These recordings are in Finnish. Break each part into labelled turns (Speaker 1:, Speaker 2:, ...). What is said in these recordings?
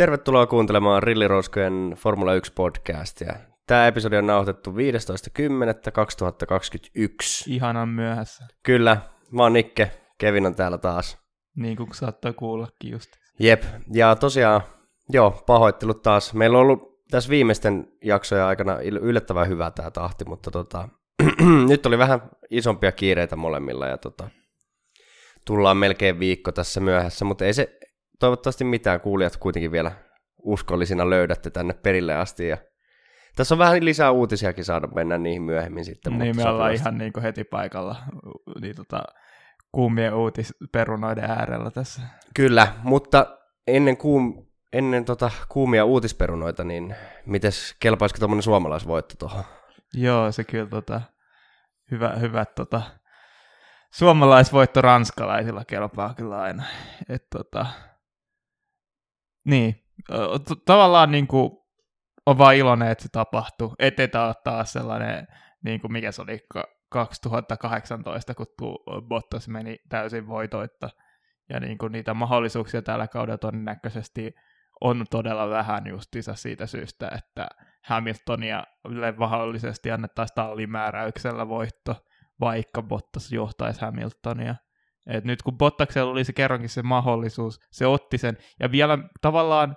Speaker 1: Tervetuloa kuuntelemaan Rilliroskojen Formula 1 podcastia. Tämä episodi on nauhoitettu 15.10.2021.
Speaker 2: Ihanan myöhässä.
Speaker 1: Kyllä, mä oon Nikke, Kevin on täällä taas.
Speaker 2: Niin kuin saattaa kuullakin just.
Speaker 1: Jep, ja tosiaan, joo, pahoittelut taas. Meillä on ollut tässä viimeisten jaksojen aikana yllättävän hyvä tämä tahti, mutta tota, nyt oli vähän isompia kiireitä molemmilla ja tota, tullaan melkein viikko tässä myöhässä, mutta ei se toivottavasti mitään kuulijat kuitenkin vielä uskollisina löydätte tänne perille asti. Ja tässä on vähän lisää uutisiakin saada mennä niihin myöhemmin sitten.
Speaker 2: Niin, me ollaan ihan niin kuin heti paikalla niin tota, kuumien uutisperunoiden äärellä tässä.
Speaker 1: Kyllä, mutta ennen, kuum, ennen tota kuumia uutisperunoita, niin mites kelpaisiko tuommoinen suomalaisvoitto tuohon?
Speaker 2: Joo, se kyllä tota, hyvä, hyvä tota, suomalaisvoitto ranskalaisilla kelpaa kyllä aina. Et, tota, niin, tavallaan niin kuin, on vaan iloinen, että se tapahtui. Ettei tämä ole taas sellainen, niin kuin mikä se oli 2018, kun Bottas meni täysin voitoitta. Ja niin kuin niitä mahdollisuuksia tällä kaudella todennäköisesti on todella vähän justiinsa siitä syystä, että Hamiltonia mahdollisesti annettaisiin tallimääräyksellä voitto, vaikka Bottas johtaisi Hamiltonia. Et nyt kun Bottaksella oli se kerrankin se mahdollisuus, se otti sen, ja vielä tavallaan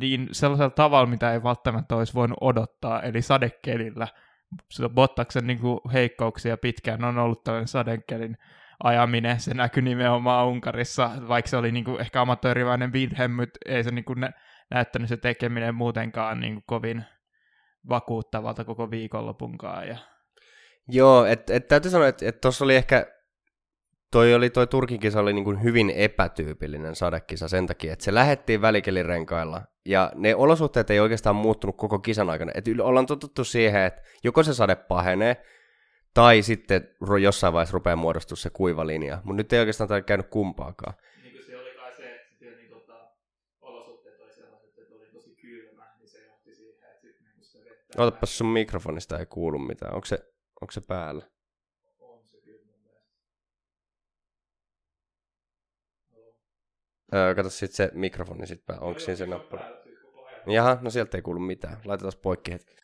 Speaker 2: niin sellaisella tavalla, mitä ei välttämättä olisi voinut odottaa, eli sadekelillä. Bottaksen niin kuin heikkouksia pitkään on ollut tällainen sadekelin ajaminen, se näkyi nimenomaan Unkarissa, vaikka se oli niin kuin ehkä amatööriväinen virhe, mutta ei se niin kuin näyttänyt se tekeminen muutenkaan niin kuin kovin vakuuttavalta koko viikonlopunkaan. Ja...
Speaker 1: Joo, että et, täytyy sanoa, että tuossa et oli ehkä toi, oli, toi Turkin kisa oli niin kuin hyvin epätyypillinen sadekisa sen takia, että se lähettiin välikelirenkailla ja ne olosuhteet ei oikeastaan muuttunut koko kisan aikana. Et ollaan totuttu siihen, että joko se sade pahenee tai sitten jossain vaiheessa rupeaa muodostua se kuiva linja, mutta nyt ei oikeastaan tai käynyt kumpaakaan.
Speaker 2: Niin se oli kai se, että sitten niin tota, olosuhteet oli sellaiset, että oli tosi kylmä, niin se johti siihen, että sitten niin se vettä...
Speaker 1: Otapas sun mikrofonista ei kuulu mitään, onko se, onko se päällä? Öö, kato sitten se mikrofoni sit pää. Onko siinä se nappu? Jaha, no sieltä ei kuulu mitään. Laitetaan poikki hetki.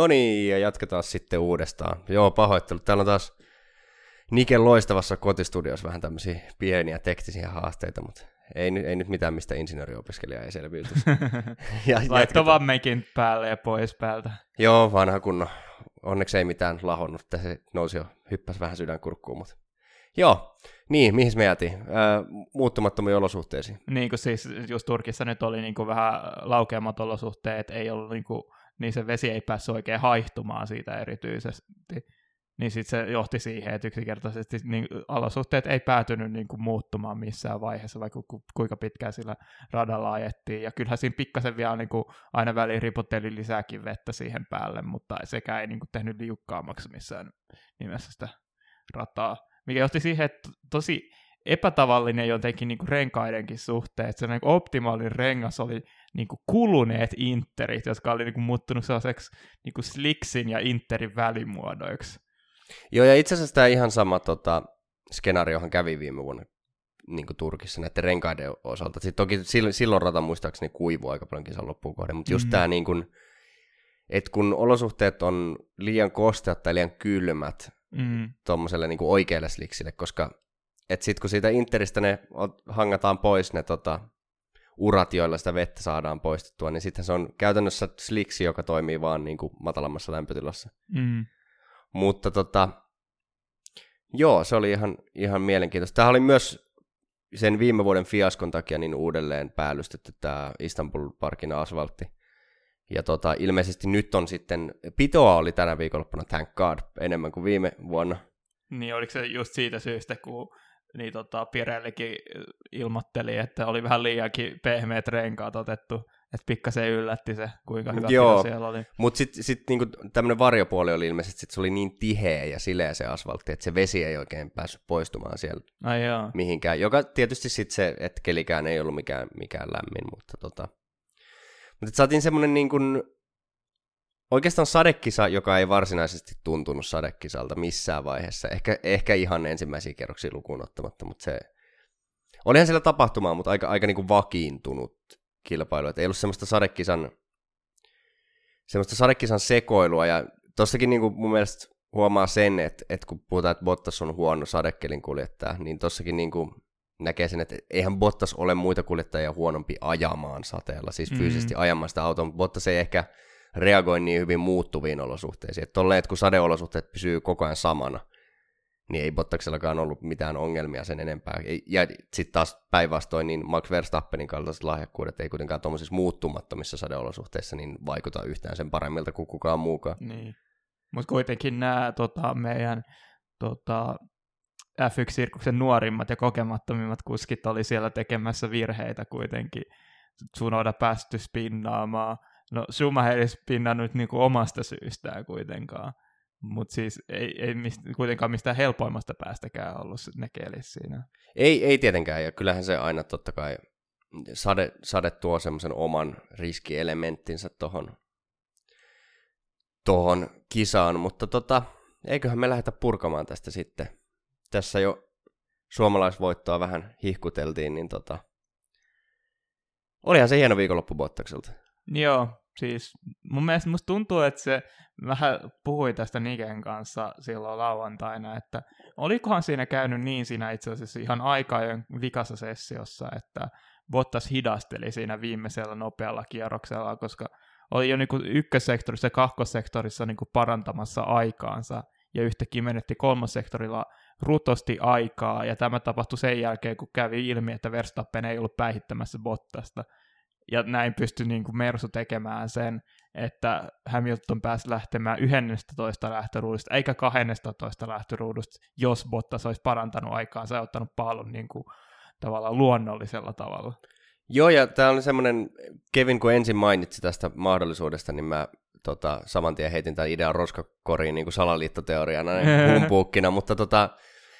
Speaker 1: No niin, ja jatketaan sitten uudestaan. Joo, pahoittelut. Täällä on taas Niken loistavassa kotistudiossa vähän tämmöisiä pieniä teknisiä haasteita, mutta ei, ei nyt mitään, mistä insinööriopiskelija ei selviyty.
Speaker 2: Laitto vaan mekin päälle ja pois päältä.
Speaker 1: Joo, vanha kunno. Onneksi ei mitään lahonnut. Se nousi jo, hyppäs vähän sydänkurkkuun, mutta Joo, niin, mihin me jäätiin? Öö, muuttumattomiin olosuhteisiin.
Speaker 2: Niin kuin siis just Turkissa nyt oli niin kuin vähän laukeamat olosuhteet, ei ollut niin kuin, niin se vesi ei päässyt oikein haihtumaan siitä erityisesti niin sitten se johti siihen, että yksinkertaisesti niin olosuhteet ei päätynyt niin kuin muuttumaan missään vaiheessa, vaikka ku, kuinka pitkään sillä radalla ajettiin. Ja kyllähän siinä pikkasen vielä niin kuin aina väliin ripotteli lisääkin vettä siihen päälle, mutta sekä ei niin kuin tehnyt liukkaammaksi missään nimessä sitä rataa. Mikä johti siihen, että tosi epätavallinen jotenkin niin kuin renkaidenkin suhteen, että se niin optimaalinen rengas oli niin kuin kuluneet interit, jotka oli niin kuin muuttunut sellaiseksi niin kuin slicksin ja interin välimuodoiksi.
Speaker 1: Joo, ja itse asiassa tämä ihan sama tota, skenaariohan kävi viime vuonna niin kuin Turkissa näiden renkaiden osalta. Sitten toki silloin rata muistaakseni kuivu aika paljon kisan loppuun kohden, mutta just mm. tämä niin kuin, että kun olosuhteet on liian kosteat tai liian kylmät mm. tuommoiselle niin oikealle sliksille, koska että sitten kun siitä Interistä ne hangataan pois ne tota, urat, joilla sitä vettä saadaan poistettua, niin sitten se on käytännössä sliksi, joka toimii vaan niin kuin matalammassa lämpötilassa. Mm. Mutta tota, joo, se oli ihan, ihan mielenkiintoista. Tämä oli myös sen viime vuoden fiaskon takia niin uudelleen päällystetty tämä Istanbul-parkin asfaltti. Ja tota, ilmeisesti nyt on sitten, pitoa oli tänä viikonloppuna, thank god, enemmän kuin viime vuonna.
Speaker 2: Niin, oliko se just siitä syystä, kun niin tota, Pirellikin ilmoitteli, että oli vähän liiankin pehmeät renkaat otettu Että pikkasen yllätti se, kuinka hyvä
Speaker 1: Joo.
Speaker 2: siellä oli.
Speaker 1: Mutta sitten sit niinku tämmöinen varjopuoli oli ilmeisesti, että se oli niin tiheä ja sileä se asfaltti, että se vesi ei oikein päässyt poistumaan siellä
Speaker 2: Ai joo.
Speaker 1: mihinkään. Joka tietysti sitten se, että kelikään ei ollut mikään, mikään lämmin, mutta tota... Mutta saatiin semmoinen niin kuin, oikeastaan sadekisa, joka ei varsinaisesti tuntunut sadekisalta missään vaiheessa. Ehkä, ehkä ihan ensimmäisiä kerroksia lukuun ottamatta, mutta se... Olihan siellä tapahtumaa, mutta aika, aika niin kuin vakiintunut kilpailu. Et ei ollut semmoista sadekisan, semmoista sadekisan sekoilua. Ja tossakin niin kuin mun mielestä huomaa sen, että, että kun puhutaan, että Bottas on huono sadekelin kuljettaja, niin tossakin niin kuin näkee sen, että eihän Bottas ole muita kuljettajia huonompi ajamaan sateella, siis fyysisesti mm. ajamaan sitä autoa, mutta Bottas ei ehkä reagoi niin hyvin muuttuviin olosuhteisiin. Että tolleen, että kun sadeolosuhteet pysyy koko ajan samana, niin ei Bottaksellakaan ollut mitään ongelmia sen enempää. Ja sitten taas päinvastoin, niin Max Verstappenin kaltaiset lahjakkuudet ei kuitenkaan tuommoisissa muuttumattomissa sadeolosuhteissa niin vaikuta yhtään sen paremmilta kuin kukaan muukaan.
Speaker 2: Niin. Mutta kuitenkin nämä tota, meidän tota, F1-sirkuksen nuorimmat ja kokemattomimmat kuskit oli siellä tekemässä virheitä kuitenkin. Tsunoda päästy spinnaamaan. No Schumacher ei spinnannut niinku omasta syystään kuitenkaan. Mutta siis ei, ei mist, kuitenkaan mistään helpoimmasta päästäkään ollut ne kelit siinä.
Speaker 1: Ei, ei tietenkään, ja kyllähän se aina totta kai sade, sade tuo semmoisen oman riskielementtinsä tuohon tohon kisaan, mutta tota, eiköhän me lähdetä purkamaan tästä sitten. Tässä jo suomalaisvoittoa vähän hihkuteltiin, niin tota, olihan se hieno viikonloppu Bottakselta.
Speaker 2: Joo, siis mun mielestä musta tuntuu, että se vähän puhui tästä Niken kanssa silloin lauantaina, että olikohan siinä käynyt niin siinä itse asiassa ihan aikajojen vikassa sessiossa, että Bottas hidasteli siinä viimeisellä nopealla kierroksella, koska oli jo niin ykkössektorissa ja kakkossektorissa niin parantamassa aikaansa, ja yhtäkkiä menetti kolmossektorilla rutosti aikaa, ja tämä tapahtui sen jälkeen, kun kävi ilmi, että Verstappen ei ollut päihittämässä Bottasta ja näin pystyi niin kuin Mersu tekemään sen, että Hamilton pääsi lähtemään 11 lähtöruudusta, eikä 12 lähtöruudusta, jos Bottas olisi parantanut aikaansa ja ottanut pallon niin kuin, tavallaan luonnollisella tavalla.
Speaker 1: Joo, ja tämä oli semmoinen, Kevin kun ensin mainitsi tästä mahdollisuudesta, niin mä tota, saman tien heitin tämän idean roskakoriin niin kuin salaliittoteoriana, humpuukkina, mutta tota,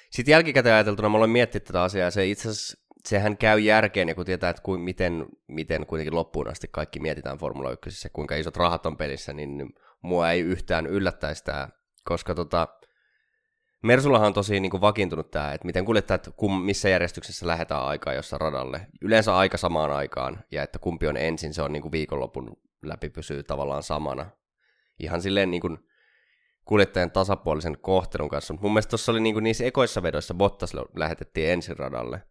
Speaker 1: sitten jälkikäteen ajateltuna mä olen miettinyt tätä asiaa, ja se itse asiassa sehän käy järkeen, ja kun tietää, että kuin, miten, miten kuitenkin loppuun asti kaikki mietitään Formula 1, kuinka isot rahat on pelissä, niin mua ei yhtään yllättäisi tämä, koska tota, Mersullahan on tosi niin kuin vakiintunut tämä, että miten kuljettajat, kum, missä järjestyksessä lähdetään aikaa jossa radalle. Yleensä aika samaan aikaan, ja että kumpi on ensin, se on niin kuin viikonlopun läpi pysyy tavallaan samana. Ihan silleen niin kuin kuljettajan tasapuolisen kohtelun kanssa. Mun mielestä tuossa oli niin kuin niissä ekoissa vedoissa Bottas lähetettiin ensin radalle,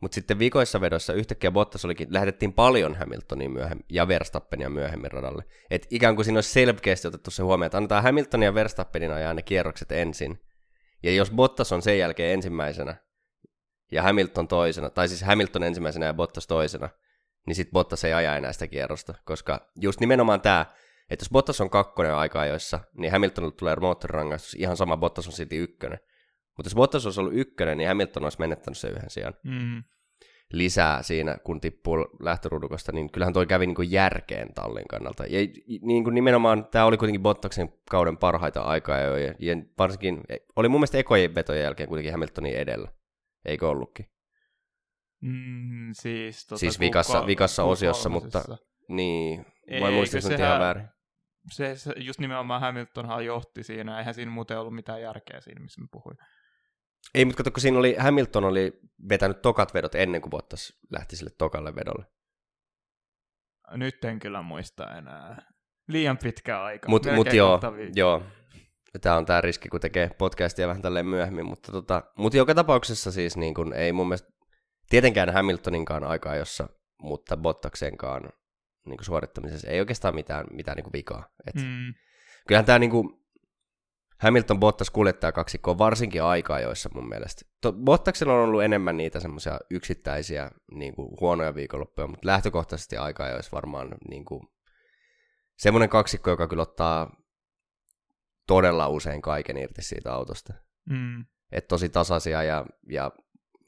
Speaker 1: mutta sitten vikoissa vedoissa yhtäkkiä Bottas olikin, lähetettiin paljon Hamiltonia myöhemmin ja Verstappenia myöhemmin radalle. Et ikään kuin siinä olisi selkeästi otettu se huomioon, että annetaan Hamiltonin ja Verstappenin ajaa ne kierrokset ensin. Ja jos Bottas on sen jälkeen ensimmäisenä ja Hamilton toisena, tai siis Hamilton ensimmäisenä ja Bottas toisena, niin sitten Bottas ei aja enää sitä kierrosta, koska just nimenomaan tämä, että jos Bottas on kakkonen aikaa joissa, niin Hamiltonille tulee moottorirangaistus, ihan sama Bottas on silti ykkönen. Mutta jos Bottas olisi ollut ykkönen, niin Hamilton olisi menettänyt sen yhden sijaan. Mm. Lisää siinä, kun tippuu lähtöruudukosta, niin kyllähän toi kävi niin kuin järkeen tallin kannalta. Ja niin kuin nimenomaan tämä oli kuitenkin Bottaksen kauden parhaita aikaa, ja, ja varsinkin oli mun mielestä ekojen vetojen jälkeen kuitenkin Hamiltonin edellä. Eikö ollutkin?
Speaker 2: Mm, siis tota,
Speaker 1: siis vikassa, kuka, vikassa osiossa, mutta niin, vai muistatko nyt ihan väärin?
Speaker 2: Se, se, just nimenomaan Hamiltonhan johti siinä, eihän siinä muuten ollut mitään järkeä siinä, missä mä puhuin.
Speaker 1: Ei, mutta kato, kun siinä oli, Hamilton oli vetänyt tokat vedot ennen kuin Bottas lähti sille tokalle vedolle.
Speaker 2: Nyt en kyllä muista enää. Liian pitkä aika.
Speaker 1: Mutta mut joo, joo. Tämä on tämä riski, kun tekee podcastia vähän tälleen myöhemmin. Mutta tota, mut joka tapauksessa siis niin kun, ei mun mielestä tietenkään Hamiltoninkaan aikaa, jossa, mutta Bottaksenkaan niin suorittamisessa ei oikeastaan mitään, mitään niin vikaa. Et mm. Kyllähän tämä niin kuin, Hamilton Bottas kuljettaa kaksikkoa varsinkin aikaa joissa mun mielestä. To, Bottaksella on ollut enemmän niitä semmoisia yksittäisiä niin kuin, huonoja viikonloppuja, mutta lähtökohtaisesti aikaa joissa varmaan niin kuin, semmoinen kaksikko, joka kyllä ottaa todella usein kaiken irti siitä autosta. Mm. Et tosi tasaisia ja, ja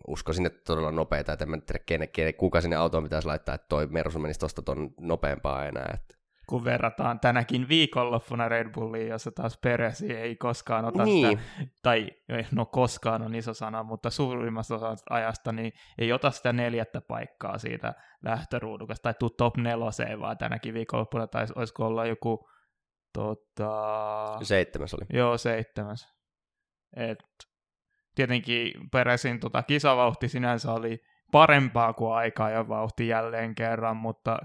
Speaker 1: uskoisin, että todella nopeita, että en mä tiedä, kene, kene, kuka sinne autoon pitäisi laittaa, että toi Mersu menisi tuosta ton nopeampaa enää. Että.
Speaker 2: Kun verrataan tänäkin viikonloppuna Red Bulliin, jossa taas Peresi ei koskaan ota
Speaker 1: Niin.
Speaker 2: sitä, tai no koskaan on iso sana, mutta suurimmassa osassa ajasta niin ei ota sitä neljättä paikkaa siitä lähtöruudukasta, tai tuu top neloseen, vaan tänäkin viikonloppuna, tai olisiko olla joku tota,
Speaker 1: Seitsemäs oli.
Speaker 2: Joo, seitsemäs. Et, tietenkin Peresin tota, kisavauhti sinänsä oli parempaa kuin aikaa ja vauhti jälleen kerran, mutta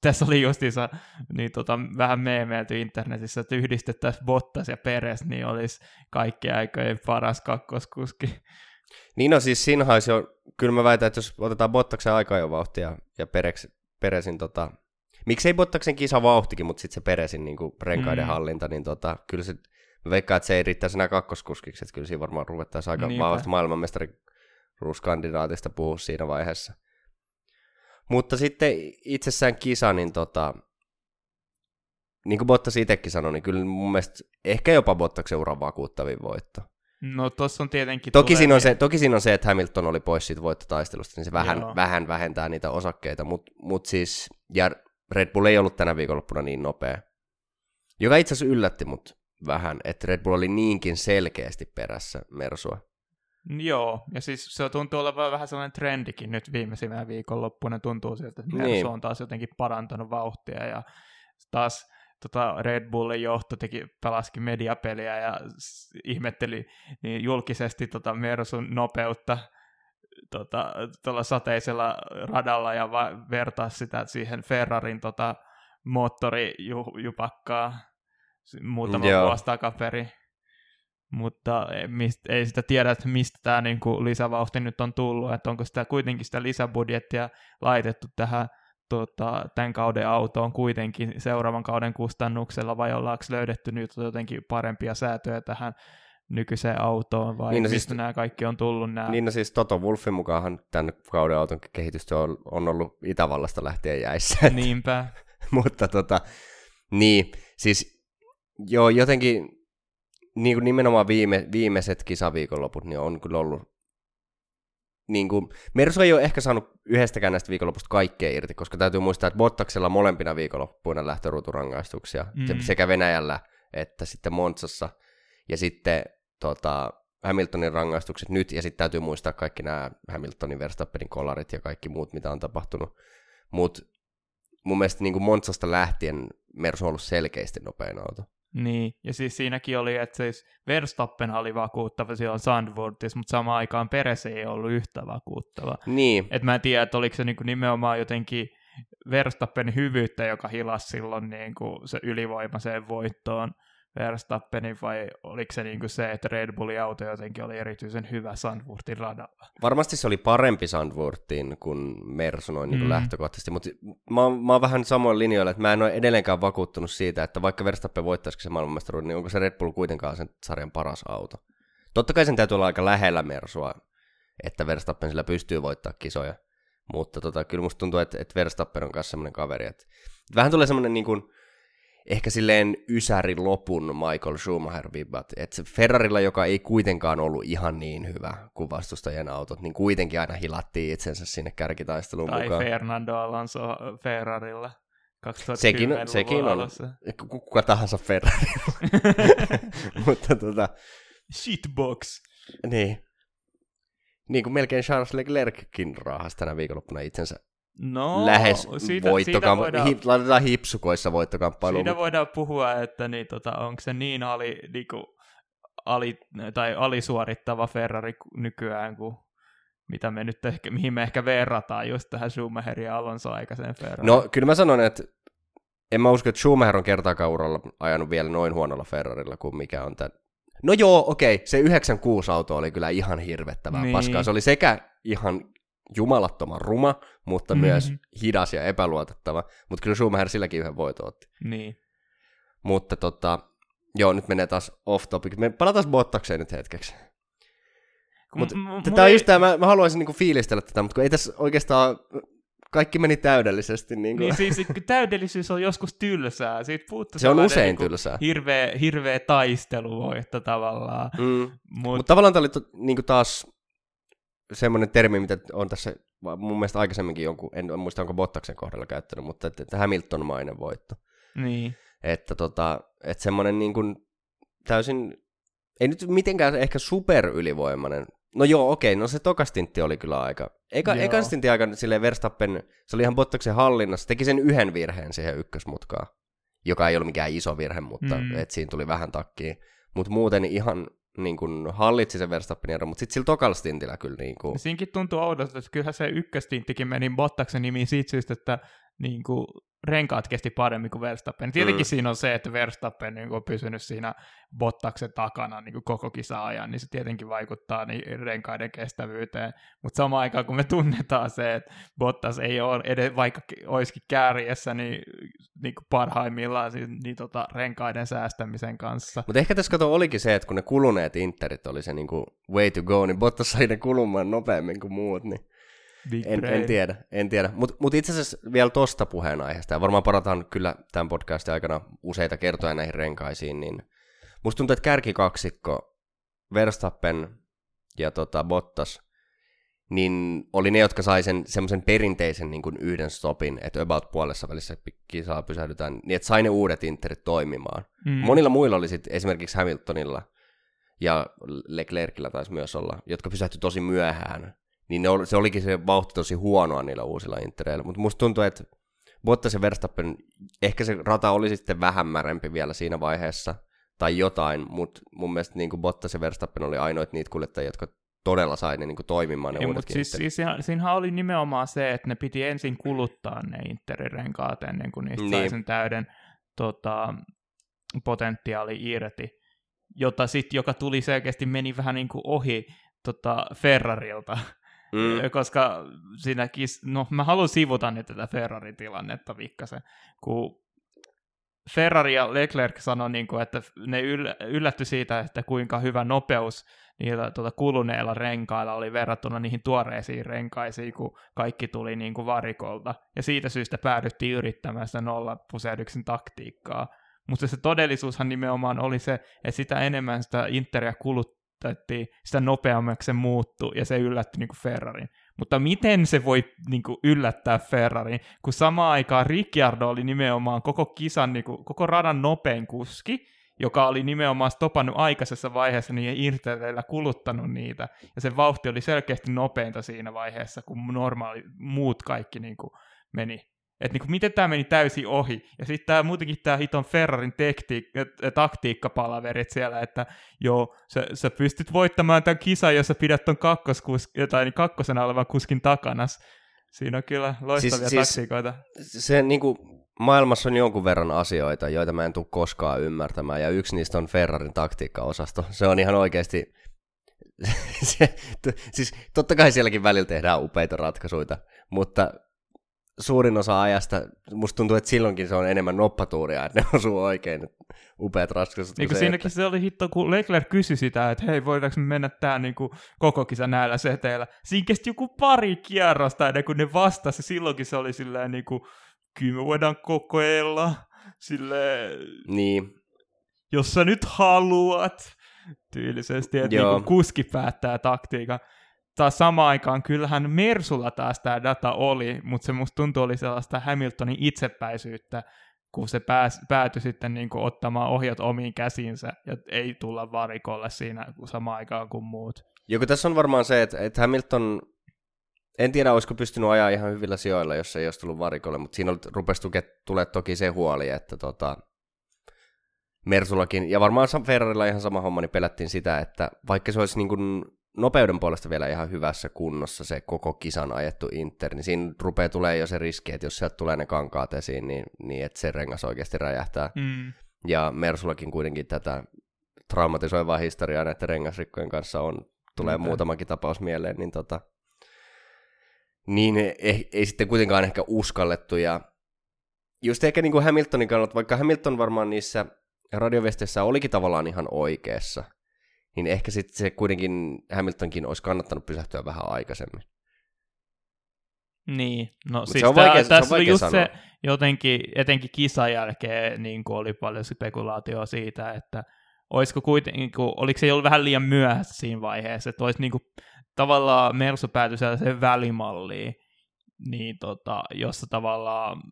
Speaker 2: tässä oli justiinsa niin tota, vähän meemeilty internetissä, että yhdistettäisiin Bottas ja Peres, niin olisi kaikki aikojen paras kakkoskuski.
Speaker 1: Niin no siis siinä olisi jo, kyllä mä väitän, että jos otetaan Bottaksen aikaa jo vauhtia ja Pereks, Peresin tota, miksei Bottaksen kisa vauhtikin, mutta sitten se Peresin niin renkaiden
Speaker 2: Mm.
Speaker 1: hallinta, niin tota, kyllä se, mä veikkaan, että se ei riittäisi enää kakkoskuskiksi, että kyllä siinä varmaan ruvettaisiin aika
Speaker 2: Niinpä.
Speaker 1: vahvasti maailmanmestariruuskandidaatista puhua siinä vaiheessa. Mutta sitten itsessään kisa, niin tota, niin kuin Bottas itsekin sanoi, niin kyllä mun mielestä ehkä jopa Bottaksen uran vakuuttavin voitto.
Speaker 2: No tossa on tietenkin...
Speaker 1: Toki siinä, on se, toki siinä on se, että Hamilton oli pois siitä voittotaistelusta, niin se vähän,
Speaker 2: Joo.
Speaker 1: vähän vähentää niitä osakkeita, mutta mut siis, ja Red Bull ei ollut tänä viikonloppuna niin nopea. Joka itse asiassa yllätti mut vähän, että Red Bull oli niinkin selkeästi perässä Mersua.
Speaker 2: Joo, ja siis se tuntuu olevan vähän sellainen trendikin nyt viimeisimmän viikonloppuna. Tuntuu siltä, että
Speaker 1: Niin.
Speaker 2: on taas jotenkin parantanut vauhtia ja taas tota Red Bullin johto teki, pelaskin mediapeliä ja ihmetteli niin julkisesti tota Mersun nopeutta tota, tuolla sateisella radalla ja va- vertaa sitä siihen Ferrarin tota, moottorijupakkaa muutama
Speaker 1: Joo.
Speaker 2: vuosi takaperin. Mutta ei, mist, ei sitä tiedä, että mistä tämä niinku lisävauhti nyt on tullut, että onko sitä kuitenkin sitä lisäbudjettia laitettu tähän tota, tämän kauden autoon kuitenkin seuraavan kauden kustannuksella, vai ollaanko löydetty nyt jotenkin parempia säätöjä tähän nykyiseen autoon, vai
Speaker 1: Niin,
Speaker 2: niin,
Speaker 1: no
Speaker 2: mistä
Speaker 1: siis-
Speaker 2: nämä kaikki on tullut nämä?
Speaker 1: Niin no siis Toto Wolfin mukaanhan tämän kauden auton kehitystyö on, on ollut Itävallasta lähtien jäissä.
Speaker 2: Niinpä.
Speaker 1: Mutta tota, niin, siis joo, jotenkin niin kuin nimenomaan viime, viimeiset kisaviikonloput niin on kyllä ollut niin kuin, Mersu ei ole ehkä saanut yhdestäkään näistä viikonlopusta kaikkea irti, koska täytyy muistaa, että Bottaksella molempina viikonloppuina lähtöruuturangaistuksia,
Speaker 2: Mm.
Speaker 1: sekä Venäjällä että sitten Montsassa, ja sitten tota, Hamiltonin rangaistukset nyt, ja sitten täytyy muistaa kaikki nämä Hamiltonin, Verstappenin kolarit ja kaikki muut, mitä on tapahtunut. Mutta mun mielestä niin kuin Montsasta lähtien Mersu on ollut selkeästi nopein auto.
Speaker 2: Niin, ja siis siinäkin oli, että siis Verstappen oli vakuuttava silloin Sandvortissa, mutta samaan aikaan Peres ei ollut yhtä vakuuttava.
Speaker 1: Niin,
Speaker 2: Et mä en tiedä, että oliko se niinku nimenomaan jotenkin Verstappenin hyvyyttä, joka hilasi silloin niinku se ylivoimaiseen voittoon Verstappenin, vai oliko se niinku se, että Red Bullin auto jotenkin oli erityisen hyvä Sandvortin radalla?
Speaker 1: varmasti se oli parempi Sandvortiin kuin Mersu noin niin
Speaker 2: Mm.
Speaker 1: lähtökohtaisesti, mutta mä, oon- mä oon vähän samoin linjoilla, että mä en ole edelleenkään vakuuttunut siitä, että vaikka Verstappen voittaisikin se maailmanmestaruuden, niin onko se Red Bull kuitenkaan sen sarjan paras auto. Totta kai sen täytyy olla aika lähellä Mersua, että Verstappen sillä pystyy voittaa kisoja, mutta tota, kyllä musta tuntuu, että, että Verstappen on myös semmoinen kaveri, että vähän tulee semmoinen niin kuin, ehkä silleen ysäri lopun Michael Schumacher vibbat, että se Ferrarilla, joka ei kuitenkaan ollut ihan niin hyvä kuin vastustajien autot, niin kuitenkin aina hilattiin itsensä sinne kärkitaisteluun
Speaker 2: Tai
Speaker 1: mukaan.
Speaker 2: Fernando Alonso Ferrarilla 2010
Speaker 1: Sekin, sekin on, ku- kuka tahansa Ferrari. Mutta tota,
Speaker 2: Shitbox.
Speaker 1: niin. Niin kuin melkein Charles Leclerckin raahasi tänä viikonloppuna itsensä
Speaker 2: No,
Speaker 1: lähes
Speaker 2: siitä, siitä,
Speaker 1: voittokam...
Speaker 2: voidaan,
Speaker 1: Hip, laitetaan hipsukoissa voittokamppailuun.
Speaker 2: Siinä voidaan puhua, että niin, tota, onko se niin ali, niinku, ali, tai alisuorittava Ferrari nykyään, kuin mitä me nyt ehkä, mihin me ehkä verrataan just tähän Schumacherin ja Alonso aikaiseen Ferrari.
Speaker 1: No kyllä mä sanon, että en mä usko, että Schumacher on kertaakaan uralla ajanut vielä noin huonolla Ferrarilla kuin mikä on tämä. No joo, okei, se 96 auto oli kyllä ihan hirvettävää
Speaker 2: niin.
Speaker 1: paskaa. Se oli sekä ihan jumalattoman ruma, mutta
Speaker 2: Mhm.
Speaker 1: mm-hmm. myös hidas ja epäluotettava. Mutta kyllä Schumacher silläkin yhden voiton otti.
Speaker 2: Niin.
Speaker 1: Mutta tota, joo, nyt menee taas off topic. Me palataan Bottakseen nyt hetkeksi. Mut Tämä on just tämä, mä, mä haluaisin niinku fiilistellä tätä, mutta kun ei tässä oikeastaan kaikki meni täydellisesti. Niinku.
Speaker 2: Niin siis täydellisyys on joskus tylsää. Siitä puuttuu
Speaker 1: se on usein
Speaker 2: niinku
Speaker 1: tylsää.
Speaker 2: Hirveä, hirveä taisteluvoitto tavallaan.
Speaker 1: Mm.
Speaker 2: Mut,
Speaker 1: Mutta tavallaan tämä oli to, niinku taas semmoinen termi, mitä on tässä mun mielestä aikaisemminkin jonkun, en muista onko Bottaksen kohdalla käyttänyt, mutta että, että Hamilton-mainen voitto.
Speaker 2: Niin.
Speaker 1: Että, tota, että semmoinen niin kuin täysin, ei nyt mitenkään ehkä superylivoimainen. No joo, okei, no se tokastintti oli kyllä aika. Eka, ekan stintti aika silleen Verstappen, se oli ihan Bottaksen hallinnassa, teki sen yhden virheen siihen ykkösmutkaan, joka ei ollut mikään iso virhe, mutta mm. et siinä tuli vähän takkiin. Mutta muuten ihan niin kuin hallitsi sen Verstappenin ero, mutta sitten sillä tokalla stintillä kyllä niin kuin...
Speaker 2: Siinkin tuntuu oudolta, että kyllähän se ykköstinttikin meni Bottaksen nimiin siitä syystä, että niin kuin renkaat kesti paremmin kuin Verstappen. Tietenkin mm. siinä on se, että Verstappen niin on pysynyt siinä Bottaksen takana niin kuin koko kisa-ajan, niin se tietenkin vaikuttaa niin renkaiden kestävyyteen. Mutta samaan aikaan, kun me tunnetaan se, että Bottas ei ole edes, vaikka olisikin kääriessä, niin, niin kuin parhaimmillaan siis, niin tota, renkaiden säästämisen kanssa.
Speaker 1: Mutta ehkä tässä kato olikin se, että kun ne kuluneet Interit oli se niin kuin way to go, niin Bottas sai ne kulumaan nopeammin kuin muut, niin en, en, tiedä, en tiedä. Mutta mut itse asiassa vielä tuosta puheenaiheesta, ja varmaan parataan kyllä tämän podcastin aikana useita kertoja näihin renkaisiin, niin musta tuntuu, että kärkikaksikko, Verstappen ja tota Bottas, niin oli ne, jotka sai sen semmoisen perinteisen niin kuin yhden stopin, että about puolessa välissä kisaa pysähdytään, niin että sai ne uudet interit toimimaan. Mm. Monilla muilla oli sitten esimerkiksi Hamiltonilla ja Leclercillä taisi myös olla, jotka pysähtyi tosi myöhään niin ne oli, se olikin se vauhti tosi huonoa niillä uusilla Intereillä. Mutta musta tuntuu, että Bottas ja Verstappen, ehkä se rata oli sitten vähän märempi vielä siinä vaiheessa, tai jotain, mutta mun mielestä niin kuin Bottas ja Verstappen oli ainoit niitä kuljettajia, jotka todella sai ne niin kuin toimimaan ne Ei, mutta
Speaker 2: siis, siis siinä, siinähän oli nimenomaan se, että ne piti ensin kuluttaa ne Interirenkaat ennen kuin niistä niin. sai sen täyden tota, potentiaali irti, jota sit, joka tuli selkeästi meni vähän niin kuin ohi tota Ferrarilta Mm. Koska siinäkin, no mä haluan sivuta nyt tätä Ferrarin tilannetta vikkasen, kun Ferrari ja Leclerc sanoi, niin kuin, että ne yllätty siitä, että kuinka hyvä nopeus niillä tuota, kuluneilla renkailla oli verrattuna niihin tuoreisiin renkaisiin, kun kaikki tuli niin kuin varikolta. Ja siitä syystä päädyttiin yrittämään sitä nollapusehdyksen taktiikkaa. Mutta se todellisuushan nimenomaan oli se, että sitä enemmän sitä Interia kulut, otettiin, sitä nopeammaksi se muuttui ja se yllätti niin kuin Ferrarin. Mutta miten se voi niin kuin, yllättää Ferrarin, kun samaan aikaan Ricciardo oli nimenomaan koko kisan, niin kuin, koko radan nopein kuski, joka oli nimenomaan stopannut aikaisessa vaiheessa niin Interteillä kuluttanut niitä. Ja se vauhti oli selkeästi nopeinta siinä vaiheessa, kun normaali muut kaikki niin kuin, meni että niinku, miten tämä meni täysin ohi. Ja sitten tämä muutenkin tämä hiton Ferrarin taktiikkapalaverit siellä, että joo, sä, sä pystyt voittamaan tämän kisan, jos sä pidät ton kakkoskus- tai niin kakkosena olevan kuskin takanas. Siinä on kyllä loistavia siis, taktiikoita.
Speaker 1: Siis, se niinku, maailmassa on jonkun verran asioita, joita mä en tule koskaan ymmärtämään, ja yksi niistä on Ferrarin taktiikkaosasto. Se on ihan oikeasti... se, t- siis totta kai sielläkin välillä tehdään upeita ratkaisuja, mutta suurin osa ajasta, musta tuntuu, että silloinkin se on enemmän noppatuuria, että ne osuu oikein, upeat ratkaisut.
Speaker 2: Niin siinäkin että... se oli hitto, kun Leclerc kysyi sitä, että hei, voidaanko me mennä tää niin kuin koko kisa näillä seteillä. Siinä kesti joku pari kierrosta ennen kuin ne vastasi, silloinkin se oli silleen niin kuin, kyllä me voidaan kokeilla, silleen,
Speaker 1: niin.
Speaker 2: jos sä nyt haluat, tyylisesti, että niin kuski päättää taktiikan taas samaan aikaan kyllähän Mersulla taas tämä data oli, mutta se musta tuntuu oli sellaista Hamiltonin itsepäisyyttä, kun se pääs, päätyi sitten niin kuin ottamaan ohjat omiin käsinsä ja ei tulla varikolle siinä samaan aikaan kuin muut.
Speaker 1: Joku tässä on varmaan se, että, että Hamilton, en tiedä olisiko pystynyt ajaa ihan hyvillä sijoilla, jos ei olisi tullut varikolle, mutta siinä rupesi tulee toki se huoli, että tota, Mersullakin, ja varmaan Ferrarilla ihan sama homma, niin pelättiin sitä, että vaikka se olisi niin kuin nopeuden puolesta vielä ihan hyvässä kunnossa se koko kisan ajettu Inter, niin siinä rupeaa tulee jo se riski, että jos sieltä tulee ne kankaat esiin, niin, niin että se rengas oikeasti räjähtää. Mm. Ja Mersullakin kuitenkin tätä traumatisoivaa historiaa näiden rengasrikkojen kanssa on, tulee mm. muutamakin tapaus mieleen, niin tota, niin ei, ei sitten kuitenkaan ehkä uskallettu, ja just ehkä niin kuin Hamiltonin kannalta, vaikka Hamilton varmaan niissä radiovesteissä olikin tavallaan ihan oikeassa, niin ehkä sitten se kuitenkin Hamiltonkin olisi kannattanut pysähtyä vähän aikaisemmin.
Speaker 2: Niin, no Mut siis se on vaikea, tässä se on just sanoa. se jotenkin, etenkin kisan jälkeen niin oli paljon spekulaatioa siitä, että olisiko kuitenkin, oliko se jo vähän liian myöhässä siinä vaiheessa, että olisi niin kuin, tavallaan Mersu päätyi sellaiseen välimalliin, niin tota, jossa tavallaan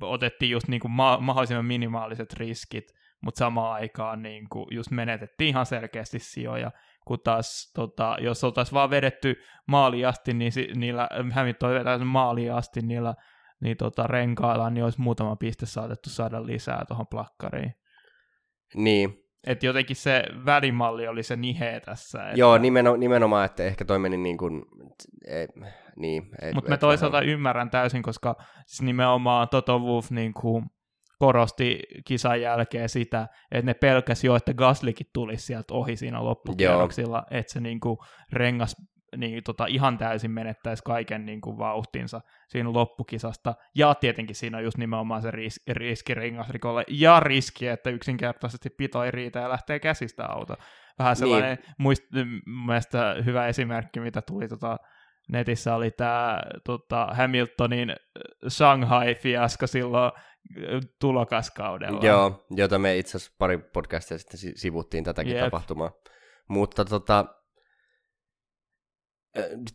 Speaker 2: otettiin just niin kuin ma- mahdollisimman minimaaliset riskit, mutta samaan aikaan niin kuin just menetettiin ihan selkeästi sijoja, kun taas tota, jos oltaisiin vaan vedetty maaliin asti, niin si- niillä, Hamilton vetäisi maaliin asti niillä niin tota, renkailla, niin olisi muutama piste saatettu saada lisää tuohon plakkariin.
Speaker 1: Niin.
Speaker 2: Et jotenkin se välimalli oli se nihe tässä. Että...
Speaker 1: Joo, nimeno, nimenomaan, että ehkä toi meni niin kuin, e, niin.
Speaker 2: Mutta mä toisaalta vähän... ymmärrän täysin, koska siis nimenomaan Toto Wolff niin kuin korosti kisan jälkeen sitä, että ne pelkäsi jo, että Gaslikin tulisi sieltä ohi siinä loppukierroksilla, Joo. että se niin kuin rengas niin tota, ihan täysin menettäisi kaiken niin kuin, vauhtinsa siinä loppukisasta. Ja tietenkin siinä on just nimenomaan se ris- riski ringasrikolle ja riski, että yksinkertaisesti pito ei riitä ja lähtee käsistä auto. Vähän niin. sellainen niin. muist, mielestä hyvä esimerkki, mitä tuli tota, netissä oli tämä tota, Hamiltonin Shanghai-fiasko silloin tulokaskaudella.
Speaker 1: Joo, jota me itse asiassa pari podcastia sitten sivuttiin tätäkin Jep. tapahtumaa. Mutta tota,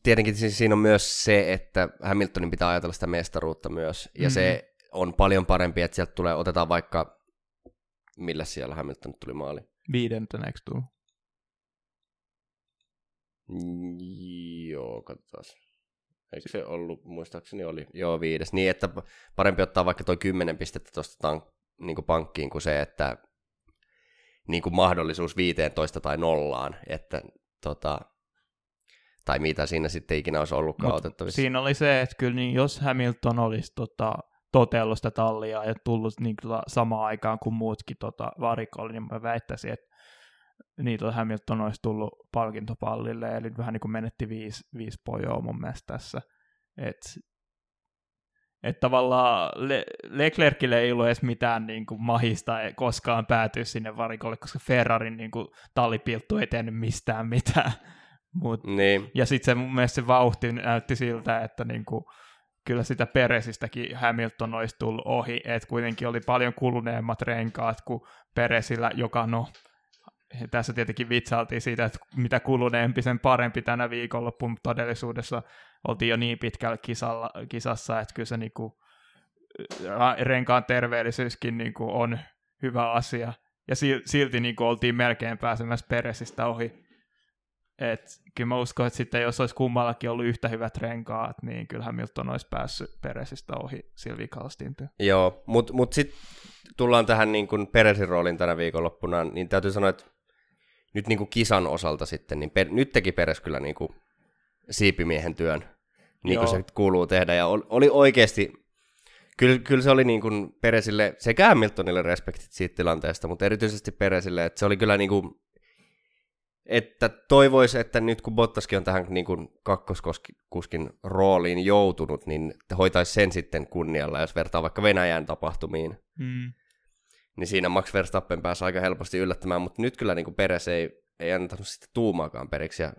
Speaker 1: tietenkin siinä on myös se, että Hamiltonin pitää ajatella sitä mestaruutta myös, ja mm-hmm. se on paljon parempi, että sieltä tulee, otetaan vaikka, millä siellä Hamilton tuli maali?
Speaker 2: Viidenteneksi tullut.
Speaker 1: Joo, katsotaan. Eikö se ollut, muistaakseni oli, joo viides. Niin, että parempi ottaa vaikka toi kymmenen pistettä tuosta tank, niin pankkiin kuin se, että niin kuin mahdollisuus 15 tai nollaan, että tota, tai mitä siinä sitten ikinä olisi ollutkaan Mut otettavissa.
Speaker 2: Siinä oli se, että kyllä niin jos Hamilton olisi tota, totellut sitä tallia ja tullut niin samaan aikaan kuin muutkin tota, varikolle, niin mä väittäisin, että niin tota Hamilton olisi tullut palkintopallille, eli vähän niin kuin menetti viisi, viisi pojoa mun mielestä tässä. Et, et tavallaan Le- Leclercille ei ollut edes mitään niin kuin mahista koskaan päätyä sinne varikolle, koska Ferrarin niin kuin, tallipilttu ei tehnyt mistään mitään. Mut,
Speaker 1: niin.
Speaker 2: Ja sitten se mun mielestä se vauhti näytti siltä, että niinku, kyllä sitä Peresistäkin Hamilton olisi tullut ohi, että kuitenkin oli paljon kuluneemmat renkaat kuin Peresillä, joka no, tässä tietenkin vitsailtiin siitä, että mitä kuluneempi, sen parempi tänä viikonloppuun, mutta todellisuudessa oltiin jo niin pitkällä kisalla, kisassa, että kyllä se niinku, renkaan terveellisyyskin niinku on hyvä asia. Ja silti niinku oltiin melkein pääsemässä Peresistä ohi. Et, kyllä mä uskon, että sitten jos olisi kummallakin ollut yhtä hyvät renkaat, niin kyllähän Milton olisi päässyt Peresistä ohi sillä vikalla
Speaker 1: Joo, mutta mut sitten tullaan tähän niin kuin Peresin roolin tänä viikonloppuna, niin täytyy sanoa, että nyt niin kuin kisan osalta sitten, niin per, nyt teki Peres kyllä niin kuin siipimiehen työn, niin kuin se kuuluu tehdä, ja oli oikeasti, kyllä, kyllä se oli niin kuin Peresille, sekä Hamiltonille respektit siitä tilanteesta, mutta erityisesti Peresille, että se oli kyllä niin kuin että toivoisi, että nyt kun Bottaskin on tähän niin kuin kakkoskuskin rooliin joutunut, niin hoitaisi sen sitten kunnialla, jos vertaa vaikka Venäjän tapahtumiin. Mm. Niin siinä Max Verstappen pääsi aika helposti yllättämään, mutta nyt kyllä niin kuin Peres ei, ei antanut sitten tuumaakaan periksi. Ja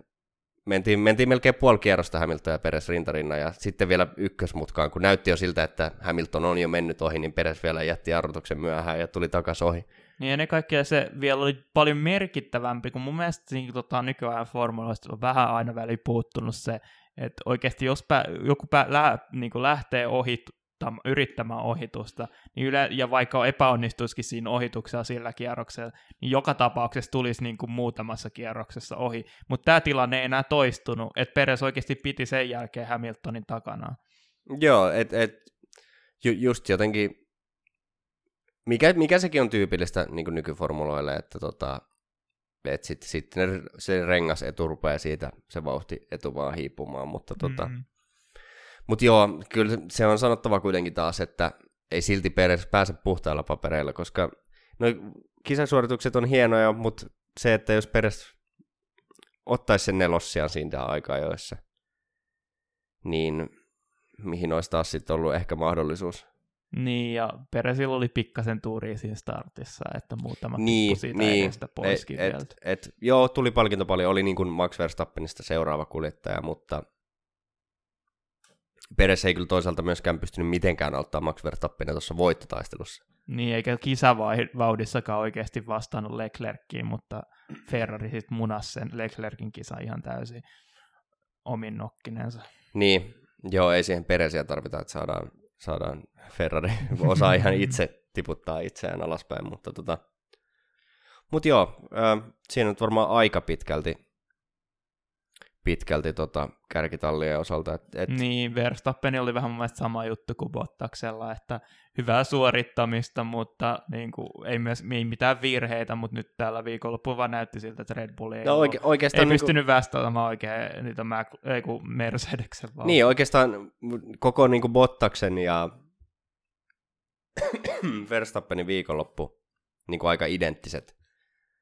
Speaker 1: mentiin, mentiin melkein puoli kierrosta Hamilton ja Peres rintarinnan ja sitten vielä ykkösmutkaan, kun näytti jo siltä, että Hamilton on jo mennyt ohi, niin Peres vielä jätti jarrutuksen myöhään ja tuli takaisin ohi.
Speaker 2: Niin ennen kaikkea se vielä oli paljon merkittävämpi, kun mun mielestä niin, tota, nykyään formuloista on vähän aina väliin puuttunut se, että oikeasti jos pä, joku pä, lä, niin lähtee ohi, yrittämään ohitusta, niin yle, ja vaikka epäonnistuisikin siinä ohituksella sillä kierroksella, niin joka tapauksessa tulisi niin kuin muutamassa kierroksessa ohi. Mutta tämä tilanne ei enää toistunut, että Peres oikeasti piti sen jälkeen Hamiltonin takana.
Speaker 1: Joo, että et, ju, just jotenkin mikä, mikä sekin on tyypillistä niin nykyformuloille, että tota, et sitten sit se rengas etu rupeaa siitä, se vauhti etu vaan hiipumaan, mutta tota, mm. Mut joo, kyllä se on sanottava kuitenkin taas, että ei silti Peres pääse puhtailla papereilla, koska no, kisasuoritukset on hienoja, mutta se, että jos Peres ottaisi sen nelossiaan siitä aikaa joissa, niin mihin olisi taas sitten ollut ehkä mahdollisuus?
Speaker 2: Niin, ja Peresillä oli pikkasen tuuri siinä startissa, että muutama niin, siitä niin. poiskin et, et,
Speaker 1: et, joo, tuli palkinto paljon, oli niin kuin Max Verstappenista seuraava kuljettaja, mutta Peres ei kyllä toisaalta myöskään pystynyt mitenkään auttaa Max Verstappenia tuossa voittotaistelussa.
Speaker 2: Niin, eikä kisavauhdissakaan oikeasti vastannut Leclerckiin, mutta Ferrari sitten munasi sen Leclerkin kisa ihan täysin. omin nokkinensa.
Speaker 1: Niin, joo, ei siihen peresiä tarvita, että saadaan, saadaan Ferrari osaa ihan itse tiputtaa itseään alaspäin, mutta tota, mut joo, äh, siinä on varmaan aika pitkälti pitkälti tota kärkitallien osalta. Et, et...
Speaker 2: Niin, Verstappen oli vähän mun mielestä sama juttu kuin Bottaksella, että hyvää suorittamista, mutta niin kuin, ei, myös, ei mitään virheitä, mutta nyt tällä viikonloppuna vaan näytti siltä, että Red Bull ei,
Speaker 1: no, oike- oikeastaan
Speaker 2: ei
Speaker 1: niin
Speaker 2: pystynyt kuin... vastaamaan oikein niitä Mac- ei, kuin Mercedeksen
Speaker 1: vaan. Niin, oikeastaan koko niin kuin Bottaksen ja Verstappenin viikonloppu niin kuin aika identtiset.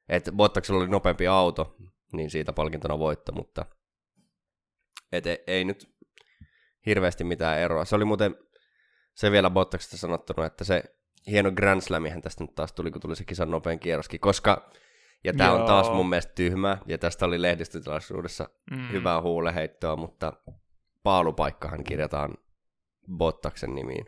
Speaker 1: että Bottaksella oli nopeampi auto, niin siitä palkintona voitto, mutta et ei, ei nyt hirveästi mitään eroa. Se oli muuten se vielä Bottaksesta sanottuna, että se hieno Grand Slamihän tästä nyt taas tuli, kun tuli se kisan nopein kierroskin, koska, ja tämä on taas mun mielestä tyhmä, ja tästä oli lehdistötilaisuudessa mm. hyvää huuleheittoa, mutta paalupaikkahan kirjataan Bottaksen nimiin,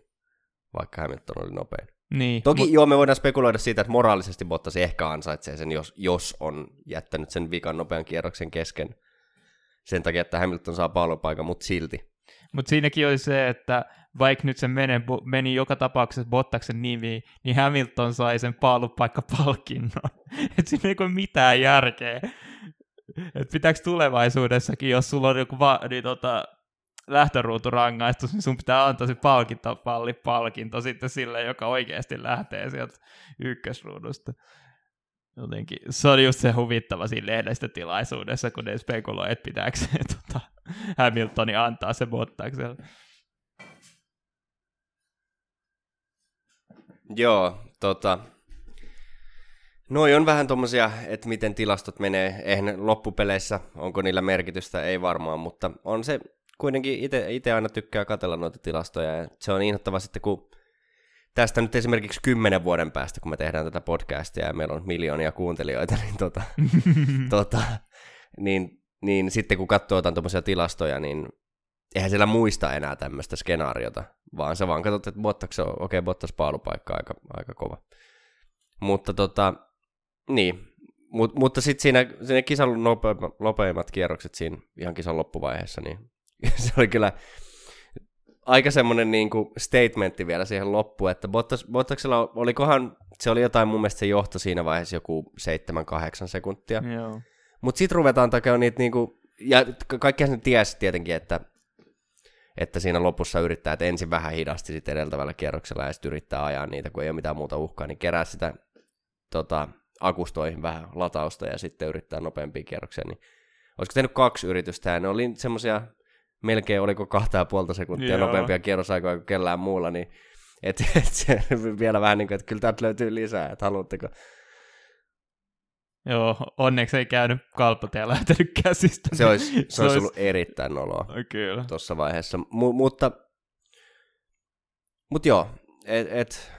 Speaker 1: vaikka Hamilton oli nopein.
Speaker 2: Niin,
Speaker 1: Toki mut... joo, me voidaan spekuloida siitä, että moraalisesti Bottas ehkä ansaitsee sen, jos, jos on jättänyt sen vikan nopean kierroksen kesken sen takia, että Hamilton saa pallopaikan, mutta silti.
Speaker 2: Mutta siinäkin oli se, että vaikka nyt se meni, meni joka tapauksessa Bottaksen nimi, niin Hamilton sai sen pallopaikkapalkinnon. että siinä ei ole mitään järkeä. Et pitääkö tulevaisuudessakin, jos sulla on joku va- niin tota, lähtöruuturangaistus, niin sun pitää antaa se palkintopallipalkinto sitten sille, joka oikeasti lähtee sieltä ykkösruudusta jotenkin, se on just se huvittava siinä lehdistötilaisuudessa, kun ne spekuloi, että pitääkö se tota, Hamiltoni antaa se Bottakselle.
Speaker 1: Joo, tota, Noi on vähän tommosia, että miten tilastot menee. Eihän loppupeleissä, onko niillä merkitystä, ei varmaan, mutta on se kuitenkin itse aina tykkää katella noita tilastoja. Ja se on inhottava sitten, kun tästä nyt esimerkiksi kymmenen vuoden päästä, kun me tehdään tätä podcastia ja meillä on miljoonia kuuntelijoita, niin, tota, tota, niin, niin sitten kun katsoo jotain tuommoisia tilastoja, niin eihän siellä muista enää tämmöistä skenaariota, vaan se vaan katsot, että Bottas on, okei, okay, Bottas paalupaikka aika, aika kova. Mutta tota, niin, Mut, mutta sitten siinä, siinä kisan nopeimmat, nopeimmat kierrokset siinä ihan kisan loppuvaiheessa, niin se oli kyllä aika semmoinen niin kuin statementti vielä siihen loppuun, että Bottas, Bottaksella olikohan, se oli jotain mun mielestä se johto siinä vaiheessa joku 7-8 sekuntia. Mutta sitten ruvetaan takia niitä niinku, ja kaikkihan sen tiesi tietenkin, että, että siinä lopussa yrittää, että ensin vähän hidasti sitten edeltävällä kierroksella ja sitten yrittää ajaa niitä, kun ei ole mitään muuta uhkaa, niin kerää sitä tota, akustoihin vähän latausta ja sitten yrittää nopeampia kierroksia, niin olisiko tehnyt kaksi yritystä ja ne oli semmoisia melkein oliko kahta ja puolta sekuntia Joo. nopeampia kierrosaikoja kuin kellään muulla, niin et, et se vielä vähän niin kuin, että kyllä täältä löytyy lisää, että haluatteko.
Speaker 2: Joo, onneksi ei käynyt kalppatia lähtenyt käsistä.
Speaker 1: Se olisi, se, se olisi ollut erittäin noloa
Speaker 2: kyllä.
Speaker 1: tuossa vaiheessa. M- mutta, mutta joo, et, et,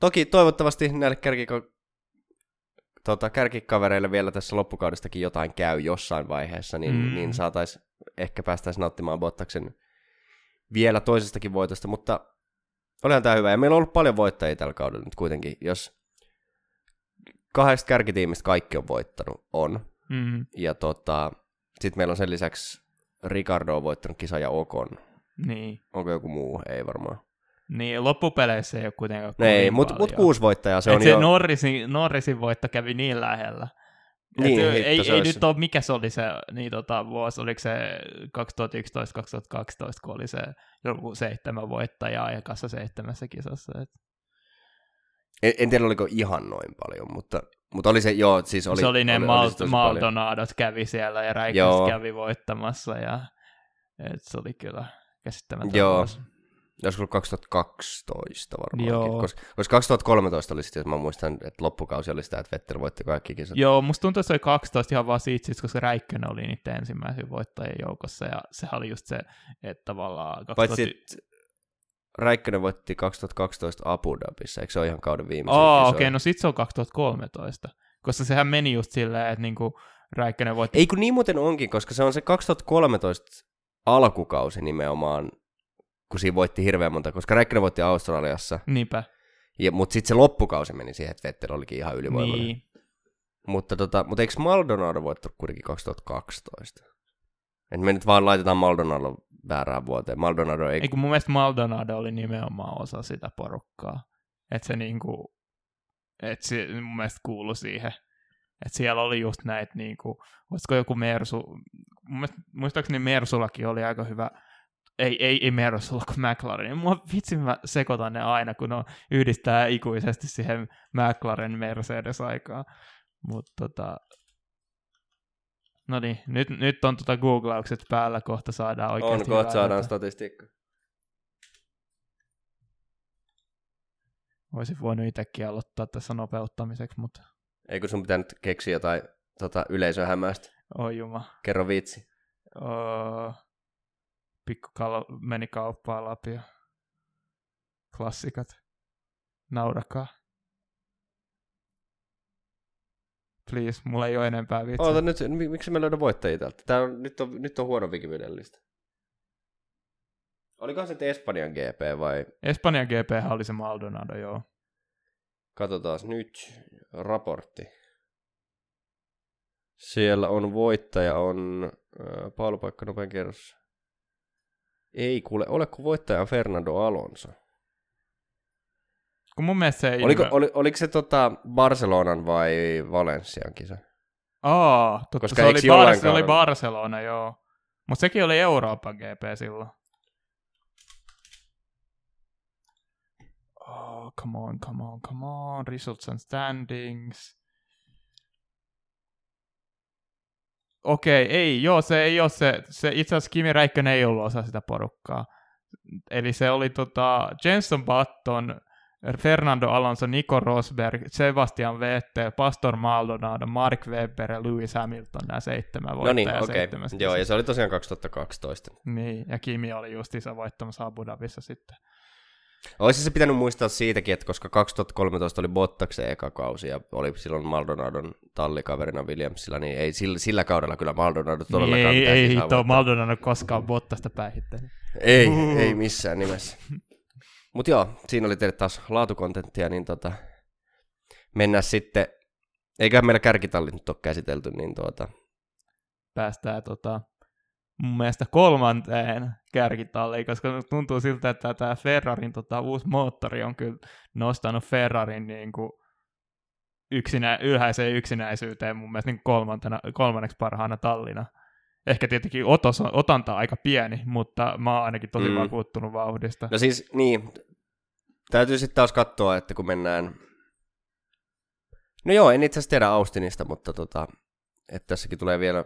Speaker 1: toki toivottavasti näille kärkiko, tota, kärkikavereille vielä tässä loppukaudestakin jotain käy jossain vaiheessa, niin, mm. niin saataisiin ehkä päästäisiin nauttimaan Bottaksen vielä toisestakin voitosta, mutta olihan tämä hyvä. Ja meillä on ollut paljon voittajia tällä kaudella nyt kuitenkin. Jos kahdesta kärkitiimistä kaikki on voittanut, on.
Speaker 2: Mm.
Speaker 1: Ja tota, sitten meillä on sen lisäksi Ricardo on voittanut kisa ja Okon.
Speaker 2: Niin.
Speaker 1: Onko joku muu? Ei varmaan.
Speaker 2: Niin, loppupeleissä ei ole kuitenkaan
Speaker 1: Ei, mutta mut kuusi voittajaa se Et on
Speaker 2: se
Speaker 1: jo...
Speaker 2: Norrisin, Norrisin voitto kävi niin lähellä. Niin, ei, ei, ei nyt ole, mikä se oli se niin tota, vuosi, oliko se 2011-2012, kun oli se joku seitsemän voittajaa ja kassa seitsemässä kisassa. Et.
Speaker 1: En, en tiedä, oliko ihan noin paljon, mutta, mutta oli se, joo, siis oli...
Speaker 2: Se oli ne oli, Mal- oli Maldonadot kävi siellä ja Räikkönen kävi voittamassa ja et se oli kyllä käsittämätön
Speaker 1: Joo, vuosi. Olisiko ollut 2012 varmaan. Joo. Koska, koska 2013 oli sitten, jos mä muistan, että loppukausi oli sitä, että Vettel voitti kaikki kisat.
Speaker 2: Joo, musta tuntuu, että se oli 12 ihan vaan siitä, koska Räikkönen oli niiden ensimmäisen voittajien joukossa, ja sehän oli just se, että tavallaan... 2000... Paitsi,
Speaker 1: Räikkönen voitti 2012 Abu Dhabissa, eikö se ole ihan kauden viimeisen
Speaker 2: Oh, okei, okay, no sit se on 2013, koska sehän meni just silleen, että niinku Räikkönen voitti...
Speaker 1: Ei kun niin muuten onkin, koska se on se 2013 alkukausi nimenomaan, kun siinä voitti hirveän monta, koska Räikkönen voitti Australiassa.
Speaker 2: Niinpä.
Speaker 1: Ja, mutta sitten se loppukausi meni siihen, että Vettel olikin ihan ylivoimainen. Niin. Mutta, tota, mutta eikö Maldonado voittanut kuitenkin 2012? Et me nyt vaan laitetaan Maldonado väärään vuoteen. Maldonado ei...
Speaker 2: Ei kun mun mielestä Maldonado oli nimenomaan osa sitä porukkaa. Että se niinku, että se mun mielestä kuului siihen. Että siellä oli just näitä niinku, olisiko joku Mersu, muistaakseni Mersullakin oli aika hyvä, ei, ei, ei Mersulla kuin McLaren. Mua vitsi mä sekoitan ne aina, kun ne yhdistää ikuisesti siihen McLaren Mercedes-aikaan. Mutta tota, No niin, nyt, nyt on tota googlaukset päällä, kohta saadaan oikeasti
Speaker 1: On, kohta saadaan statistiikka.
Speaker 2: Olisin voinut itsekin aloittaa tässä nopeuttamiseksi, mutta...
Speaker 1: Eikö sun pitää nyt keksiä jotain tota, yleisöhämästä?
Speaker 2: Oi juma.
Speaker 1: Kerro vitsi.
Speaker 2: Oh, pikku kalo meni kauppaan läpi ja klassikat. Naurakaa. Please, mulla ei ole enempää vitsiä.
Speaker 1: Oota nyt, miksi me löydä voittajia täältä? Tää on, nyt, on, nyt on huono Wikipedian lista. Oliko se Espanjan GP vai?
Speaker 2: Espanjan GP oli se Maldonado, joo.
Speaker 1: Katsotaan nyt raportti. Siellä on voittaja, on äh, paalupaikka nopein kerrossa. Ei kuule, ole kun voittaja Fernando Alonso.
Speaker 2: Kun mun mielestä se ei...
Speaker 1: Oliko, oli, oliko se tota Barcelonan vai Valencian kisa?
Speaker 2: Aa, totta, Koska se, oli Bar- se oli Barcelona, joo. Mutta sekin oli Euroopan GP silloin. Oh, come on, come on, come on. Results and standings. Okei, okay, ei, joo, se ei ole se, se itse asiassa Kimi Räikkönen ei ollut osa sitä porukkaa. Eli se oli tota Jenson Button, Fernando Alonso, Nico Rosberg, Sebastian Vettel, Pastor Maldonado, Mark Webber ja Lewis Hamilton, nämä seitsemän voittajaa.
Speaker 1: No niin, okei. Okay. Joo, ja se oli tosiaan 2012.
Speaker 2: Niin, ja Kimi oli justiinsa voittamassa Abu Dhabissa sitten.
Speaker 1: Olisi se pitänyt muistaa siitäkin, että koska 2013 oli Bottaksen eka kausi ja oli silloin Maldonadon tallikaverina Williamsilla, niin ei sillä, sillä kaudella kyllä Maldonado todellakaan
Speaker 2: niin, Ei, ei tuo Maldonado koskaan Bottasta päihittänyt.
Speaker 1: Ei, uh. ei missään nimessä. Mutta joo, siinä oli teille taas laatukontenttia, niin tota, mennään sitten, eiköhän meillä kärkitallit nyt ole käsitelty, niin tuota...
Speaker 2: Päästään tota, mun mielestä kolmanteen kärkitalliin, koska tuntuu siltä, että tämä Ferrarin tota, uusi moottori on kyllä nostanut Ferrarin niin kuin yksinä, ylhäiseen yksinäisyyteen mun mielestä niin kolmantena, kolmanneksi parhaana tallina. Ehkä tietenkin otos, otanta aika pieni, mutta mä oon ainakin tosi mm. vakuuttunut vauhdista.
Speaker 1: No siis niin, täytyy sitten taas katsoa, että kun mennään... No joo, en itse asiassa tiedä Austinista, mutta tota, että tässäkin tulee vielä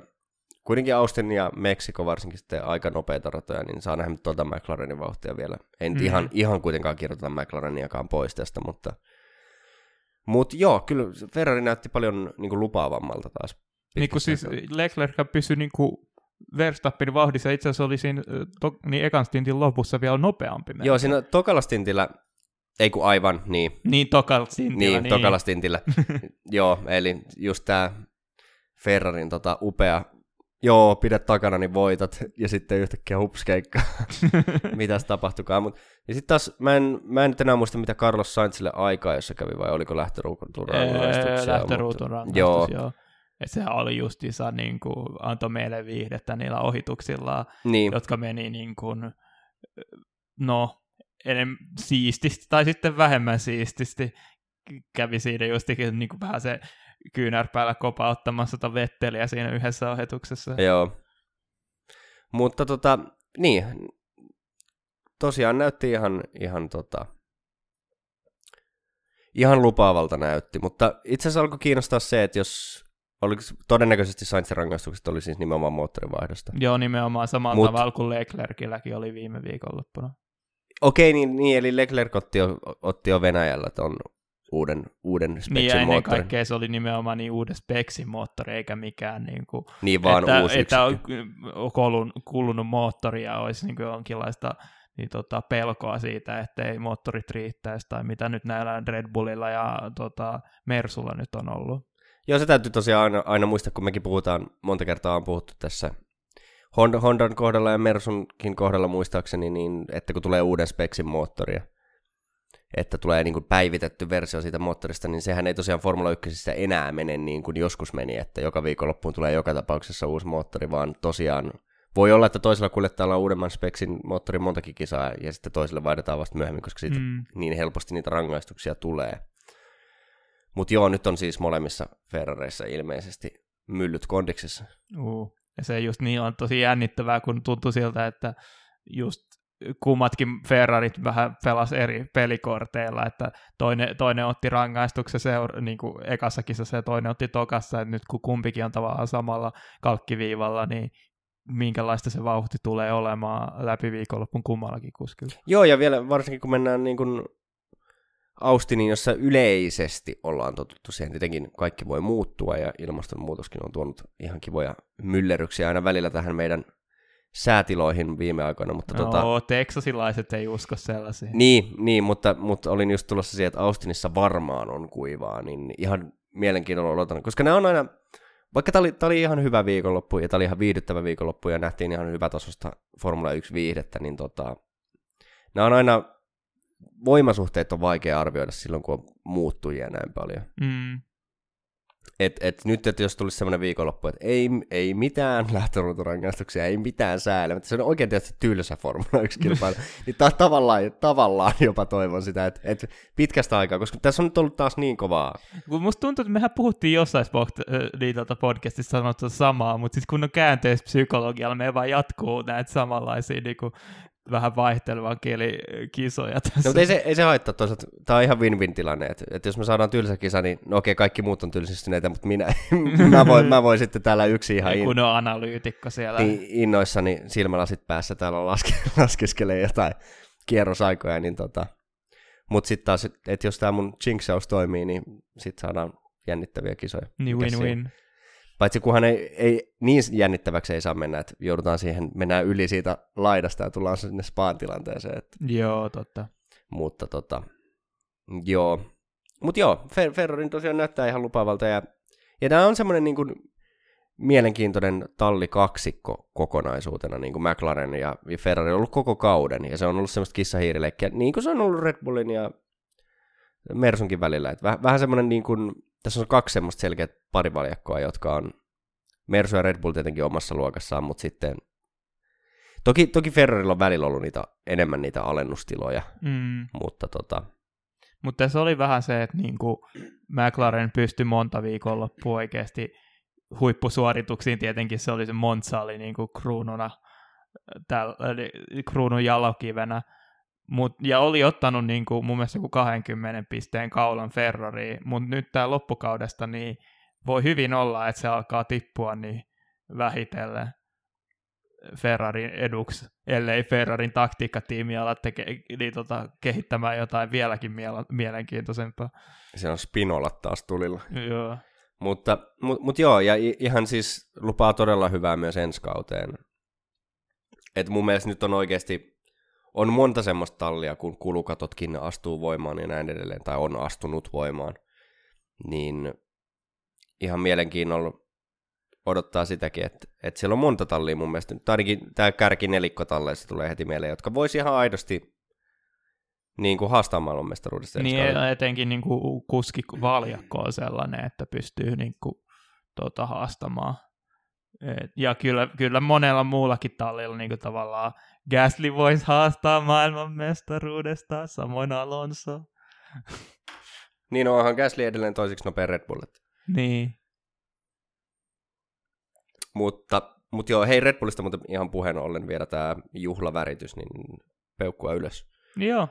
Speaker 1: kuitenkin Austin ja Meksiko varsinkin sitten aika nopeita ratoja, niin saa nähdä tuolta McLarenin vauhtia vielä. En mm. ihan, ihan kuitenkaan kirjoita McLareniakaan pois tästä, mutta, mutta joo, kyllä Ferrari näytti paljon niin kuin lupaavammalta taas.
Speaker 2: Niin kuin siis Leclerc pysyi niin kuin Verstappenin vauhdissa itse asiassa oli siinä to, niin ekan stintin lopussa vielä nopeampi.
Speaker 1: Joo, siinä tokalla stintillä, ei kun aivan, niin.
Speaker 2: Niin, tokalla stintillä.
Speaker 1: Niin, niin. tokalla stintillä. Joo, eli just tämä Ferrarin tota, upea joo, pidä takana, niin voitat, ja sitten yhtäkkiä hupskeikka, mitäs tapahtukaan. Mut, ja sitten taas, mä en, mä en nyt enää muista, mitä Carlos Sainzille aikaa, jossa kävi, vai oliko lähtöruutun rangaistuksia.
Speaker 2: Lähtöruutun rangaistus, joo. joo. Et sehän oli justiinsa, niin kuin, antoi meille viihdettä niillä ohituksilla, niin. jotka meni niin kuin, no, enem, siististi tai sitten vähemmän siististi kävi siinä justikin niin kuin vähän se kyynärpäällä kopauttamassa tota vetteliä siinä yhdessä ohjetuksessa.
Speaker 1: Joo. Mutta tota, niin, tosiaan näytti ihan, ihan tota, ihan lupaavalta näytti, mutta itse asiassa alkoi kiinnostaa se, että jos oliko todennäköisesti Sainzin rangaistukset oli siis nimenomaan moottorivaihdosta.
Speaker 2: Joo, nimenomaan samalla Mut, tavalla kuin Leclercilläkin oli viime viikonloppuna.
Speaker 1: Okei, niin, niin eli Leclerc otti jo, otti jo Venäjällä ton uuden, uuden speksin
Speaker 2: niin, ja
Speaker 1: ennen
Speaker 2: kaikkea se oli nimenomaan niin uuden speksin moottori, eikä mikään niin kuin,
Speaker 1: niin vaan
Speaker 2: että,
Speaker 1: uusi
Speaker 2: että on kulunut, kulunut moottori ja olisi niin kuin jonkinlaista niin tota, pelkoa siitä, että ei moottorit riittäisi, tai mitä nyt näillä Red Bullilla ja tota, Mersulla nyt on ollut.
Speaker 1: Joo, se täytyy tosiaan aina, aina muistaa, kun mekin puhutaan, monta kertaa on puhuttu tässä Honda, Hondan kohdalla ja Mersunkin kohdalla muistaakseni, niin että kun tulee uuden speksin moottoria, että tulee niin kuin päivitetty versio siitä moottorista, niin sehän ei tosiaan Formula 1 enää mene niin kuin joskus meni, että joka viikonloppuun tulee joka tapauksessa uusi moottori, vaan tosiaan Voi olla, että toisella kuljettajalla on uudemman speksin moottorin montakin kisaa, ja sitten toiselle vaihdetaan vasta myöhemmin, koska siitä mm. niin helposti niitä rangaistuksia tulee. Mutta joo, nyt on siis molemmissa Ferrareissa ilmeisesti myllyt kondiksessa.
Speaker 2: Uh. Ja se just niin on tosi jännittävää, kun tuntuu siltä, että just kummatkin Ferrarit vähän pelas eri pelikorteilla, että toinen, toinen otti rangaistuksen seur- niin kuin ekassa kisassa ja toinen otti tokassa, että nyt kun kumpikin on tavallaan samalla kalkkiviivalla, niin minkälaista se vauhti tulee olemaan läpi viikonlopun kummallakin kuskilla.
Speaker 1: Joo, ja vielä varsinkin kun mennään niin kuin Austinin, jossa yleisesti ollaan totuttu siihen, tietenkin kaikki voi muuttua ja ilmastonmuutoskin on tuonut ihan kivoja myllerryksiä aina välillä tähän meidän säätiloihin viime aikoina. Mutta
Speaker 2: no, tota... teksasilaiset ei usko sellaisia.
Speaker 1: Niin, niin mutta, mutta olin just tulossa siihen, että Austinissa varmaan on kuivaa, niin ihan mielenkiinnolla odotan, koska nämä on aina, vaikka tämä oli, tämä oli ihan hyvä viikonloppu ja tämä oli ihan viihdyttävä viikonloppu ja nähtiin ihan hyvä tasosta Formula 1 viihdettä, niin tota, nämä on aina, voimasuhteet on vaikea arvioida silloin, kun on muuttujia näin paljon.
Speaker 2: Mm.
Speaker 1: Et, et nyt, että jos tulisi sellainen viikonloppu, että ei, ei mitään lähtöruuturangaistuksia, ei mitään säällä, mutta se on oikein tietysti tylsä Formula 1 kilpailu, niin ta- tavallaan, tavallaan jopa toivon sitä, että et pitkästä aikaa, koska tässä on nyt ollut taas niin kovaa.
Speaker 2: Kun musta tuntuu, että mehän puhuttiin jossain tota podcastissa sanottu samaa, mutta sitten kun on käänteispsykologialla, me vaan jatkuu näitä samanlaisia niin kuin vähän vaihtelevan kielikisoja tässä.
Speaker 1: No, mutta ei se, ei se haittaa toisaalta. Tämä on ihan win-win tilanne, että, että jos me saadaan tylsä kisa, niin no okei, kaikki muut on tylsistyneitä, mutta minä, mä, voin, mä voin sitten täällä yksi ihan...
Speaker 2: In, kun on analyytikko siellä.
Speaker 1: Niin, innoissani silmälasit päässä täällä laske, laskeskelee jotain kierrosaikoja, niin tota... Mutta sitten taas, että jos tämä mun jinksaus toimii, niin sitten saadaan jännittäviä kisoja.
Speaker 2: Niin win-win.
Speaker 1: Paitsi kunhan ei, ei, niin jännittäväksi ei saa mennä, että joudutaan siihen, mennään yli siitä laidasta ja tullaan sinne spaan tilanteeseen. Että.
Speaker 2: Joo, totta.
Speaker 1: Mutta tota, joo. Mutta joo, Fer- Ferrarin tosiaan näyttää ihan lupaavalta ja, ja tämä on semmoinen niin kuin, mielenkiintoinen tallikaksikko kokonaisuutena, niin kuin McLaren ja, Ferrari on ollut koko kauden, ja se on ollut semmoista kissahiirileikkiä, niin kuin se on ollut Red Bullin ja Mersunkin välillä. Et väh, vähän semmoinen niin kuin, tässä on kaksi semmoista selkeät parivaljakkoa, jotka on Mersu ja Red Bull tietenkin omassa luokassaan, mutta sitten Toki, toki Ferrarilla on välillä ollut niitä, enemmän niitä alennustiloja,
Speaker 2: mm.
Speaker 1: mutta tota...
Speaker 2: Mutta tässä oli vähän se, että niinku McLaren pystyi monta viikonloppua oikeasti huippusuorituksiin. Tietenkin se oli se Monza oli niinku kruununa, täl, eli kruunun jalokivenä. Mut, ja oli ottanut niin kuin, mun mielestä joku 20 pisteen kaulan Ferrari, mutta nyt tämä loppukaudesta niin voi hyvin olla, että se alkaa tippua niin vähitellen Ferrarin eduksi, ellei Ferrarin taktiikkatiimi ala teke, niin, tota, kehittämään jotain vieläkin miele- mielenkiintoisempaa.
Speaker 1: Se on Spinola taas tulilla.
Speaker 2: Joo.
Speaker 1: Mutta mut, mut joo, ja ihan siis lupaa todella hyvää myös ensi kauteen. Et mun mielestä nyt on oikeasti on monta semmoista tallia, kun kulukatotkin astuu voimaan ja näin edelleen, tai on astunut voimaan, niin ihan mielenkiinnolla odottaa sitäkin, että, että siellä on monta tallia mun mielestä. Tai ainakin tämä kärki nelikkotalleissa tulee heti mieleen, jotka voisi ihan aidosti niin kuin haastaa maailmanmestaruudesta.
Speaker 2: Niin, etenkin niin kuin kuski valjakko on sellainen, että pystyy niin kuin, tuota, haastamaan. Et, ja kyllä, kyllä monella muullakin tallilla niin tavallaan Gasly voisi haastaa maailmanmestaruudesta, samoin Alonso.
Speaker 1: niin no, onhan Gasly edelleen toisiksi nopea Red Bull.
Speaker 2: Niin.
Speaker 1: Mutta, mutta joo, hei Red Bullista mutta ihan puheen ollen vielä tämä juhlaväritys, niin peukkua ylös.
Speaker 2: Joo.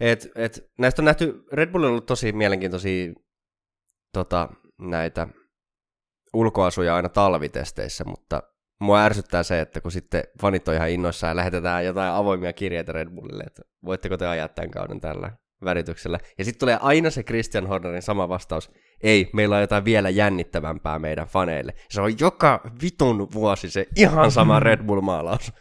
Speaker 1: Et, et, näistä on nähty, Red Bull on ollut tosi mielenkiintoisia tota, näitä ulkoasuja aina talvitesteissä, mutta mua ärsyttää se, että kun sitten fanit on ihan innoissaan ja lähetetään jotain avoimia kirjeitä Red Bullille, että voitteko te ajaa tämän kauden tällä värityksellä. Ja sitten tulee aina se Christian Hornerin sama vastaus, ei, meillä on jotain vielä jännittävämpää meidän faneille. Se on joka vitun vuosi se ihan sama Red Bull-maalaus.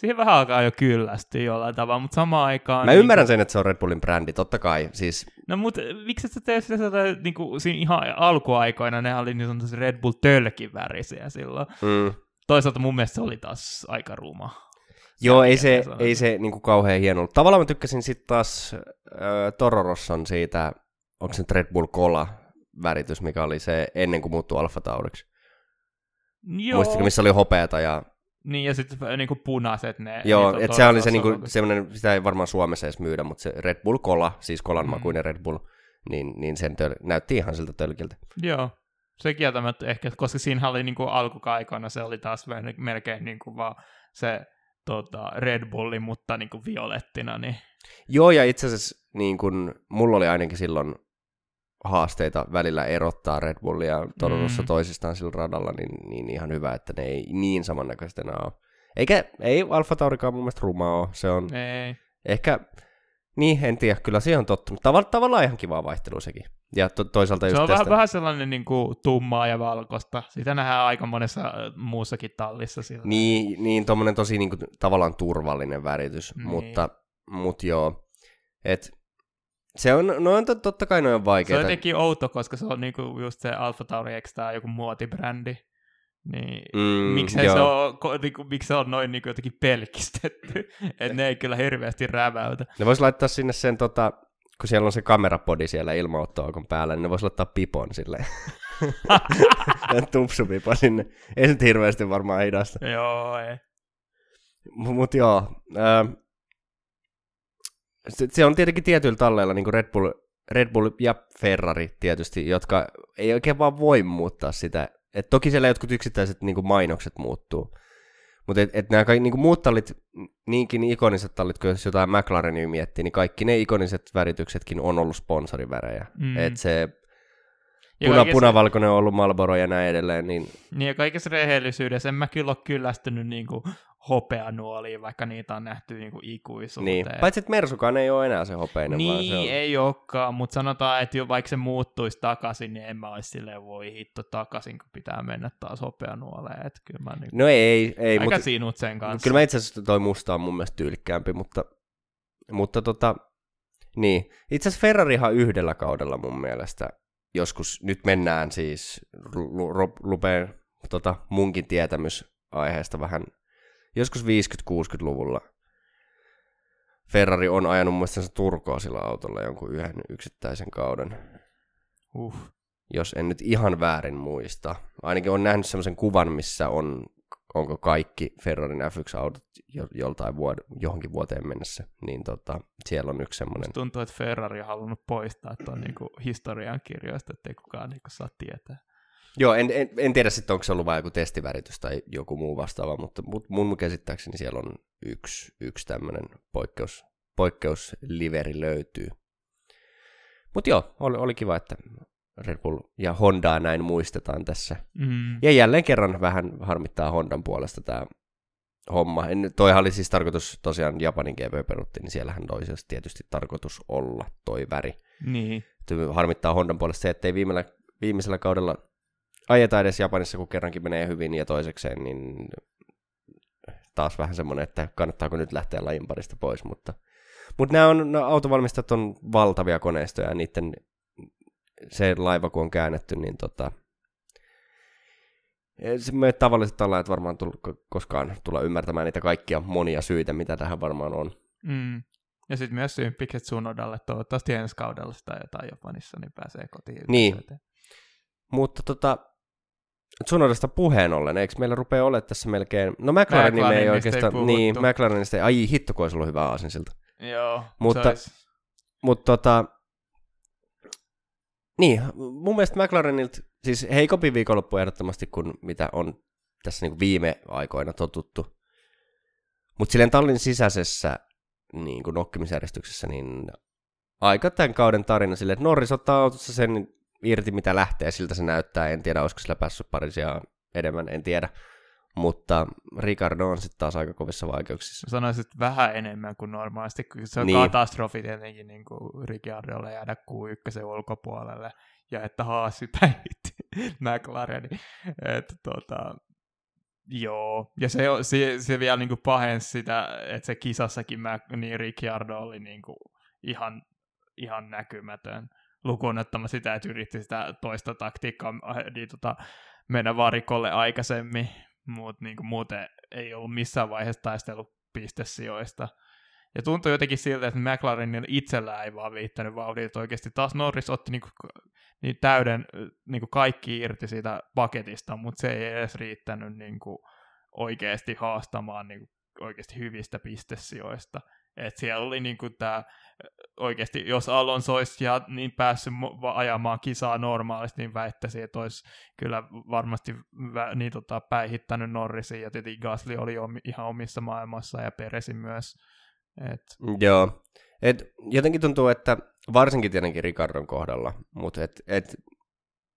Speaker 2: Siihen vähän alkaa jo kyllästi jollain tavalla, mutta samaan aikaan...
Speaker 1: Mä niin ymmärrän sen, että se on Red Bullin brändi, totta kai. Siis...
Speaker 2: No mutta miksi et sä tee sitä, niin kuin, siinä ihan alkuaikoina, ne oli niin sanotusti Red Bull tölkin värisiä silloin.
Speaker 1: Mm
Speaker 2: toisaalta mun mielestä se oli taas aika ruma.
Speaker 1: Joo, ei se, ei se niin kuin kauhean hieno ollut. Tavallaan mä tykkäsin sitten taas äh, Tororosson siitä, onko se Red Bull Cola väritys, mikä oli se ennen kuin muuttui Alfa Tauriksi.
Speaker 2: Joo.
Speaker 1: Muistatko, missä oli hopeata ja
Speaker 2: Niin, ja sitten niinku punaiset ne.
Speaker 1: Joo,
Speaker 2: niitä
Speaker 1: että se oli se niinku, semmoinen, sitä ei varmaan Suomessa edes myydä, mutta se Red Bull Cola, siis kolan
Speaker 2: Mm.
Speaker 1: makuinen Red Bull, niin, niin sen töl, näytti ihan siltä tölkiltä.
Speaker 2: Joo, se kieltämättä ehkä, koska siinä oli niinku alkukaikoina se oli taas mel- melkein niinku vaan se tota, Red Bulli, mutta niinku violettina, niin
Speaker 1: Joo, ja itse asiassa niin kun, mulla oli ainakin silloin haasteita välillä erottaa Red Bullia Torontossa
Speaker 2: Mm.
Speaker 1: toisistaan sillä radalla, niin, niin ihan hyvä, että ne ei niin samannäköiset enää ole. Eikä, ei Alfa Taurikaan mun mielestä ruma ole. Se on
Speaker 2: ei.
Speaker 1: ehkä, niin en tiedä, kyllä siihen on tottunut. Tav- tavallaan ihan kivaa vaihtelua sekin. Ja to- toisaalta just
Speaker 2: Se on
Speaker 1: tästä,
Speaker 2: vähän, vähän sellainen niinku tummaa ja valkoista. Sitä nähdään aika monessa muussakin tallissa. Sillä.
Speaker 1: Niin, niin tommonen tosi niinku, tavallaan turvallinen väritys,
Speaker 2: Niin.
Speaker 1: mutta mut joo. Et, se on, no on tot- totta kai noin on
Speaker 2: se on jotenkin outo, koska se on niinku just se Alfa Tauri, eikö tää joku muotibrändi? Niin
Speaker 1: Mm,
Speaker 2: miksei
Speaker 1: joo.
Speaker 2: se on, niinku, miksi se on noin niinku jotenkin pelkistetty? että ne ei kyllä hirveästi räväytä.
Speaker 1: Ne vois laittaa sinne sen, tota, kun siellä on se kamerapodi siellä ilmaottoaukon päällä, niin ne vois laittaa pipon silleen. Tupsupipo sinne. Ei se nyt hirveästi varmaan hidasta.
Speaker 2: Joo, ei.
Speaker 1: Mut joo. Ää, se, se, on tietenkin tietyillä talleilla, niin kuin Red Bull, Red Bull ja Ferrari tietysti, jotka ei oikein vaan voi muuttaa sitä. Et toki siellä jotkut yksittäiset niin kuin mainokset muuttuu. Mutta et, et nämä kaikki niin kuin muut tallit, niinkin ikoniset tallit, kun jos jotain McLarenia miettii, niin kaikki ne ikoniset värityksetkin on ollut sponsorivärejä.
Speaker 2: Mm.
Speaker 1: Et se
Speaker 2: Ja
Speaker 1: puna,
Speaker 2: kaikessa-
Speaker 1: punavalkoinen on ollut Marlboro ja näin edelleen, niin
Speaker 2: Niin ja kaikessa rehellisyydessä en mä kyllä ole kyllästynyt niinku hopeanuoliin, vaikka niitä on nähty niinku ikuisuuteen.
Speaker 1: niin. Paitsi, että Mersukaan ei ole enää se hopeinen, vaan
Speaker 2: Niin,
Speaker 1: se on...
Speaker 2: ei olekaan, mutta sanotaan, että jo vaikka se muuttuisi takaisin, niin en mä olisi silleen, voi hitto takaisin, kun pitää mennä taas hopeanuoleen. Että kyllä mä nyt
Speaker 1: No ei, ei,
Speaker 2: aika
Speaker 1: mutta
Speaker 2: sinut sen kanssa.
Speaker 1: kyllä mä itse asiassa toi musta on mun mielestä tyylikkäämpi, mutta, mutta tota, niin. Itse asiassa Ferrarihan yhdellä kaudella mun mielestä, joskus, nyt mennään siis, lupeen tota, munkin tietämys aiheesta vähän, joskus 50-60-luvulla Ferrari on ajanut sen Turkoa sillä autolla jonkun yhden yksittäisen kauden,
Speaker 2: Uh.
Speaker 1: jos en nyt ihan väärin muista. Ainakin on nähnyt semmoisen kuvan, missä on, onko kaikki Ferrarin F1-autot jo, joltain vuod- johonkin vuoteen mennessä, niin tota, siellä on yksi semmoinen.
Speaker 2: Tuntuu, että Ferrari on halunnut poistaa tuon niinku historian kirjoista, ettei kukaan niinku saa tietää.
Speaker 1: Joo, en, en, en tiedä sitten, onko se ollut vain joku testiväritys tai joku muu vastaava, mutta mut mun käsittääkseni siellä on yksi, yksi tämmöinen poikkeus, poikkeusliveri löytyy. Mutta joo, oli, oli kiva, että Red Bull ja Hondaa näin muistetaan tässä.
Speaker 2: Mm.
Speaker 1: Ja jälleen kerran vähän harmittaa Hondan puolesta tämä homma. En, toihan oli siis tarkoitus, tosiaan Japanin GP peruttiin, niin siellähän toisessa tietysti tarkoitus olla toi väri.
Speaker 2: Niin.
Speaker 1: Harmittaa Hondan puolesta se, että ei viimeisellä, viimeisellä kaudella ajeta edes Japanissa, kun kerrankin menee hyvin, ja toisekseen, niin taas vähän semmoinen, että kannattaako nyt lähteä lajin parista pois, mutta, mutta nämä, on, nämä autovalmistajat on valtavia koneistoja, ja niiden se laiva, kun on käännetty, niin tota, se me tavalliset tallajat varmaan tull, koskaan tulla ymmärtämään niitä kaikkia monia syitä, mitä tähän varmaan on.
Speaker 2: Mm. Ja sitten myös symppikset Sunodalle toivottavasti ensi kaudella sitä jotain Japanissa, niin pääsee kotiin.
Speaker 1: Niin. Mutta tota, Tsunodasta puheen ollen, eikö meillä rupea olemaan tässä melkein... No McLarenin ei
Speaker 2: ei
Speaker 1: oikeastaan...
Speaker 2: puhuttu.
Speaker 1: niin, McLarenista ei... Ai hitto, kun olisi ollut hyvä aasinsilta.
Speaker 2: Joo.
Speaker 1: Mutta-. Mutta tota... Niin, mun mielestä McLarenilta, siis heikompi viikonloppu ehdottomasti kuin mitä on tässä niinku viime aikoina totuttu. Mutta silleen tallin sisäisessä niin kuin nokkimisjärjestyksessä, niin aika tämän kauden tarina silleen, että Norris ottaa autossa sen irti, mitä lähtee, siltä se näyttää. En tiedä, olisiko sillä päässyt parisia enemmän, en tiedä. Mutta Ricardo on sitten taas aika kovissa vaikeuksissa.
Speaker 2: Sanoisin, että vähän enemmän kuin normaalisti, kun se on
Speaker 1: Niin.
Speaker 2: katastrofi tietenkin niin kuin Ricciardolle jäädä Q1 ulkopuolelle, ja että Haasi päihitti McLarenin. Että tota, joo, ja se, se, se vielä niin kuin pahensi sitä, että se kisassakin Mac, niin Ricciardo oli niin kuin ihan, ihan näkymätön lukuun ottama sitä, että yritti sitä toista taktiikkaa äh, niin, tota, mennä varikolle aikaisemmin, mutta niin muuten ei ollut missään vaiheessa taistellut pistesijoista. Ja tuntui jotenkin siltä, että McLarenin itsellään ei vaan viittänyt vauhdit, oikeasti taas Norris otti niinku, niin täyden niinku kaikki irti siitä paketista, mutta se ei edes riittänyt niinku oikeasti haastamaan niin oikeasti hyvistä pistesijoista. Et siellä oli niin kuin tämä, oikeasti, jos Alonso olisi ja niin päässyt ajamaan kisaa normaalisti, niin väittäisin, että olisi kyllä varmasti vä, niin tota, päihittänyt Norrisin, ja tietenkin Gasly oli omi, ihan omissa maailmassa, ja Peresin myös. Et...
Speaker 1: Joo, et jotenkin tuntuu, että varsinkin tietenkin Ricardon kohdalla, mutta et, et,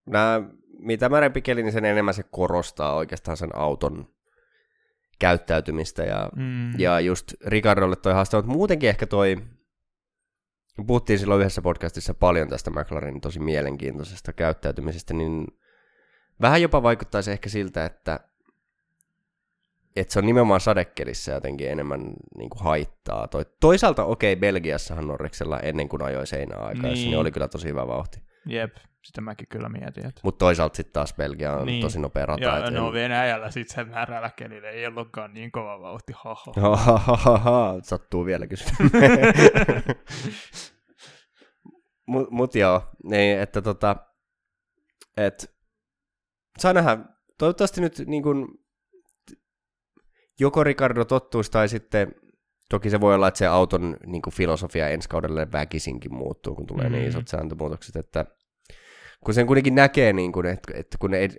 Speaker 1: nää, mitä märempi keli, niin sen enemmän se korostaa oikeastaan sen auton käyttäytymistä ja, mm. ja just Ricardolle toi haaste, mutta muutenkin ehkä toi, puhuttiin silloin yhdessä podcastissa paljon tästä McLarenin tosi mielenkiintoisesta käyttäytymisestä, niin vähän jopa vaikuttaisi ehkä siltä, että, että se on nimenomaan sadekelissä jotenkin enemmän niin kuin haittaa. Toi, toisaalta okei, okay, Belgiassahan Norriksella ennen kuin ajoi seinäaikaa, niin. niin oli kyllä tosi hyvä vauhti.
Speaker 2: Jep, sitä mäkin kyllä mietin. Että...
Speaker 1: Mutta toisaalta sitten taas Belgia on niin. tosi nopea rata.
Speaker 2: Ja no en... Venäjällä sitten se määrällä kelillä ei ollutkaan niin kova vauhti.
Speaker 1: Ha, Sattuu vielä kysymään. mut, mut joo, niin, että tota, et, saa nähdä, toivottavasti nyt niin kun, joko Ricardo tottuisi tai sitten Toki se voi olla, että se auton niin kuin filosofia ensi kaudelle väkisinkin muuttuu, kun tulee mm. niin isot sääntömuutokset, että kun sen kuitenkin näkee, niin kuin, että, että kun ei,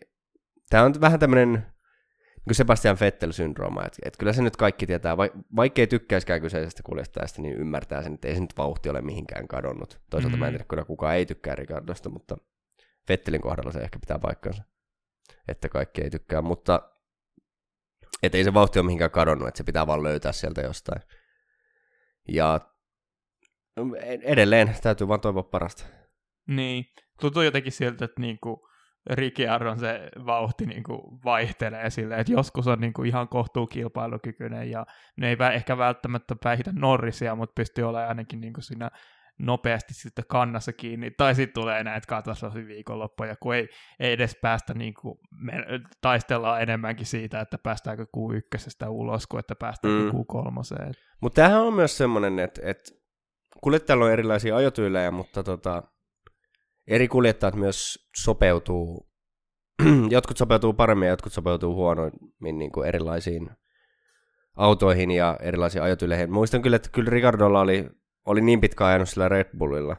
Speaker 1: tämä on vähän tämmöinen niin kuin Sebastian Vettel-syndrooma, että, että kyllä se nyt kaikki tietää, vaikka ei tykkäisikään kyseisestä kuljettajasta, niin ymmärtää sen, että ei se nyt vauhti ole mihinkään kadonnut. Toisaalta mm. mä en mm. tiedä, kyllä kukaan ei tykkää Ricardosta, mutta Vettelin kohdalla se ehkä pitää paikkansa, että kaikki ei tykkää, mutta että ei se vauhti ole mihinkään kadonnut, että se pitää vaan löytää sieltä jostain. Ja edelleen täytyy vaan toivoa parasta.
Speaker 2: Niin, tuntuu jotenkin siltä, että niinku Ricciardon se vauhti niinku vaihtelee silleen, että joskus on niinku ihan kohtuu kilpailukykyinen ja ne ei ehkä välttämättä päihitä Norrisia, mutta pystyy olemaan ainakin niinku siinä nopeasti sitten kannassa kiinni, tai sitten tulee näitä katastrofiviikonloppuja, kun ei, ei edes päästä niin kuin, me taistellaan enemmänkin siitä, että päästäänkö Q1 ulos, kuin että päästäänkö mm. Q3.
Speaker 1: Mutta tämähän on myös semmoinen, että, että kuljettajalla on erilaisia ajotyylejä, mutta tota, eri kuljettajat myös sopeutuu, jotkut sopeutuu paremmin ja jotkut sopeutuu huonommin niin kuin erilaisiin autoihin ja erilaisiin ajotyyleihin. Muistan kyllä, että kyllä Ricardolla oli oli niin pitkä ajanut sillä Red Bullilla,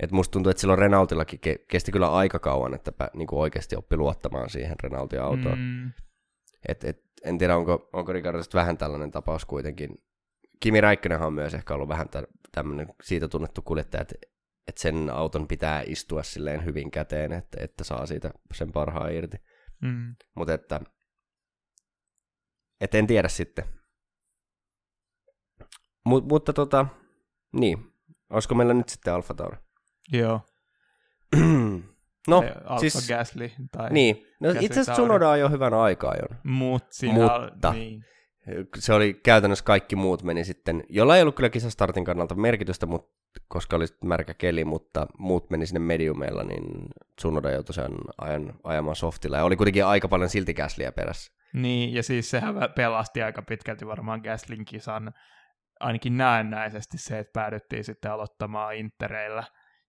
Speaker 1: että musta tuntuu, että silloin Renaultillakin ke- kesti kyllä aika kauan, että pä, niin kuin oikeasti oppi luottamaan siihen Renaultin autoon. Mm. Et, et, en tiedä, onko, onko Ricardosta vähän tällainen tapaus kuitenkin. Kimi Räikkönenhan on myös ehkä ollut vähän tämmöinen siitä tunnettu kuljettaja, että, että sen auton pitää istua silleen hyvin käteen, että, että saa siitä sen parhaan irti. Mm. Mutta että, et en tiedä sitten. Mut, mutta tota, niin. Olisiko meillä nyt sitten Alfa Tauri?
Speaker 2: Joo.
Speaker 1: no,
Speaker 2: Alfa siis... Gasly tai
Speaker 1: Niin. No, Gasly itse asiassa Tsunoda on jo hyvän aikaa jo.
Speaker 2: Mut siinä
Speaker 1: Mutta niin. se oli käytännössä kaikki muut meni sitten, jolla ei ollut kyllä kisastartin kannalta merkitystä, mutta, koska oli märkä keli, mutta muut meni sinne mediumeilla, niin Tsunoda joutui sen ajan, ajamaan softilla. Ja oli kuitenkin aika paljon silti Gaslyä perässä.
Speaker 2: Niin, ja siis sehän pelasti aika pitkälti varmaan Gaslin kisan ainakin näennäisesti se, että päädyttiin sitten aloittamaan Intereillä.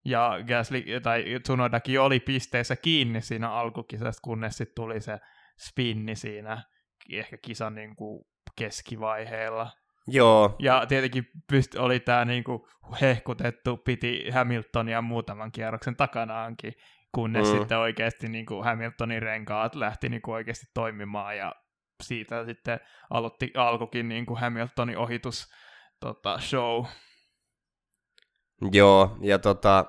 Speaker 2: Ja Gasly, tai Tsunodakin oli pisteessä kiinni siinä alkukisasta, kunnes sitten tuli se spinni siinä ehkä kisan niin kuin keskivaiheella.
Speaker 1: Joo.
Speaker 2: Ja tietenkin pyst- oli tämä niin kuin hehkutettu, piti Hamiltonia muutaman kierroksen takanaankin, kunnes mm. sitten oikeasti niin kuin Hamiltonin renkaat lähti niin kuin oikeasti toimimaan ja siitä sitten aloitti, alkukin niin kuin Hamiltonin ohitus tota, show.
Speaker 1: Joo, ja tota...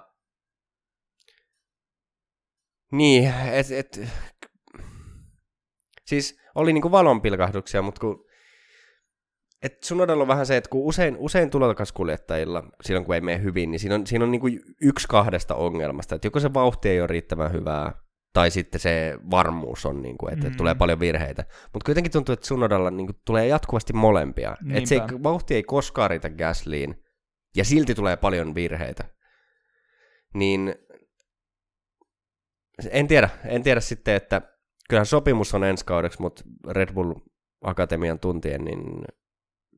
Speaker 1: Niin, et, et, siis oli niinku valonpilkahduksia, mutta kun et sun on vähän se, että kun usein, usein tulokaskuljettajilla, silloin kun ei mene hyvin, niin siinä on, siinä on niinku yksi kahdesta ongelmasta. Että joko se vauhti ei ole riittävän hyvää, tai sitten se varmuus on, niin kuin, että, mm. tulee paljon virheitä. Mutta kuitenkin tuntuu, että Sunodalla niin kuin, tulee jatkuvasti molempia. Että se ei, vauhti ei koskaan riitä Gasliin, ja silti tulee paljon virheitä. Niin en tiedä, en tiedä sitten, että kyllähän sopimus on ensi kaudeksi, mutta Red Bull Akatemian tuntien, niin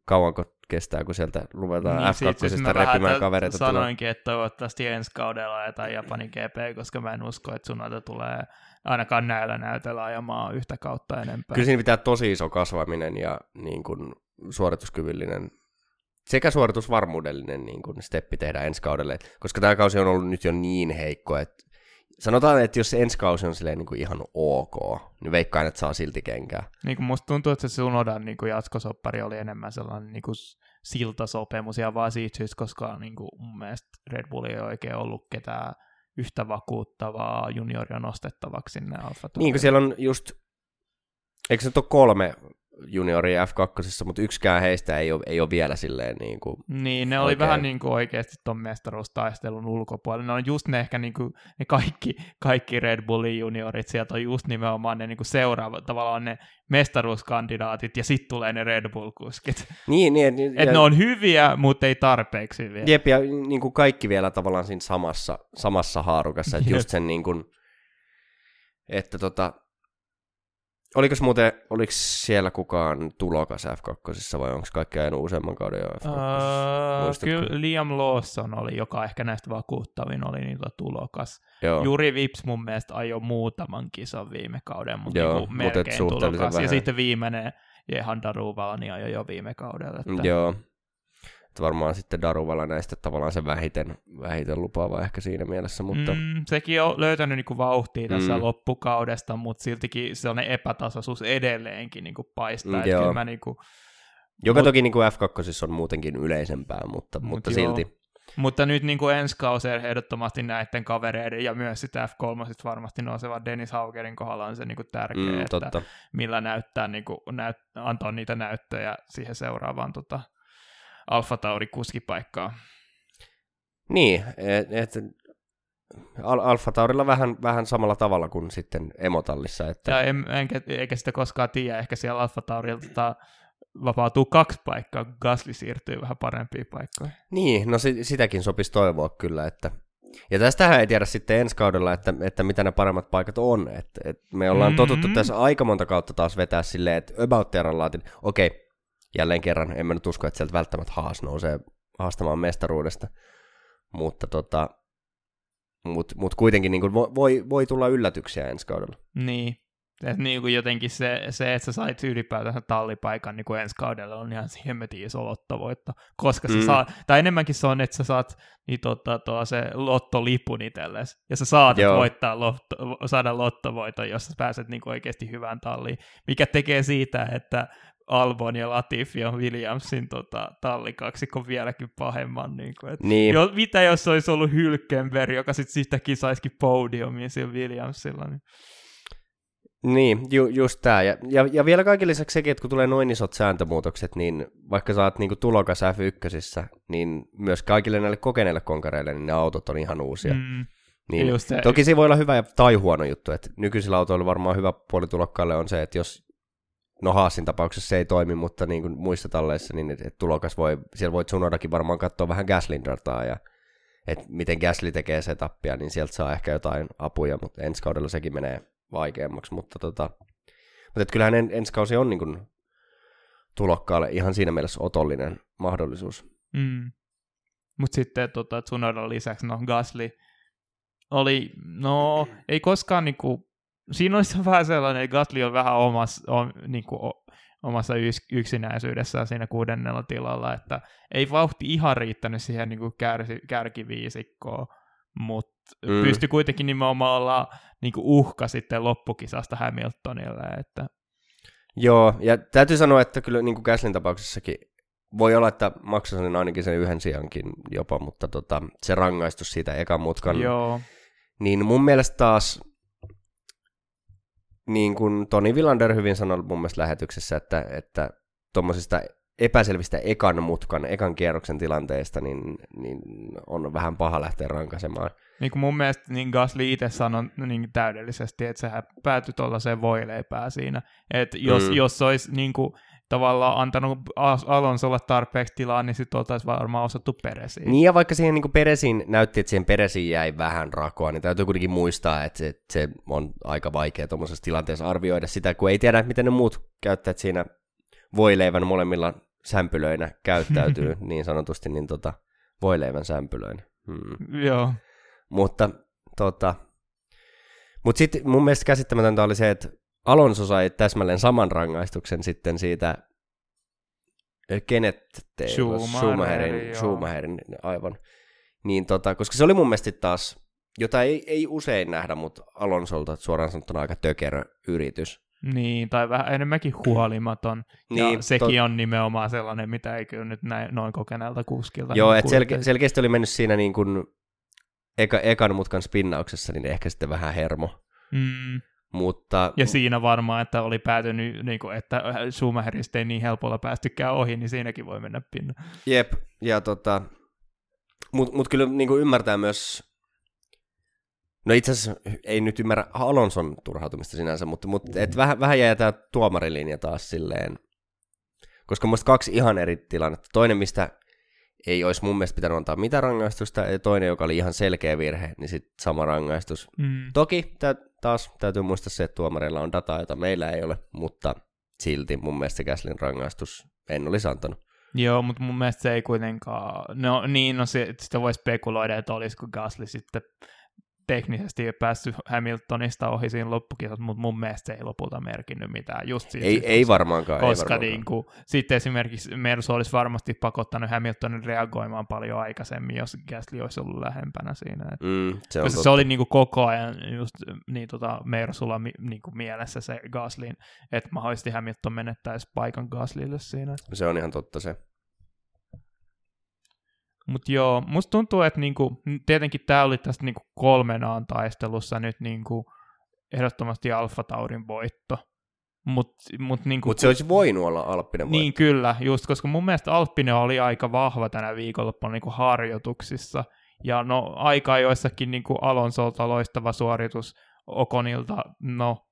Speaker 1: kauanko kestää, kun sieltä luvetaan
Speaker 2: Niin, sit- sit
Speaker 1: F2
Speaker 2: mä
Speaker 1: repimään kavereita. tulee.
Speaker 2: Sanoinkin, että toivottavasti ensi kaudella ajetaan Japanin GP, koska mä en usko, että Tsunoda tulee ainakaan näillä näytöillä ajamaan yhtä kautta enempää.
Speaker 1: Kyllä siinä pitää tosi iso kasvaminen ja niin kuin, suorituskyvyllinen sekä suoritusvarmuudellinen niin kuin, steppi tehdä ensi kaudelle, koska tämä kausi on ollut nyt jo niin heikko, että sanotaan, että jos ensi kausi on silleen niin kuin ihan ok, niin veikkaan, että saa silti kenkää.
Speaker 2: Niin kuin musta tuntuu, että se Tsunodan niin kuin jatkosoppari oli enemmän sellainen niin kuin siltasopimus ja vaan siitä syystä, koska niin kuin mun mielestä Red Bull ei oikein ollut ketään yhtä vakuuttavaa junioria nostettavaksi sinne Alfa
Speaker 1: Niin kuin siellä on just, eikö se nyt ole kolme junioria F2, mutta yksikään heistä ei ole, ei ole vielä silleen niin kuin,
Speaker 2: Niin, ne oli
Speaker 1: Oikein.
Speaker 2: vähän niin kuin oikeasti tuon mestaruustaistelun ulkopuolella. Ne on just ne ehkä niin kuin, ne kaikki, kaikki Red Bullin juniorit, sieltä on just nimenomaan ne niin kuin seuraavat, tavallaan ne mestaruuskandidaatit, ja sitten tulee ne Red Bull-kuskit.
Speaker 1: niin, niin, niin
Speaker 2: Että ne on hyviä, mutta ei tarpeeksi hyviä.
Speaker 1: Jep, ja niin kuin kaikki vielä tavallaan siinä samassa, samassa haarukassa, että just sen niin kuin, että tota, oliko muuten, oliko siellä kukaan tulokas F2 vai onko kaikki ajanut useamman kauden jo F2?
Speaker 2: Uh,
Speaker 1: Muistatko?
Speaker 2: kyllä Liam Lawson oli, joka ehkä näistä vakuuttavin oli niitä tulokas.
Speaker 1: Joo.
Speaker 2: Juri Vips mun mielestä ajoi muutaman kisan viime kauden, mutta
Speaker 1: Joo, mut et
Speaker 2: melkein
Speaker 1: suhteellisen
Speaker 2: tulokas. Ja
Speaker 1: vähän.
Speaker 2: sitten viimeinen Jehan Daruvalani ajoi jo viime kaudella. Että...
Speaker 1: Joo. Että varmaan sitten Daruvala näistä tavallaan se vähiten, vähiten lupaava ehkä siinä mielessä, mutta mm.
Speaker 2: Sekin on löytänyt niinku vauhtia tässä
Speaker 1: Mm.
Speaker 2: loppukaudesta, mutta siltikin sellainen epätasaisuus edelleenkin niinku paistaa.
Speaker 1: Mm, joo.
Speaker 2: mä niinku,
Speaker 1: joka
Speaker 2: mut-
Speaker 1: toki niin kuin F2 on muutenkin yleisempää, mutta,
Speaker 2: Mut
Speaker 1: mutta
Speaker 2: joo.
Speaker 1: silti.
Speaker 2: mutta nyt niinku ensi kausi ehdottomasti näiden kavereiden ja myös sitä F3 varmasti nouseva Dennis Haugerin kohdalla on se niinku tärkeä,
Speaker 1: Mm,
Speaker 2: että
Speaker 1: totta.
Speaker 2: millä näyttää, niinku, näyt, antaa niitä näyttöjä siihen seuraavaan tota, Alfa Tauri kuskipaikkaan.
Speaker 1: Niin, että et, Al- Alfa Taurilla vähän, vähän samalla tavalla kuin sitten Emotallissa, että
Speaker 2: Ja en, enkä, eikä sitä koskaan tiedä, ehkä siellä Alfa Taurilta tota, vapautuu kaksi paikkaa, kun Gasly siirtyy vähän parempiin paikkoihin.
Speaker 1: Niin, no si- sitäkin sopisi toivoa kyllä, että ja tästähän ei tiedä sitten ensi kaudella, että, että mitä ne paremmat paikat on. Et, et me ollaan mm-hmm. totuttu tässä aika monta kautta taas vetää silleen, että about laatin, okei, jälleen kerran, en mä nyt usko, että sieltä välttämättä Haas nousee haastamaan mestaruudesta, mutta tota, mut, mut kuitenkin niin voi, voi, voi tulla yllätyksiä ensi kaudella.
Speaker 2: Niin. Et niin kuin jotenkin se, se, että sä sait ylipäätänsä tallipaikan niin kuin ensi kaudella on ihan hemmetin iso lottovoitto, koska mm. Sä saa, tai enemmänkin se on, että sä saat niin tota, tuo se lottolipun itsellesi, ja sä
Speaker 1: Joo.
Speaker 2: voittaa lotto, saada lottovoiton, jos sä pääset niin kuin oikeasti hyvään talliin, mikä tekee siitä, että Albon ja Latifi on Williamsin tota, tallikaksikko vieläkin pahemman. Niin kuin, et
Speaker 1: Niin,
Speaker 2: jo, mitä jos olisi ollut Hylkenberg, joka sitten sitäkin saisikin podiumin sillä Williamsilla, niin
Speaker 1: Niin, ju, just tämä. Ja, ja, ja vielä kaiken lisäksi sekin, että kun tulee noin isot sääntömuutokset, niin vaikka sä oot niinku tulokas F1, niin myös kaikille näille kokeneille konkareille, niin ne autot on ihan uusia. Mm. Niin,
Speaker 2: just
Speaker 1: toki se voi olla hyvä ja, tai huono juttu, että nykyisillä autoilla varmaan hyvä puoli tulokkaalle on se, että jos, no Haasin tapauksessa se ei toimi, mutta niin kuin muissa talleissa, niin että et tulokas voi, siellä voi Tsunodakin varmaan katsoa vähän Gaslin dataa ja että miten Gasly tekee setupia, niin sieltä saa ehkä jotain apuja, mutta ensi kaudella sekin menee vaikeammaksi, mutta tota, mutta et kyllähän en, ensi kausi on niin kuin tulokkaalle ihan siinä mielessä otollinen mahdollisuus.
Speaker 2: Mm. Mutta sitten tota, Tsunodan lisäksi, no Gasly oli, no ei koskaan niinku, siinä on se vähän sellainen, että Gasly on vähän omas, on, niinku, o, omassa yksinäisyydessään siinä kuudennella tilalla, että ei vauhti ihan riittänyt siihen niinku kärsi, kärkiviisikkoon, mutta
Speaker 1: Mm.
Speaker 2: pystyi kuitenkin nimenomaan olla niinku uhka sitten loppukisasta Hamiltonille, että
Speaker 1: Joo, ja täytyy sanoa, että kyllä niin kuin Gaslin tapauksessakin voi olla, että maksasin ainakin sen yhden sijankin jopa, mutta tota, se rangaistus siitä ekan mutkan,
Speaker 2: joo,
Speaker 1: niin mun mielestä taas, niin kuin Toni Villander hyvin sanoi mun mielestä lähetyksessä, että, että tuommoisista epäselvistä ekan mutkan, ekan kierroksen tilanteesta, niin, niin on vähän paha lähteä rankaisemaan.
Speaker 2: niin kuin mun mielestä niin Gasly itse sanoi niin täydellisesti, että sehän päätyi tuollaiseen voileipää siinä. Että jos,
Speaker 1: mm.
Speaker 2: jos olisi niin kuin, tavallaan antanut Al- Alonsolle tarpeeksi tilaa, niin sitten oltaisiin varmaan osattu peresiin.
Speaker 1: Niin ja vaikka siihen niin Peresin näytti, että siihen Peresiin jäi vähän rakoa, niin täytyy kuitenkin muistaa, että se, se on aika vaikea tuommoisessa tilanteessa arvioida sitä, kun ei tiedä, miten ne muut käyttäjät siinä voileivän molemmilla sämpylöinä käyttäytyy niin sanotusti, niin tota, voileivän sämpylöinä. Hmm.
Speaker 2: Joo.
Speaker 1: Mutta tota, mut sitten mun mielestä käsittämätöntä oli se, että Alonso sai täsmälleen saman rangaistuksen sitten siitä Kenneth Taylor, Schumacherin, Schumacherin, aivan. Niin tota, koska se oli mun mielestä taas, jota ei, ei usein nähdä, mutta Alonsolta suoraan sanottuna aika tökerö yritys.
Speaker 2: Niin, tai vähän enemmänkin huolimaton. Niin, ja sekin to... on nimenomaan sellainen, mitä ei kyllä nyt näin, noin kokeneelta kuskilta.
Speaker 1: Joo, niin että selke- selkeästi oli mennyt siinä niin kuin eka, ekan mutkan spinnauksessa, niin ehkä sitten vähän hermo.
Speaker 2: Mm.
Speaker 1: Mutta,
Speaker 2: ja siinä varmaan, että oli päätynyt, niin kuin, että Schumacherista ei niin helpolla päästykään ohi, niin siinäkin voi mennä pinna.
Speaker 1: Jep, ja tota, mutta mut kyllä niin kuin ymmärtää myös, no itse asiassa ei nyt ymmärrä Alonson turhautumista sinänsä, mutta, mutta et vähän, vähän jää tämä tuomarilinja taas silleen, koska mun kaksi ihan eri tilannetta. Toinen, mistä ei olisi mun mielestä pitänyt antaa mitään rangaistusta, ja toinen, joka oli ihan selkeä virhe, niin sitten sama rangaistus.
Speaker 2: Mm.
Speaker 1: Toki tä, taas täytyy muistaa se, että tuomareilla on dataa, jota meillä ei ole, mutta silti mun mielestä Käslin rangaistus en olisi antanut.
Speaker 2: Joo, mutta mun mielestä se ei kuitenkaan, no niin, no se, sitä voi spekuloida, että olisiko Gasly sitten teknisesti päässyt Hamiltonista ohi siinä loppukisassa, mutta mun mielestä se ei lopulta merkinnyt mitään. Just
Speaker 1: siitä, ei, ei varmaankaan.
Speaker 2: Koska
Speaker 1: ei varmaankaan.
Speaker 2: Niin kuin, sitten esimerkiksi Mersu olisi varmasti pakottanut Hamiltonin reagoimaan paljon aikaisemmin, jos Gasly olisi ollut lähempänä siinä. Et,
Speaker 1: mm, se,
Speaker 2: koska se oli niin kuin koko ajan just niin tota Mersulla niin kuin mielessä se Gaslin, että mahdollisesti Hamilton menettäisi paikan Gaslylle siinä.
Speaker 1: Se on ihan totta se.
Speaker 2: Mutta joo, musta tuntuu, että niinku, tietenkin tämä oli tästä niinku kolmenaan taistelussa nyt niinku ehdottomasti Alfa Taurin voitto. Mutta mut niinku,
Speaker 1: mut se olisi voinut olla Alppinen voitto.
Speaker 2: Niin kyllä, just koska mun mielestä Alppinen oli aika vahva tänä viikonloppuna niinku harjoituksissa. Ja no aika joissakin niinku Alonsolta loistava suoritus Okonilta, no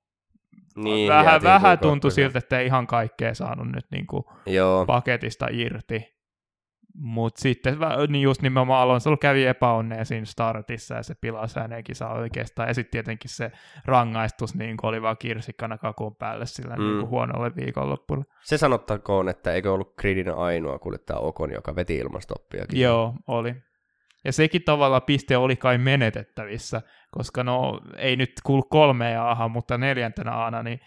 Speaker 2: niin, vähän, vähän tuntui siltä, että ei ihan kaikkea saanut nyt niinku paketista irti. Mutta sitten niin just nimenomaan Alonso kävi epäonnea siinä startissa ja se pilasi hänen kisaa oikeastaan. Ja sitten tietenkin se rangaistus niin oli vaan kirsikkana kakun päälle sillä mm. niin huonolle viikonloppuun.
Speaker 1: Se sanottakoon, että eikö ollut Gridin ainoa kuljettaja Okon, joka veti ilmastoppiakin.
Speaker 2: Joo, oli. Ja sekin tavalla piste oli kai menetettävissä, koska no ei nyt kuulu kolmea aha, mutta neljäntenä aana, niin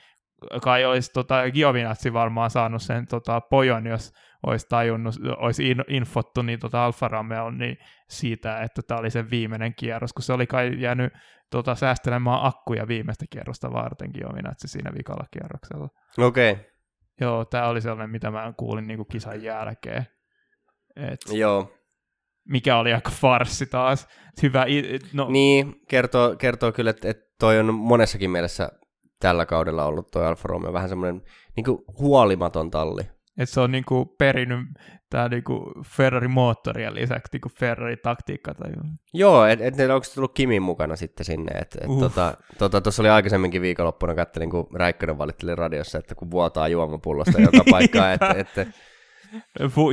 Speaker 2: kai olisi tota, Giovinazzi varmaan saanut sen tota, pojon, jos olisi tajunnut, olisi infottu niin tota Alfa Romeo niin siitä, että tämä oli sen viimeinen kierros, kun se oli kai jäänyt tota, säästelemään akkuja viimeistä kierrosta vartenkin minä, siinä vikalla kierroksella.
Speaker 1: Okei. Okay.
Speaker 2: Joo, tämä oli sellainen, mitä mä kuulin niin kuin kisan jälkeen. Et,
Speaker 1: Joo.
Speaker 2: Mikä oli aika farsi taas. Hyvä, no.
Speaker 1: Niin, kertoo, kertoo kyllä, että, että toi on monessakin mielessä tällä kaudella ollut toi Alfa Romeo vähän semmoinen niin huolimaton talli.
Speaker 2: Että se on niinku perinyt tämä niinku Ferrari-moottorien lisäksi niinku Ferrari-taktiikka. Tai...
Speaker 1: Joo, että et, et onko se tullut Kimin mukana sitten sinne. Et, et, uh. tota, tota, tuossa oli aikaisemmin viikonloppuna, katselin, kun Räikkönen valitteli radiossa, että kun vuotaa juomapullosta joka paikkaan. että et,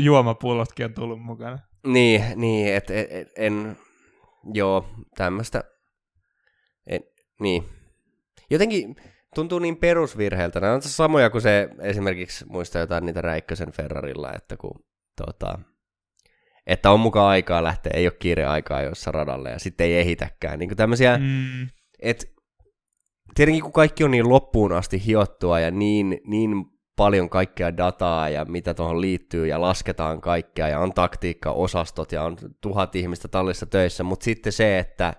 Speaker 2: Juomapullotkin on tullut mukana.
Speaker 1: Niin, niin että et, et, en, joo, tämmöistä, niin. Jotenkin, tuntuu niin perusvirheeltä. Nämä on samoja kuin se esimerkiksi, muista jotain niitä Räikkösen Ferrarilla, että kun tota, että on mukaan aikaa lähteä, ei ole kiire aikaa jossa radalle ja sitten ei ehitäkään. Niin kuin tämmöisiä, mm. että tietenkin kun kaikki on niin loppuun asti hiottua ja niin, niin paljon kaikkea dataa ja mitä tuohon liittyy ja lasketaan kaikkea ja on taktiikka-osastot ja on tuhat ihmistä tallissa töissä, mutta sitten se, että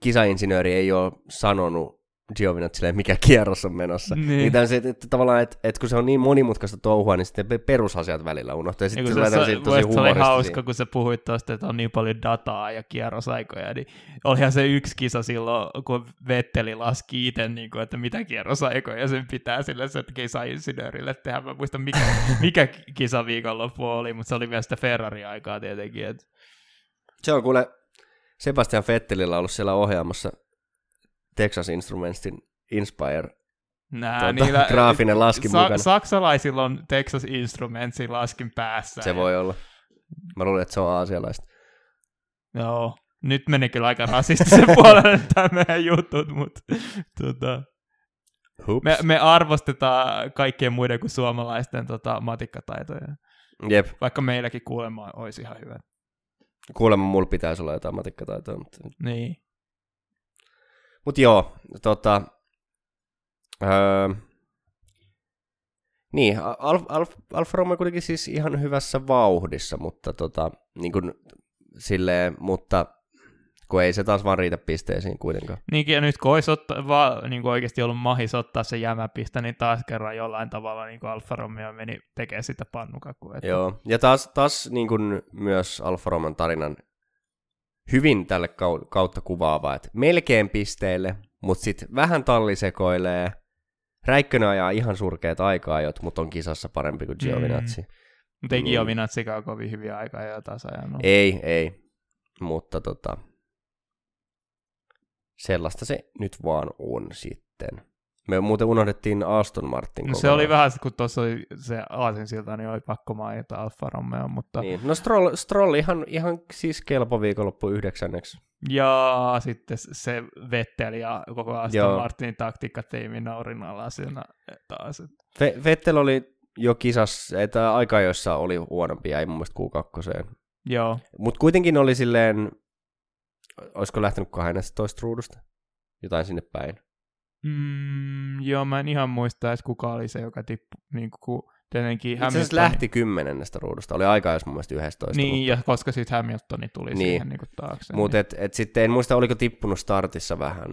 Speaker 1: kisainsinööri ei ole sanonut Giovinazzille, mikä kierros on menossa. Niin. niin se, että, että, tavallaan, että, että kun se on niin monimutkaista touhua, niin sitten perusasiat välillä unohtuu. Ja
Speaker 2: sitten niin, se, se, tosi se oli hauska, kun sä puhuit tuosta, että on niin paljon dataa ja kierrosaikoja, niin olihan se yksi kisa silloin, kun Vetteli laski itse, niin kuin, että mitä kierrosaikoja sen pitää sille se kisainsinöörille tehdä. Mä muistan, mikä, mikä kisa viikonloppu oli, mutta se oli myös sitä Ferrari-aikaa tietenkin. Että...
Speaker 1: Se on kuule Sebastian Vettelillä ollut siellä ohjaamassa Texas Instrumentsin Inspire Nää, tuota, niillä, graafinen laskin sa- mukana.
Speaker 2: Saksalaisilla on Texas Instrumentsin laskin päässä.
Speaker 1: Se ja... voi olla. Mä luulen, että se on aasialaista.
Speaker 2: Joo, nyt meni kyllä aika rasistisen puolelle tämä meidän jutut, mutta tota...
Speaker 1: Hups.
Speaker 2: Me, me arvostetaan kaikkien muiden kuin suomalaisten tota, matikkataitoja.
Speaker 1: Jep,
Speaker 2: Vaikka meilläkin kuulemma olisi ihan hyvä.
Speaker 1: kuulemma mulla pitäisi olla jotain matikkataitoa, mutta
Speaker 2: Niin.
Speaker 1: Mut joo, tota... Öö, niin, Alf, Alf, Alfa Romeo kuitenkin siis ihan hyvässä vauhdissa, mutta tota, niin kuin, silleen, mutta kun ei se taas vaan riitä pisteisiin kuitenkaan.
Speaker 2: Niinkin, ja nyt kun olisi otta, vaan, niin kuin oikeasti ollut mahis ottaa se jämäpiste, niin taas kerran jollain tavalla niin kuin Alfa Romeo meni tekemään sitä pannukakua. Että...
Speaker 1: Joo, ja taas, taas niin kuin myös Alfa Romeon tarinan hyvin tälle kau- kautta kuvaava, että melkein pisteille, mutta sitten vähän talli sekoilee, Räikkönen ajaa ihan surkeat aikaa, mutta on kisassa parempi kuin Giovinazzi. Mm.
Speaker 2: Mutta ei
Speaker 1: Niin.
Speaker 2: Giovinazikaan kovin hyviä aikaa jo taas ajanut.
Speaker 1: Ei, ei. Mutta tota, sellaista se nyt vaan on sitten. Me muuten unohdettiin Aston Martin
Speaker 2: No se oli vähän, kun tuossa oli se aasinsilta, niin oli pakko mainita Alfa Romeo, mutta...
Speaker 1: Niin. No Stroll, Stroll ihan, ihan siis kelpo viikonloppu yhdeksänneksi.
Speaker 2: Ja sitten se Vettel ja koko Aston
Speaker 1: Joo.
Speaker 2: Martinin taktiikkatiimi naurinalaisena taas. et-
Speaker 1: Ve- Vettel oli jo kisassa, että aika joissa oli huonompi, jäi mun mielestä Q2.
Speaker 2: Joo,
Speaker 1: Mutta kuitenkin oli silleen, olisiko lähtenyt 12 ruudusta? Jotain sinne päin.
Speaker 2: Mm, joo, mä en ihan muista edes kuka oli se, joka tippui, niin kuin tietenkin
Speaker 1: Itse asiassa
Speaker 2: Hamiltoni-
Speaker 1: lähti kymmenennestä ruudusta. Oli aika jos mun mielestä 11.
Speaker 2: Niin, ja koska sitten Hamiltoni tuli
Speaker 1: Niin.
Speaker 2: siihen niin kuin taakse.
Speaker 1: Mutta
Speaker 2: niin.
Speaker 1: et, et sitten en muista, oliko tippunut startissa vähän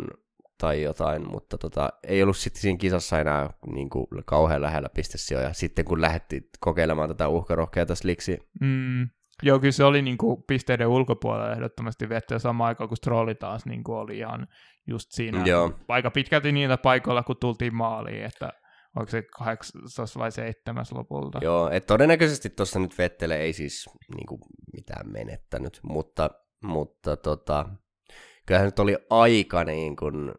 Speaker 1: tai jotain, mutta tota, ei ollut sitten siinä kisassa enää niin kuin, kauhean lähellä pistesijoja. Sitten kun lähdettiin kokeilemaan tätä uhkarohkeata sliksi,
Speaker 2: Mm, joo, kyllä se oli niin kuin pisteiden ulkopuolella ehdottomasti Vettel samaan aikaan, kun Strolli taas niin kuin oli ihan just siinä
Speaker 1: Joo.
Speaker 2: aika pitkälti niillä paikoilla, kun tultiin maaliin, että onko se kahdeksas vai seitsemäs lopulta.
Speaker 1: joo, et todennäköisesti tuossa nyt Vettele ei siis niin kuin, mitään menettänyt, mutta, mutta tota, kyllähän nyt oli aika niin kuin,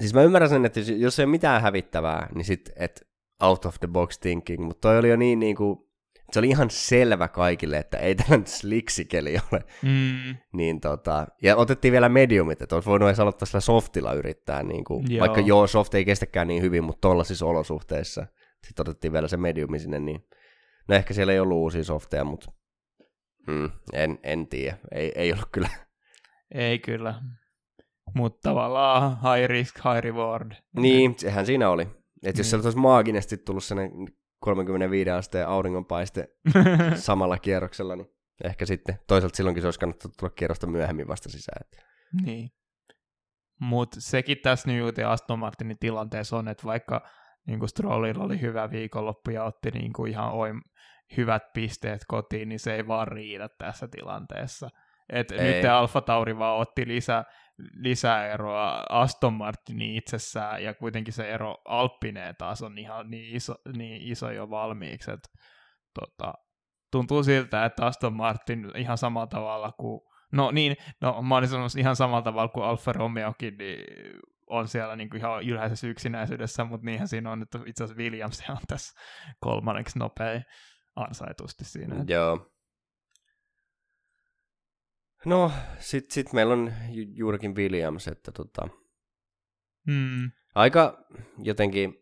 Speaker 1: siis mä ymmärrän sen, että jos- jos ei ole mitään hävittävää, niin sitten, että out of the box thinking, mutta toi oli jo niin, niin kuin, se oli ihan selvä kaikille, että ei tämä nyt sliksikeli ole.
Speaker 2: Mm,
Speaker 1: Niin tota, ja otettiin vielä mediumit, että olisi voinut edes aloittaa sillä softilla yrittää, niin kuin,
Speaker 2: Joo.
Speaker 1: vaikka joo, soft ei kestäkään niin hyvin, mutta tollaisissa olosuhteissa. Sitten otettiin vielä se mediumi sinne, niin no ehkä siellä ei ollut uusia softeja, mutta mm, en, en tiedä, ei, ei ollut kyllä.
Speaker 2: ei kyllä. Mutta tavallaan high risk, high reward.
Speaker 1: Niin, sehän siinä oli. Että jos
Speaker 2: Niin.
Speaker 1: sieltä olisi maagisesti tullut sellainen 35 asteen auringonpaiste samalla kierroksella, niin ehkä sitten toisaalta silloinkin se olisi kannattanut tulla kierrosta myöhemmin vasta sisään. että-
Speaker 2: Niin. Mutta sekin tässä nyt juuri Aston Martinin tilanteessa on, että vaikka niin kuin Strollilla oli hyvä viikonloppu ja otti niin kuin ihan oim, hyvät pisteet kotiin, niin se ei vaan riitä tässä tilanteessa. Et
Speaker 1: Ei.
Speaker 2: nyt Alfa Tauri vaan otti lisä, lisäeroa Aston Martinin itsessään, ja kuitenkin se ero Alppineen taas on ihan niin iso, niin iso jo valmiiksi, että tota, tuntuu siltä, että Aston Martin ihan samalla tavalla kuin No niin, no mä olin sanonut ihan samalla tavalla kuin Alfa Romeokin, niin on siellä niin kuin ihan ylhäisessä yksinäisyydessä, mutta niinhän siinä on, että itse asiassa Williams on tässä kolmanneksi nopein ansaitusti siinä.
Speaker 1: Joo. No, sit, sit meillä on ju- juurikin Williams, että tota,
Speaker 2: Hmm.
Speaker 1: aika jotenkin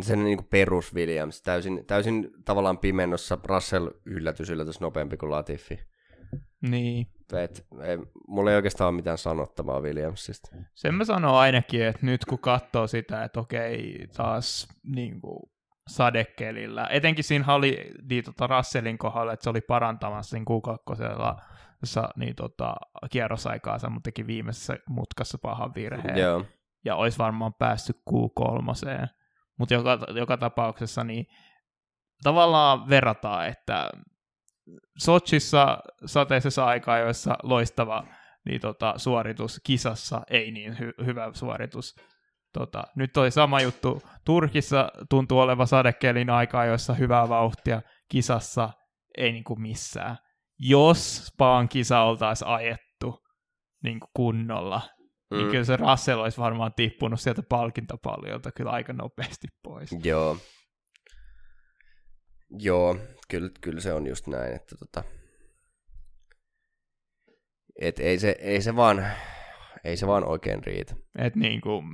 Speaker 1: sen niin kuin perus Williams, täysin, täysin tavallaan pimennossa Russell yllätys, yllätys nopeampi kuin Latifi.
Speaker 2: Niin.
Speaker 1: Et, ei, mulla ei oikeastaan ole mitään sanottavaa Williamsista.
Speaker 2: Sen mä sanon ainakin, että nyt kun katsoo sitä, että okei, taas niin kuin sadekelillä, etenkin siinä oli niin, tota Russellin kohdalla, että se oli parantamassa siinä Q2 niin, tota, kierrosaikaansa, mutta teki viimeisessä mutkassa pahan virheen.
Speaker 1: Joo.
Speaker 2: ja olisi varmaan päässyt Q3. Mutta joka, joka tapauksessa niin tavallaan verrataan, että Sochissa sateisessa aikaa, joissa loistava niin tota, suoritus kisassa, ei niin hy- hyvä suoritus. Tota, nyt oli sama juttu. Turkissa tuntuu oleva sadekelin aikaa, joissa hyvää vauhtia kisassa ei niin kuin missään. Jos Spaan kisa oltaisiin ajettu niin kuin kunnolla, niin
Speaker 1: Mm.
Speaker 2: kyllä se Russell olisi varmaan tippunut sieltä palkintopalliolta kyllä aika nopeasti pois.
Speaker 1: Joo. Joo, kyllä, kyllä se on just näin, että tota... Et ei se, ei se vaan, ei se vaan oikein riitä.
Speaker 2: Et niin kuin,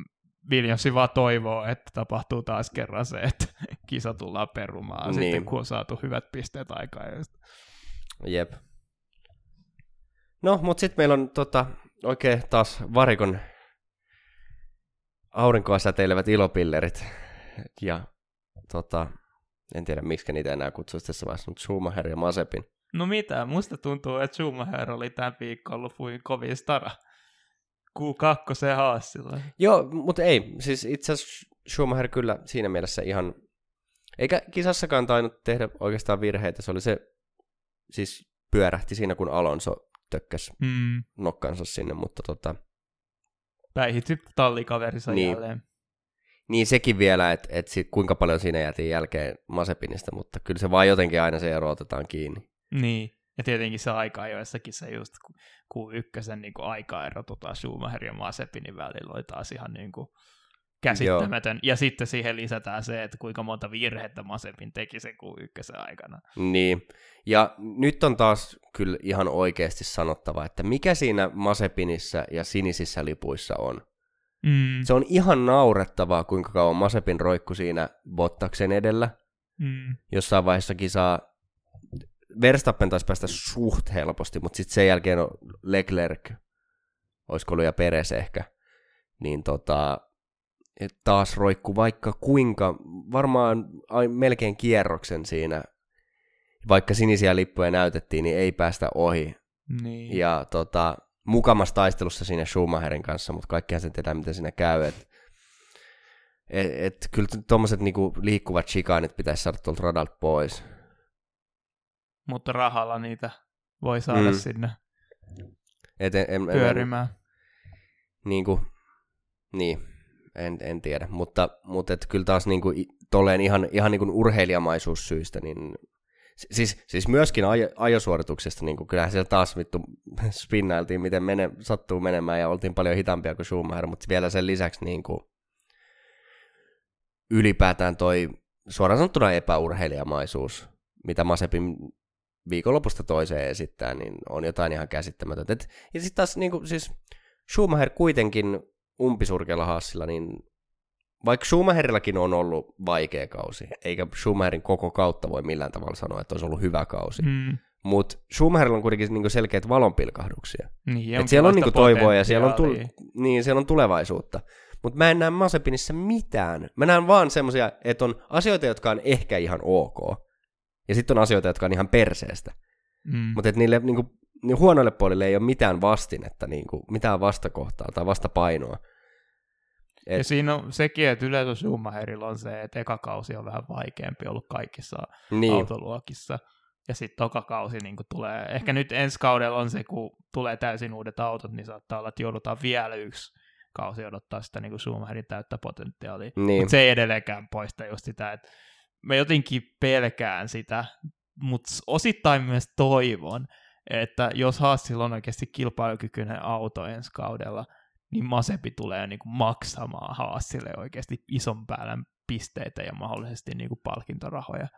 Speaker 2: Williamsi vaan toivoo, että tapahtuu taas kerran se, että kisa tullaan perumaan niin. sitten, kun on saatu hyvät pisteet aikaan.
Speaker 1: Jep. No, mutta sitten meillä on tota, oikein taas varikon aurinkoa säteilevät ilopillerit. Ja tota, en tiedä miksi niitä enää kutsuisi tässä vaiheessa, mutta Schumacher ja Masepin.
Speaker 2: No mitä, musta tuntuu, että Schumacher oli tämän viikonloppuun kovin stara. Q2 haastilla.
Speaker 1: Joo, mutta ei. Siis itse asiassa Schumacher kyllä siinä mielessä ihan... Eikä kisassakaan tainnut tehdä oikeastaan virheitä. Se oli se, siis pyörähti siinä, kun Alonso tökkäs mm. nokkansa sinne, mutta tota...
Speaker 2: Päihitti tallikaverinsa niin. jälleen.
Speaker 1: Niin sekin vielä, että et sit, kuinka paljon siinä jäätiin jälkeen Masepinista, mutta kyllä se vaan jotenkin aina se ero otetaan kiinni.
Speaker 2: Niin, ja tietenkin se aika joissakin se just Q1 niin aikaero tota Schumacher ja Masepinin välillä oli taas ihan niin kuin käsittämätön. Joo. Ja sitten siihen lisätään se, että kuinka monta virhettä Masepin teki sen Q1 aikana.
Speaker 1: Niin, ja nyt on taas kyllä ihan oikeasti sanottava, että mikä siinä Masepinissä ja sinisissä lipuissa on. Mm. Se on ihan naurettavaa, kuinka kauan Masepin roikku siinä Bottaksen edellä. Mm. Jossain vaiheessa kisaa Verstappen taisi päästä suht helposti, mutta sitten sen jälkeen on Leclerc, olisiko ollut ja Peres ehkä, niin tota, taas roikku vaikka kuinka, varmaan melkein kierroksen siinä, vaikka sinisiä lippuja näytettiin, niin ei päästä ohi. Niin. Ja tota, mukamassa taistelussa siinä Schumacherin kanssa, mutta kaikkihan sen tietää, miten siinä käy. Et, et, et kyllä tuommoiset niinku liikkuvat chikanit pitäisi saada tuolta radalta pois.
Speaker 2: Mutta rahalla niitä voi saada mm. sinne et en, en, pyörimään. En,
Speaker 1: niinku, niin, en, en tiedä. Mutta, mutta et kyllä taas niinku, tolleen ihan, ihan niinku urheilijamaisuussyistä, niin Siis, siis myöskin ajo, ajosuorituksesta, niin kuin kyllähän siellä taas vittu spinnailtiin, miten mene, sattuu menemään ja oltiin paljon hitaampia kuin Schumacher, mutta vielä sen lisäksi niin kuin, ylipäätään toi suoraan sanottuna epäurheilijamaisuus, mitä Masepin viikonlopusta toiseen esittää, niin on jotain ihan käsittämätöntä. Et, ja sitten taas niin kuin, siis Schumacher kuitenkin umpisurkealla haassilla, niin vaikka Schumacherillakin on ollut vaikea kausi, eikä Schumacherin koko kautta voi millään tavalla sanoa, että olisi ollut hyvä kausi, mm. mutta Schumacherilla on kuitenkin niinku selkeät valonpilkahduksia.
Speaker 2: Niin,
Speaker 1: Et siellä on niinku toivoa ja siellä on, tu- niin, siellä on tulevaisuutta. Mutta mä en näe Masepinissä mitään. Mä näen vaan semmoisia, että on asioita, jotka on ehkä ihan ok. Ja sitten on asioita, jotka on ihan perseestä. Mm. Mutta niille niinku, niin huonoille puolille ei ole mitään vastinetta, niinku, mitään vastakohtaa tai vastapainoa.
Speaker 2: Et... Ja siinä on sekin, että yleensä Schumacherilla on se, että eka kausi on vähän vaikeampi ollut kaikissa niin. autoluokissa. Ja sitten toka kausi niin tulee, ehkä nyt ensi kaudella on se, kun tulee täysin uudet autot, niin saattaa olla, että joudutaan vielä yksi kausi odottaa sitä niin kuin Schumacherin täyttä potentiaalia. Niin. Mutta se ei edelleenkään poista just sitä, että mä jotenkin pelkään sitä, mutta osittain myös toivon, että jos Haasilla on oikeasti kilpailukykyinen auto ensi kaudella, niin Masepi tulee niin kuin maksamaan Haasille oikeasti ison päällän pisteitä ja mahdollisesti niin kuin palkintorahoja,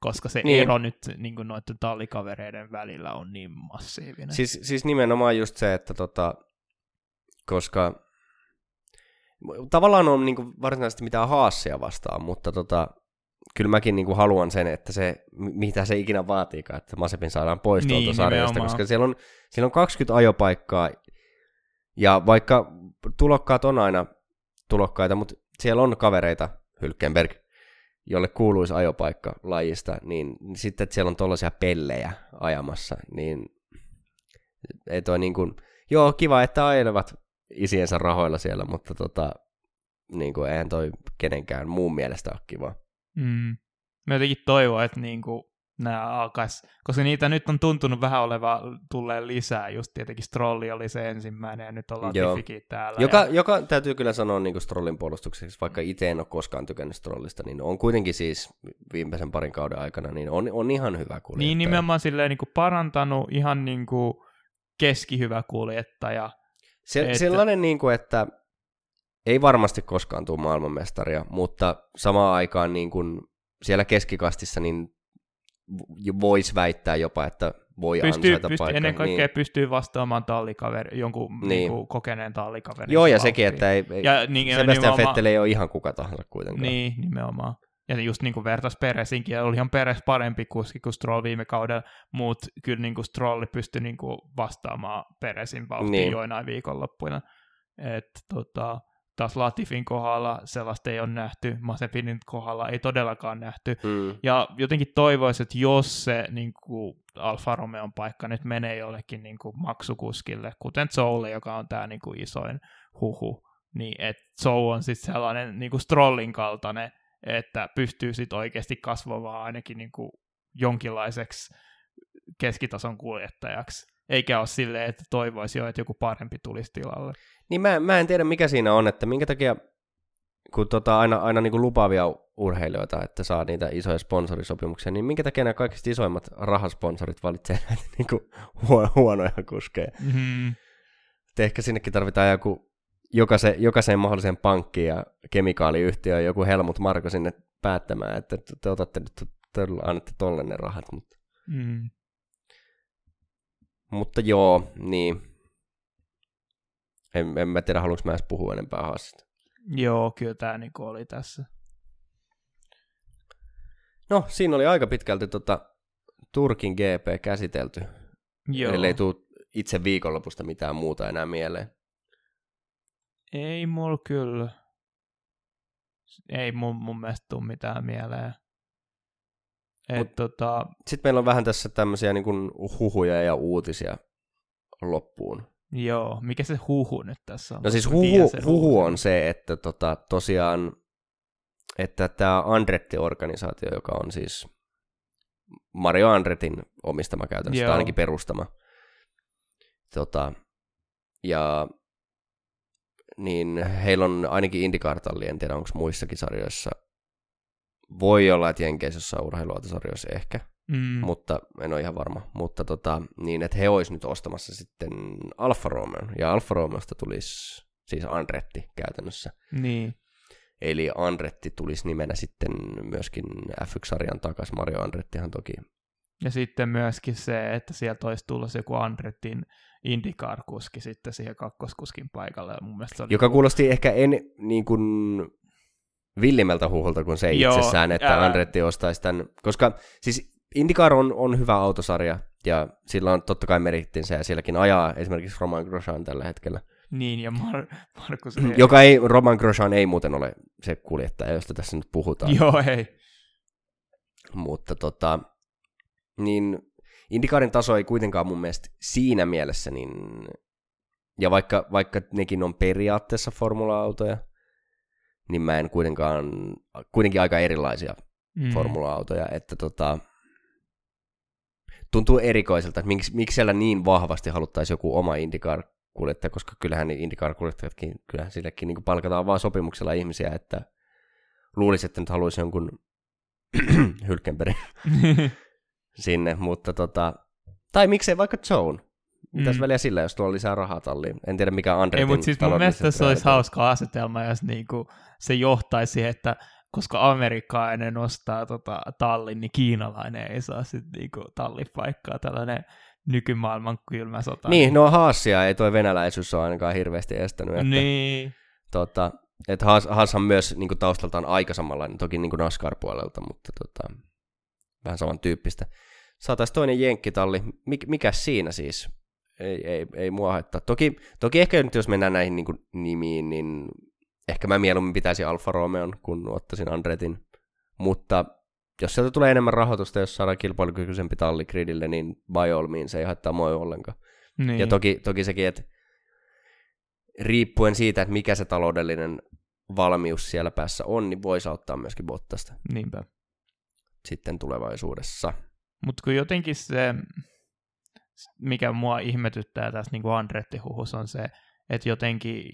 Speaker 2: koska se niin. ero nyt niin kuin noiden tallikavereiden välillä on niin massiivinen.
Speaker 1: Siis, siis nimenomaan just se, että tota, koska tavallaan on niin kuin varsinaisesti mitään haassia vastaan, mutta tota, kyllä mäkin niin kuin haluan sen, että se, mitä se ikinä vaatiikaan, että Masepin saadaan pois niin, tuolta sarjasta, koska siellä on, siellä on 20 ajopaikkaa, ja vaikka tulokkaat on aina tulokkaita, mutta siellä on kavereita, Hylkenberg, jolle kuuluisi ajopaikka lajista, niin, sitten, että siellä on tollaisia pellejä ajamassa, niin ei toi niin kuin, joo, kiva, että ajelevat isiensä rahoilla siellä, mutta tota, niin kuin, eihän toi kenenkään muun mielestä ole kiva.
Speaker 2: Mm. Mä jotenkin toivon, että niin kuin, nämä alkaisi, koska niitä nyt on tuntunut vähän oleva tulee lisää, just tietenkin Strolli oli se ensimmäinen ja nyt ollaan Tifikin täällä.
Speaker 1: Joka,
Speaker 2: ja...
Speaker 1: joka täytyy kyllä sanoa niin kuin Strollin puolustukseksi, vaikka itse en ole koskaan tykännyt Strollista, niin on kuitenkin siis viimeisen parin kauden aikana, niin on, on ihan hyvä kuljettaja.
Speaker 2: Niin nimenomaan silleen niin kuin parantanut ihan niin kuin keskihyvä kuljettaja.
Speaker 1: Se, että... Sellainen, niin kuin, että ei varmasti koskaan tule maailmanmestaria, mutta samaan aikaan niin kuin siellä keskikastissa niin voisi väittää jopa, että voi
Speaker 2: pystyy,
Speaker 1: ansaita
Speaker 2: pystyy,
Speaker 1: paikan.
Speaker 2: ennen kaikkea
Speaker 1: niin.
Speaker 2: pystyy vastaamaan tallikaveri, jonkun
Speaker 1: Niin.
Speaker 2: niin. Kokeneen tallikaverin.
Speaker 1: Joo, ja
Speaker 2: vauhtiin.
Speaker 1: sekin, että ei, ei
Speaker 2: Ja niin,
Speaker 1: Sebastian Vettel ei ole ihan kuka tahansa kuitenkaan.
Speaker 2: Niin, nimenomaan. Ja just niin kuin vertais Peresinkin, ja olihan Peres parempi kuski kuin Stroll viime kaudella, mutta kyllä niin kuin Strolli pystyi niin kuin vastaamaan Peresin vauhtiin
Speaker 1: Niin.
Speaker 2: niin. joinain viikonloppuina. Et, tota, taas Latifin kohdalla sellaista ei ole nähty, Mazepinin kohdalla ei todellakaan nähty.
Speaker 1: Mm.
Speaker 2: Ja jotenkin toivoisin, että jos se niin kuin Alfa Romeon paikka nyt menee jollekin niin kuin maksukuskille, kuten Zoulle, joka on tämä niin kuin isoin huhu, niin että Zou on sitten sellainen niin kuin Strollin kaltainen, että pystyy sitten oikeasti kasvamaan ainakin niin kuin jonkinlaiseksi keskitason kuljettajaksi. Eikä ole silleen, että toivoisi jo, että joku parempi tulisi tilalle.
Speaker 1: Niin mä, mä en tiedä, mikä siinä on, että minkä takia, kun tota aina, aina niin kuin lupaavia urheilijoita, että saa niitä isoja sponsorisopimuksia, niin minkä takia nämä kaikista isoimmat rahasponsorit valitsee näitä niin kuin huo- huonoja kuskeja?
Speaker 2: Mm-hmm.
Speaker 1: Et ehkä sinnekin tarvitaan joku, jokaiseen, jokaiseen mahdolliseen pankkiin ja kemikaaliyhtiöön joku Helmut Marko sinne päättämään, että te, te otatte nyt, te annatte tolle ne rahat. Mutta,
Speaker 2: Mm.
Speaker 1: Mutta joo, niin. En, en mä tiedä, haluanko mä edes puhua enempää haastasta.
Speaker 2: Joo, kyllä tämä niin oli tässä.
Speaker 1: No, siinä oli aika pitkälti tota Turkin GP käsitelty,
Speaker 2: Joo.
Speaker 1: ellei tule itse viikonlopusta mitään muuta enää mieleen.
Speaker 2: Ei mulla kyllä. Ei mun, mun mielestä tuu mitään mieleen. Et tota,
Speaker 1: Sitten meillä on vähän tässä tämmöisiä niin kuin huhuja ja uutisia loppuun.
Speaker 2: joo, mikä se huhu nyt tässä on?
Speaker 1: No siis huhu, huhu on se, että tota, tosiaan, että tämä Andretti-organisaatio, joka on siis Mario Andretin omistama käytännössä, tai
Speaker 2: Joo.
Speaker 1: ainakin perustama, tota, ja niin heillä on ainakin IndyCar-talli, en tiedä onko muissakin sarjoissa, voi olla, että Jenkeissä jossain urheiluautosarjoissa ehkä,
Speaker 2: Mm,
Speaker 1: mutta en ole ihan varma. Mutta tota, niin, että he olisi nyt ostamassa sitten Alfa Romeon, ja Alfa Romeosta tulisi siis Andretti käytännössä.
Speaker 2: niin,
Speaker 1: Eli Andretti tulisi nimenä sitten myöskin F1-sarjan takaisin. Mario Andrettihan toki.
Speaker 2: ja sitten myöskin se, että sieltä olisi tullut joku Andretin IndyCar-kuski sitten siihen kakkoskuskin paikalle. Mun se oli
Speaker 1: Joka kuulosti ehkä en niin kuin villimmältä huuholta kuin se
Speaker 2: Joo,
Speaker 1: itsessään, että
Speaker 2: älä.
Speaker 1: Andretti ostaisi tämän. Koska siis IndyCar on, on hyvä autosarja, ja sillä on totta kai merittinsä, ja sielläkin ajaa esimerkiksi Roman Grosjean tällä hetkellä.
Speaker 2: Niin, ja Mar- Markus...
Speaker 1: Joka ei, Roman Grosjean ei muuten ole se kuljettaja, josta tässä nyt puhutaan.
Speaker 2: Joo, ei.
Speaker 1: Mutta tota, niin Indikarin taso ei kuitenkaan mun mielestä siinä mielessä, niin, ja vaikka, vaikka nekin on periaatteessa formula-autoja, niin mä en kuitenkaan, kuitenkin aika erilaisia
Speaker 2: Mm.
Speaker 1: formula-autoja, että tota, tuntuu erikoiselta, että miksi, miksi siellä niin vahvasti haluttaisiin joku oma IndyCar kuljettaja, koska kyllähän niin IndyCar-kuljettajatkin, kyllähän sillekin niin palkataan vaan sopimuksella ihmisiä, että luulisi, että nyt haluaisi jonkun Hylkenberg sinne, mutta tota, tai miksei vaikka Zone. Mitäs
Speaker 2: Mm.
Speaker 1: väliä sillä, jos tuolla on lisää rahaa talliin? En tiedä mikä Andretin
Speaker 2: Ei, mutta siis mun mielestä se olisi
Speaker 1: on.
Speaker 2: hauska asetelma, jos niinku se johtaisi siihen, että koska amerikkalainen ostaa tota tallin, niin kiinalainen ei saa sitten niinku tallipaikkaa. Tällainen nykymaailman kylmä sota.
Speaker 1: Niin, no Haasia ei toi venäläisyys ole ainakaan hirveästi estänyt. Että,
Speaker 2: niin.
Speaker 1: tota, että Haas, Haashan myös niin taustaltaan aika samanlainen, toki niin NASCAR-puolelta, mutta tota, vähän samantyyppistä. Saataisiin toinen jenkkitalli. Mik, mikä siinä siis? Ei, ei, ei mua haittaa. Toki, toki ehkä nyt jos mennään näihin niin nimiin, niin ehkä mä mieluummin pitäisin Alfa Romeon, kun ottaisin Andretin. Mutta jos sieltä tulee enemmän rahoitusta, jos saadaan kilpailukykyisempi talli gridille, niin by all means ei haittaa mua ollenkaan.
Speaker 2: niin.
Speaker 1: Ja toki, toki sekin, että riippuen siitä, että mikä se taloudellinen valmius siellä päässä on, niin voisi auttaa myöskin Bottasta
Speaker 2: Niinpä.
Speaker 1: sitten tulevaisuudessa.
Speaker 2: Mutta kun jotenkin se, mikä mua ihmetyttää tässä niin Andretti-huhus on se, että jotenkin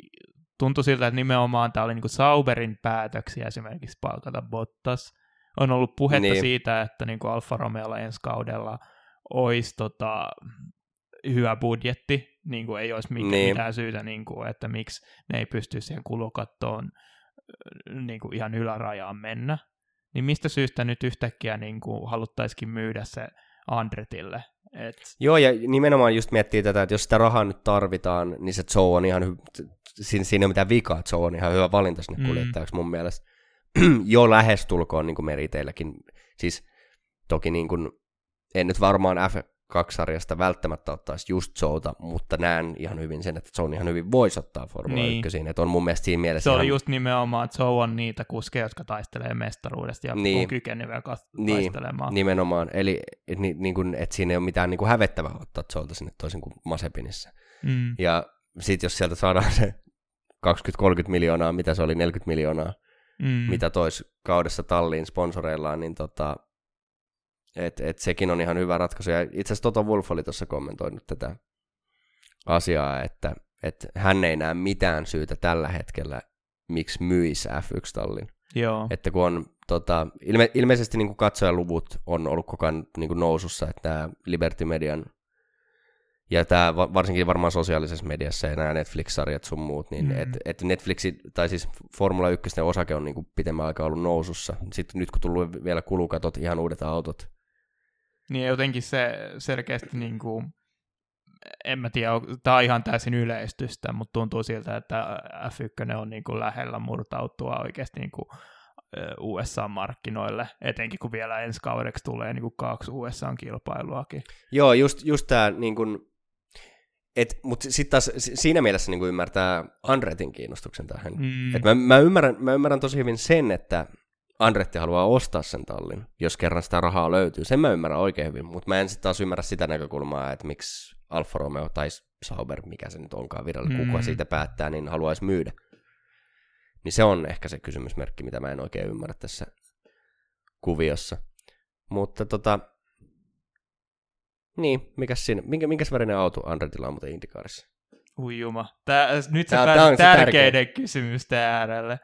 Speaker 2: tuntui siltä, että nimenomaan tämä oli niin Sauberin päätöksiä esimerkiksi palkata Bottas. On ollut puhetta
Speaker 1: Niin.
Speaker 2: siitä, että niin Alfa Romeolla ensi kaudella olisi tota, hyvä budjetti, niin kuin ei olisi mitään,
Speaker 1: Niin.
Speaker 2: niin. mitään syytä, niin kuin, että miksi ne ei pysty siihen kulukattoon niin kuin ihan ylärajaan mennä. Niin mistä syystä nyt yhtäkkiä niin kuin haluttaisikin myydä se Andretille. Et...
Speaker 1: Joo, ja nimenomaan just miettii tätä, että jos sitä rahaa nyt tarvitaan, niin se Joe on ihan hy- siinä, siinä ei ole mitään vikaa, Joe on ihan hyvä valinta sinne mm. kuljettajaksi mun mielestä. jo lähestulkoon niin kuin meriteilläkin. Siis toki niin kuin, en nyt varmaan F2-sarjasta välttämättä ottaisi just Joota, mutta näen ihan hyvin sen, että Joe ihan hyvin voisi ottaa Formula niin. 1, että on mun mielestä siinä mielessä
Speaker 2: Se
Speaker 1: ihan...
Speaker 2: oli just nimenomaan, että Joe on niitä kuskeja, jotka taistelee mestaruudesta ja niin. on kykeneviä niin. taistelemaan.
Speaker 1: Nimenomaan, eli et, niin, kuin, että siinä ei ole mitään niin kuin hävettävää ottaa Joelta sinne toisin kuin Masepinissä. Mm. Ja sitten jos sieltä saadaan se 20-30 miljoonaa, mitä se oli, 40 miljoonaa, mm. mitä tois kaudessa talliin sponsoreillaan, niin tota, et, et sekin on ihan hyvä ratkaisu. Ja itse asiassa Toto Wolf oli tuossa kommentoinut tätä asiaa, että, että hän ei näe mitään syytä tällä hetkellä, miksi myisi F1-tallin.
Speaker 2: Joo.
Speaker 1: Että kun on tota, ilme, ilmeisesti niin kuin katsojaluvut on ollut koko ajan niin kuin nousussa, että tämä Liberty Median ja tämä varsinkin varmaan sosiaalisessa mediassa ja nämä Netflix-sarjat sun muut, niin mm. että et Netflixi, tai siis Formula 1 osake on niinku pitemmän aikaa ollut nousussa. Sitten nyt kun tullut vielä kulukatot, ihan uudet autot.
Speaker 2: Niin jotenkin se selkeästi niinku, en mä tiedä, tämä on ihan täysin yleistystä, mutta tuntuu siltä, että F1 on niinku lähellä murtautua oikeasti niinku USA-markkinoille, etenkin kun vielä ensi kaudeksi tulee niin kuin kaksi USA-kilpailuakin.
Speaker 1: Joo, just, just tämä niin kuin, mutta sitten taas siinä mielessä niin ymmärtää Andretin kiinnostuksen tähän. Mm. Et mä, mä, ymmärrän, mä ymmärrän tosi hyvin sen, että Andretti haluaa ostaa sen tallin, jos kerran sitä rahaa löytyy. Sen mä ymmärrän oikein hyvin, mutta mä en sitten taas ymmärrä sitä näkökulmaa, että miksi Alfa Romeo tai Sauber, mikä se nyt onkaan virallinen, mm. kuka siitä päättää, niin haluaisi myydä. Niin se on ehkä se kysymysmerkki, mitä mä en oikein ymmärrä tässä kuviossa. Mutta tota, niin, mikä siinä, minkä, minkäs värinen auto Andretilla on muuten Indikaarissa?
Speaker 2: Ui juma. Tää, nyt sä tää, pääset tärkeiden tärkeä. kysymysten äärelle.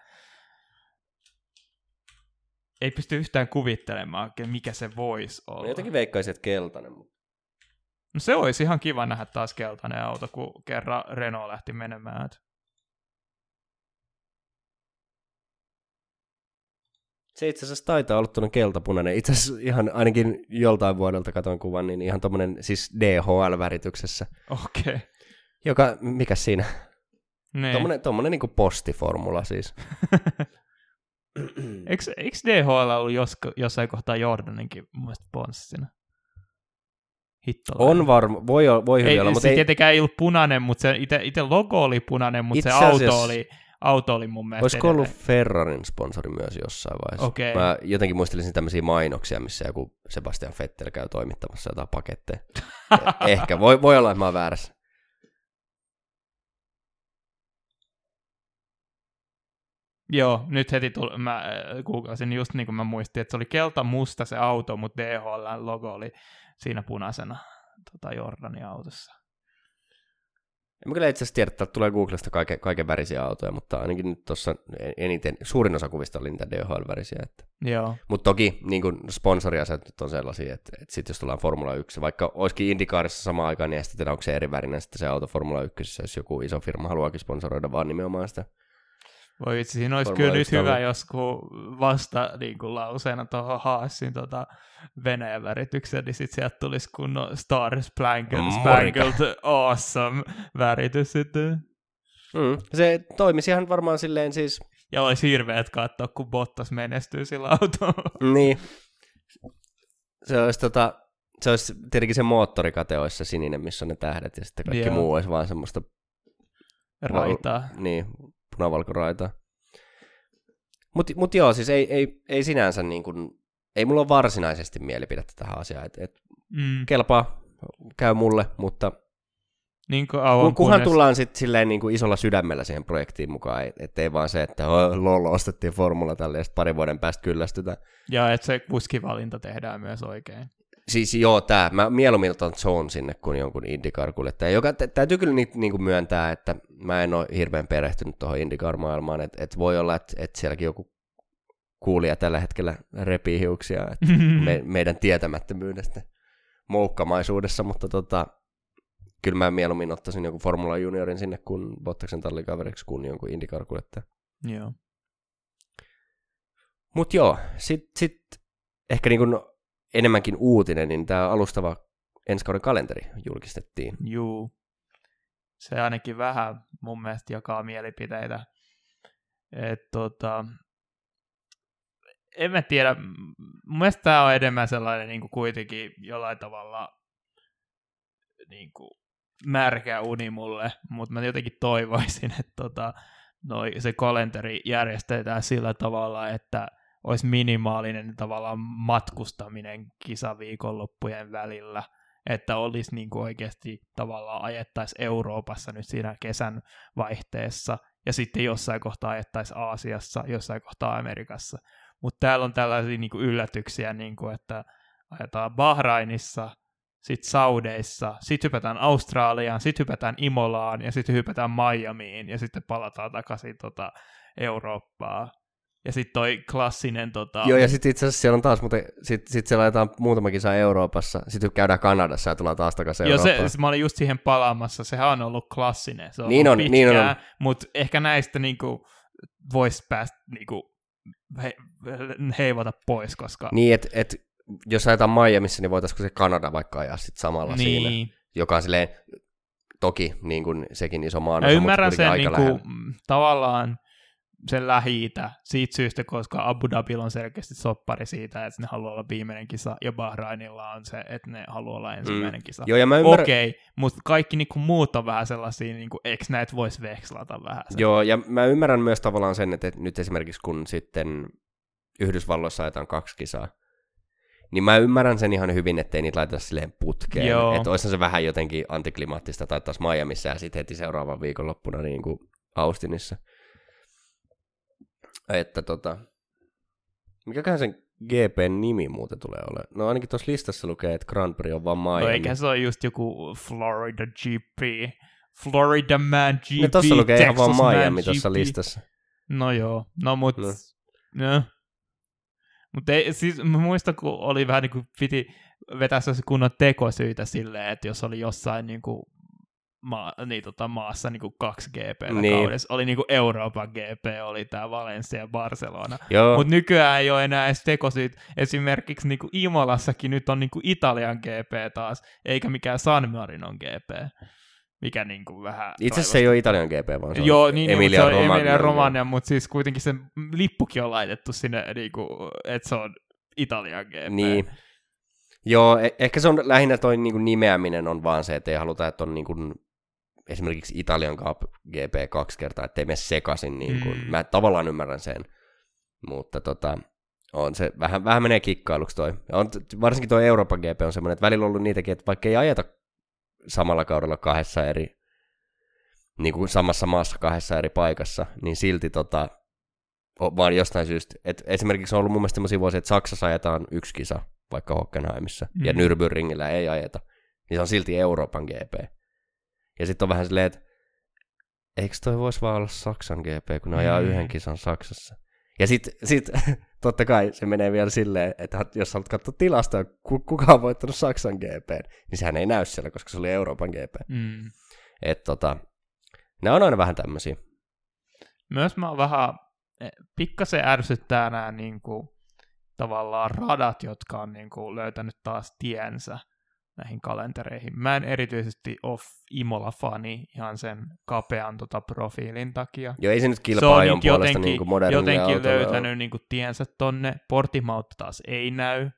Speaker 2: Ei pysty yhtään kuvittelemaan, mikä se voisi olla.
Speaker 1: Mä jotenkin veikkaisin, että keltainen.
Speaker 2: No se olisi ihan kiva nähdä taas keltainen auto, kun kerran Renault lähti menemään.
Speaker 1: Se itse asiassa taitaa olla tuonne keltapunainen. Itse asiassa ihan ainakin joltain vuodelta katon kuvan, niin ihan tuommoinen siis DHL-värityksessä.
Speaker 2: Okei. Okay.
Speaker 1: Joka, mikä siinä? Niin. Tuommoinen, tuommoinen niin postiformula siis.
Speaker 2: eikö, eikö DHL ollut jos, jossain kohtaa Jordaninkin mun mielestä ponssina?
Speaker 1: On varma, voi, voi hyvin
Speaker 2: ei,
Speaker 1: olla,
Speaker 2: mutta ei... tietenkään ei ollut punainen, mutta se itse logo oli punainen, mutta itse se auto asiassa... oli auto oli mun mielestä
Speaker 1: Olisiko ollut Ferrarin sponsori myös jossain vaiheessa?
Speaker 2: Okay.
Speaker 1: Mä jotenkin muistelisin tämmöisiä mainoksia, missä joku Sebastian Vettel käy toimittamassa jotain paketteja. Eh, ehkä, voi, voi olla, että mä oon väärässä.
Speaker 2: Joo, nyt heti tuli, mä äh, googlasin just niin kuin mä muistin, että se oli kelta musta se auto, mutta DHL-logo oli siinä punaisena tota Jordanin autossa.
Speaker 1: En mä kyllä itse asiassa tiedä, että tulee Googlesta kaiken, kaiken värisiä autoja, mutta ainakin nyt tuossa eniten, suurin osa kuvista oli niitä DHL-värisiä. Että.
Speaker 2: Joo.
Speaker 1: Mutta toki niin sponsoriaset nyt on sellaisia, että, että sitten jos tullaan Formula 1, vaikka olisikin Indikaarissa samaan aikaan, niin sitten onko se eri värinen sitten se auto Formula 1, jos joku iso firma haluaakin sponsoroida vaan nimenomaan sitä
Speaker 2: voi itse, siinä olisi kyllä nyt hyvä, jos vasta niin kuin lauseena tuohon Haasin tota, Venäjän väritykseen, niin sitten sieltä tulisi kunnon Star Spangled, Spangled Awesome väritys sitten.
Speaker 1: Mm. Se toimisi ihan varmaan silleen siis...
Speaker 2: Ja olisi hirveet katsoa, kun Bottas menestyy sillä autolla.
Speaker 1: Niin. Se olisi tota, se olisi tietenkin se moottorikate olisi se sininen, missä on ne tähdet, ja sitten kaikki Joo. muu olisi vaan semmoista...
Speaker 2: Raitaa.
Speaker 1: Val- niin, punavalkoraita. Mutta mut joo, siis ei, ei, ei sinänsä niin kuin, ei mulla ole varsinaisesti mielipidettä tähän asiaan, että et mm. kelpaa, käy mulle, mutta
Speaker 2: niin kuin
Speaker 1: kunhan kunnes... tullaan sitten silleen niin kuin isolla sydämellä siihen projektiin mukaan, ettei vaan se, että lol, ostettiin formula tälle ja pari vuoden päästä kyllästytään.
Speaker 2: Ja että se kuskivalinta tehdään myös oikein.
Speaker 1: Siis joo, tämä. Mä mieluummin otan Zone sinne kuin jonkun IndyCar-kuljettaja, joka t- täytyy kyllä ni- niinku myöntää, että mä en ole hirveän perehtynyt tuohon IndyCar-maailmaan, että et voi olla, että et sielläkin joku kuulija tällä hetkellä repii hiuksia että me, meidän tietämättömyydestä moukkamaisuudessa, mutta tota, kyllä mä mieluummin ottaisin joku Formula Juniorin sinne kuin Bottaksen tallikaveriksi kuin jonkun IndyCar-kuljettaja.
Speaker 2: Joo.
Speaker 1: Mut joo, sit, sit ehkä niin kuin enemmänkin uutinen, niin tämä alustava ensi kauden kalenteri julkistettiin.
Speaker 2: Juu. Se ainakin vähän mun mielestä jakaa mielipiteitä. Et tota, en mä tiedä, mun mielestä tämä on enemmän sellainen niin kuin kuitenkin jollain tavalla niin kuin märkä uni mulle, mutta mä jotenkin toivoisin, että tota, noi, se kalenteri järjestetään sillä tavalla, että olisi minimaalinen tavallaan matkustaminen kisaviikonloppujen välillä, että olisi niin kuin oikeasti tavallaan ajettaisi Euroopassa nyt siinä kesän vaihteessa, ja sitten jossain kohtaa ajettaisi Aasiassa, jossain kohtaa Amerikassa. Mutta täällä on tällaisia niin kuin yllätyksiä, niin kuin, että ajetaan Bahrainissa, sitten Saudeissa, sitten hypätään Australiaan, sitten hypätään Imolaan ja sitten hypätään Miamiin ja sitten palataan takaisin tota, Eurooppaan. Ja sitten toi klassinen... Tota...
Speaker 1: Joo, ja sitten itse asiassa siellä on taas, mutta sitten sit siellä ajetaan muutama kisa Euroopassa, sitten käydään Kanadassa ja tullaan taas takaisin
Speaker 2: Joo,
Speaker 1: Eurooppaan.
Speaker 2: se, mä olin just siihen palaamassa, sehän on ollut klassinen, se on
Speaker 1: Niin
Speaker 2: ollut
Speaker 1: on, niin
Speaker 2: pitkään,
Speaker 1: on.
Speaker 2: mutta ehkä näistä niinku voisi päästä niinku he, heivata pois, koska...
Speaker 1: Niin, että et, jos ajetaan Miamiissa, niin voitaisiko se Kanada vaikka ajaa sitten samalla
Speaker 2: niin.
Speaker 1: siinä, joka on silleen, toki niin kuin sekin iso maa.
Speaker 2: Mä ymmärrän sen niinku, tavallaan sen lähi siitä syystä, koska Abu Dhabi on selkeästi soppari siitä, että ne haluaa olla viimeinen kisa, ja Bahrainilla on se, että ne haluaa olla ensimmäinen
Speaker 1: Mm.
Speaker 2: kisa.
Speaker 1: Joo, ja mä ymmärrän,
Speaker 2: Okei, okay, mutta kaikki niinku muut on vähän sellaisia, niinku, eikö näitä voisi vekslata vähän? Sen?
Speaker 1: Joo, ja mä ymmärrän myös tavallaan sen, että nyt esimerkiksi kun sitten Yhdysvalloissa ajetaan kaksi kisaa, niin mä ymmärrän sen ihan hyvin, ettei niitä laiteta silleen putkeen.
Speaker 2: Joo.
Speaker 1: Että olisi se vähän jotenkin antiklimaattista tai taas Miamissa ja sitten heti seuraavan viikonloppuna niin kuin Austinissa. Että tota, mikäköhän sen GPn nimi muuten tulee olemaan? No ainakin tuossa listassa lukee, että Grand Prix on vaan Miami.
Speaker 2: No eikä se ole just joku Florida GP, Florida Man GP,
Speaker 1: no tossa lukee ihan
Speaker 2: Texas
Speaker 1: vaan
Speaker 2: Man
Speaker 1: Miami tuossa listassa.
Speaker 2: No joo, no mut...
Speaker 1: No.
Speaker 2: No. Mutta siis mä muistan, kun oli vähän niin kuin piti vetää se kunnon tekosyitä silleen, että jos oli jossain niin kuin maa, niin tota, maassa niin kuin kaksi GP
Speaker 1: Niin.
Speaker 2: kaudessa, oli niin kuin Euroopan GP, oli tämä Valencia ja Barcelona. Mutta nykyään ei ole enää edes tekosyyt. Esimerkiksi niin kuin Imolassakin nyt on niin kuin Italian GP taas, eikä mikään San Marinon GP. Mikä niin kuin vähän...
Speaker 1: itse asiassa se ei ole Italian GP, vaan se on
Speaker 2: Joo, niin,
Speaker 1: Emilia
Speaker 2: Emilia, se on
Speaker 1: Romagna.
Speaker 2: Emilia Romagna, mutta siis kuitenkin se lippukin on laitettu sinne, niinku, että se on Italian GP.
Speaker 1: Niin. Joo, e- ehkä se on lähinnä toi niinku nimeäminen on vaan se, että ei haluta, että on niinku esimerkiksi Italian Cup GP kaksi kertaa, ettei mene sekaisin. Niinku.
Speaker 2: Mm.
Speaker 1: Mä tavallaan ymmärrän sen, mutta tota, on se, vähän, vähän menee kikkailuksi toi. On, varsinkin toi Euroopan GP on semmoinen, että välillä on ollut niitäkin, että vaikka ei ajeta samalla kaudella kahdessa eri, niin kuin samassa maassa kahdessa eri paikassa, niin silti tota, vaan jostain syystä. Et esimerkiksi on ollut mun mielestä sellaisia vuosia, että Saksassa ajetaan yksi kisa, vaikka Hockenheimissa, mm. ja. Nürburgringillä ei ajeta. Niin se on silti Euroopan GP. Ja sitten on vähän silleen, että eikö toi voisi vaan olla Saksan GP, kun ne ajaa
Speaker 2: Mm.
Speaker 1: yhden kisan Saksassa. Ja sitten sit, totta kai se menee vielä silleen, että jos haluat katsoa tilastoa, ku, kuka on voittanut Saksan GP, niin sehän ei näy siellä, koska se oli Euroopan GP.
Speaker 2: Mm.
Speaker 1: Et tota, ne on aina vähän tämmöisiä.
Speaker 2: Myös mä vähän, eh, pikkasen ärsyttää nämä niinku, tavallaan radat, jotka on niinku, löytänyt taas tiensä näihin kalentereihin. Mä en erityisesti ole Imola-fani ihan sen kapean tota, profiilin takia.
Speaker 1: Joo, ei se nyt
Speaker 2: se
Speaker 1: kilpa
Speaker 2: on
Speaker 1: ajon
Speaker 2: niinku
Speaker 1: puolesta
Speaker 2: jotenkin,
Speaker 1: niin kuin
Speaker 2: jotenkin
Speaker 1: autolla
Speaker 2: löytänyt
Speaker 1: on.
Speaker 2: niinku tiensä tonne. Portimautta taas ei näy.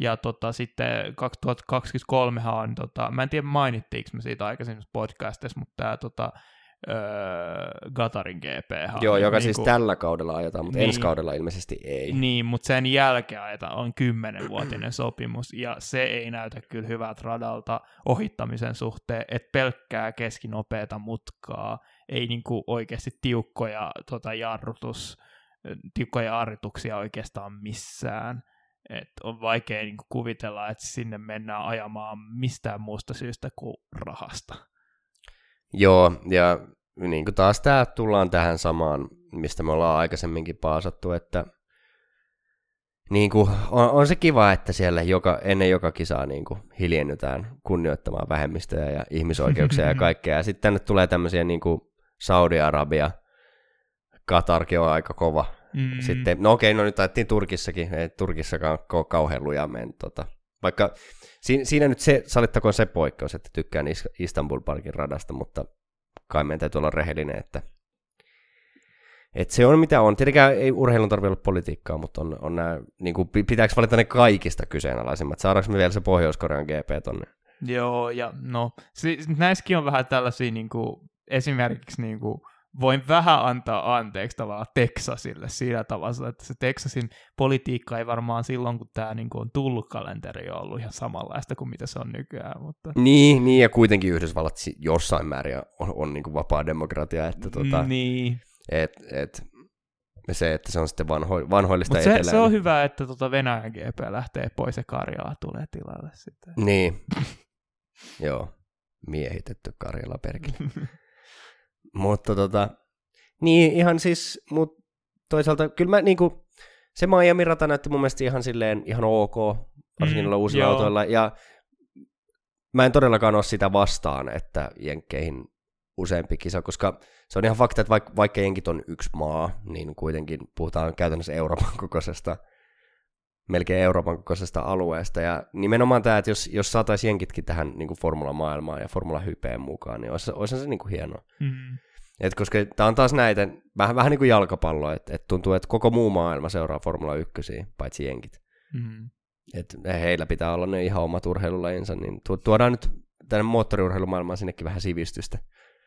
Speaker 2: Ja tota, sitten 2023 on, tota, mä en tiedä mainittiinko me siitä aikaisemmassa podcastissa, mutta tämä tota, öö, Gatarin GP.
Speaker 1: Joo,
Speaker 2: nyt
Speaker 1: joka siis
Speaker 2: niinku-
Speaker 1: tällä kaudella ajetaan, mutta
Speaker 2: Niin.
Speaker 1: ensi kaudella ilmeisesti ei.
Speaker 2: Niin, mutta sen jälkeen ajetaan on kymmenenvuotinen sopimus, ja se ei näytä kyllä hyvältä radalta ohittamisen suhteen, että pelkkää keskinopeata mutkaa, ei niinku oikeasti tiukkoja tota, jarrutus, tiukkoja jarrutuksia oikeastaan missään. Et on vaikea niinku kuvitella, että sinne mennään ajamaan mistään muusta syystä kuin rahasta.
Speaker 1: Joo, ja niin kuin taas tää tullaan tähän samaan, mistä me ollaan aikaisemminkin paasattu, että niin kuin, on, on, se kiva, että siellä joka, ennen joka kisaa niin kuin hiljennytään kunnioittamaan vähemmistöjä ja ihmisoikeuksia ja kaikkea. Ja sitten tänne tulee tämmöisiä niin kuin Saudi-Arabia Katarkin on aika kova.
Speaker 2: Mm.
Speaker 1: Sitten, no okei, no nyt taittiin Turkissakin, ei Turkissakaan ole kauhean luja men, tota, vaikka siinä, siinä nyt se, salittakoon se poikkeus, että tykkään Istanbul Parkin radasta, mutta kai meidän täytyy olla rehellinen, että, että se on mitä on. Tietenkään ei urheilun tarvitse olla politiikkaa, mutta on, on nämä, niin kuin, pitääkö valita ne kaikista kyseenalaisimmat? Saadaanko me vielä se Pohjois-Korean GP tonne?
Speaker 2: Joo, ja no, siis näissäkin on vähän tällaisia niin kuin, esimerkiksi niin kuin, voin vähän antaa anteeksi tavallaan Texasille siinä tavalla, että se Texasin politiikka ei varmaan silloin, kun tämä niin on tullut kalenteri, on ollut ihan samanlaista kuin mitä se on nykyään. Mutta...
Speaker 1: Niin, niin, ja kuitenkin Yhdysvallat jossain määrin on, on niin kuin vapaa demokratia, että tota,
Speaker 2: niin.
Speaker 1: et, et, se, että se on sitten vanho, vanhoillista
Speaker 2: Mut se,
Speaker 1: etelää.
Speaker 2: se on hyvä, että tota Venäjän GP lähtee pois ja Karjala tulee tilalle sitten.
Speaker 1: Niin, joo, miehitetty Karjala perkele. Mutta tota, niin ihan siis, mut toisaalta kyllä mä niinku, se Miami rata näytti mun mielestä ihan silleen ihan ok, varsinkin mm, uusilla joo. autoilla, ja mä en todellakaan ole sitä vastaan, että Jenkkeihin useampi kisa, koska se on ihan fakta, että vaikka, vaikka Jenkit on yksi maa, niin kuitenkin puhutaan käytännössä Euroopan kokoisesta, melkein Euroopan kokoisesta alueesta, ja nimenomaan tämä, että jos, jos saataisiin Jenkitkin tähän niin kuin formula-maailmaan ja formula-hypeen mukaan, niin olisi, olisi se niin kuin hienoa.
Speaker 2: Mm.
Speaker 1: Et koska tämä on taas näitä, vähän, vähän niin kuin jalkapallo, että et tuntuu, että koko muu maailma seuraa Formula 1, paitsi jenkit.
Speaker 2: Mm.
Speaker 1: Et heillä pitää olla ne ihan omat urheilulajinsa, niin tuodaan nyt tänne moottoriurheilumaailmaan sinnekin vähän sivistystä.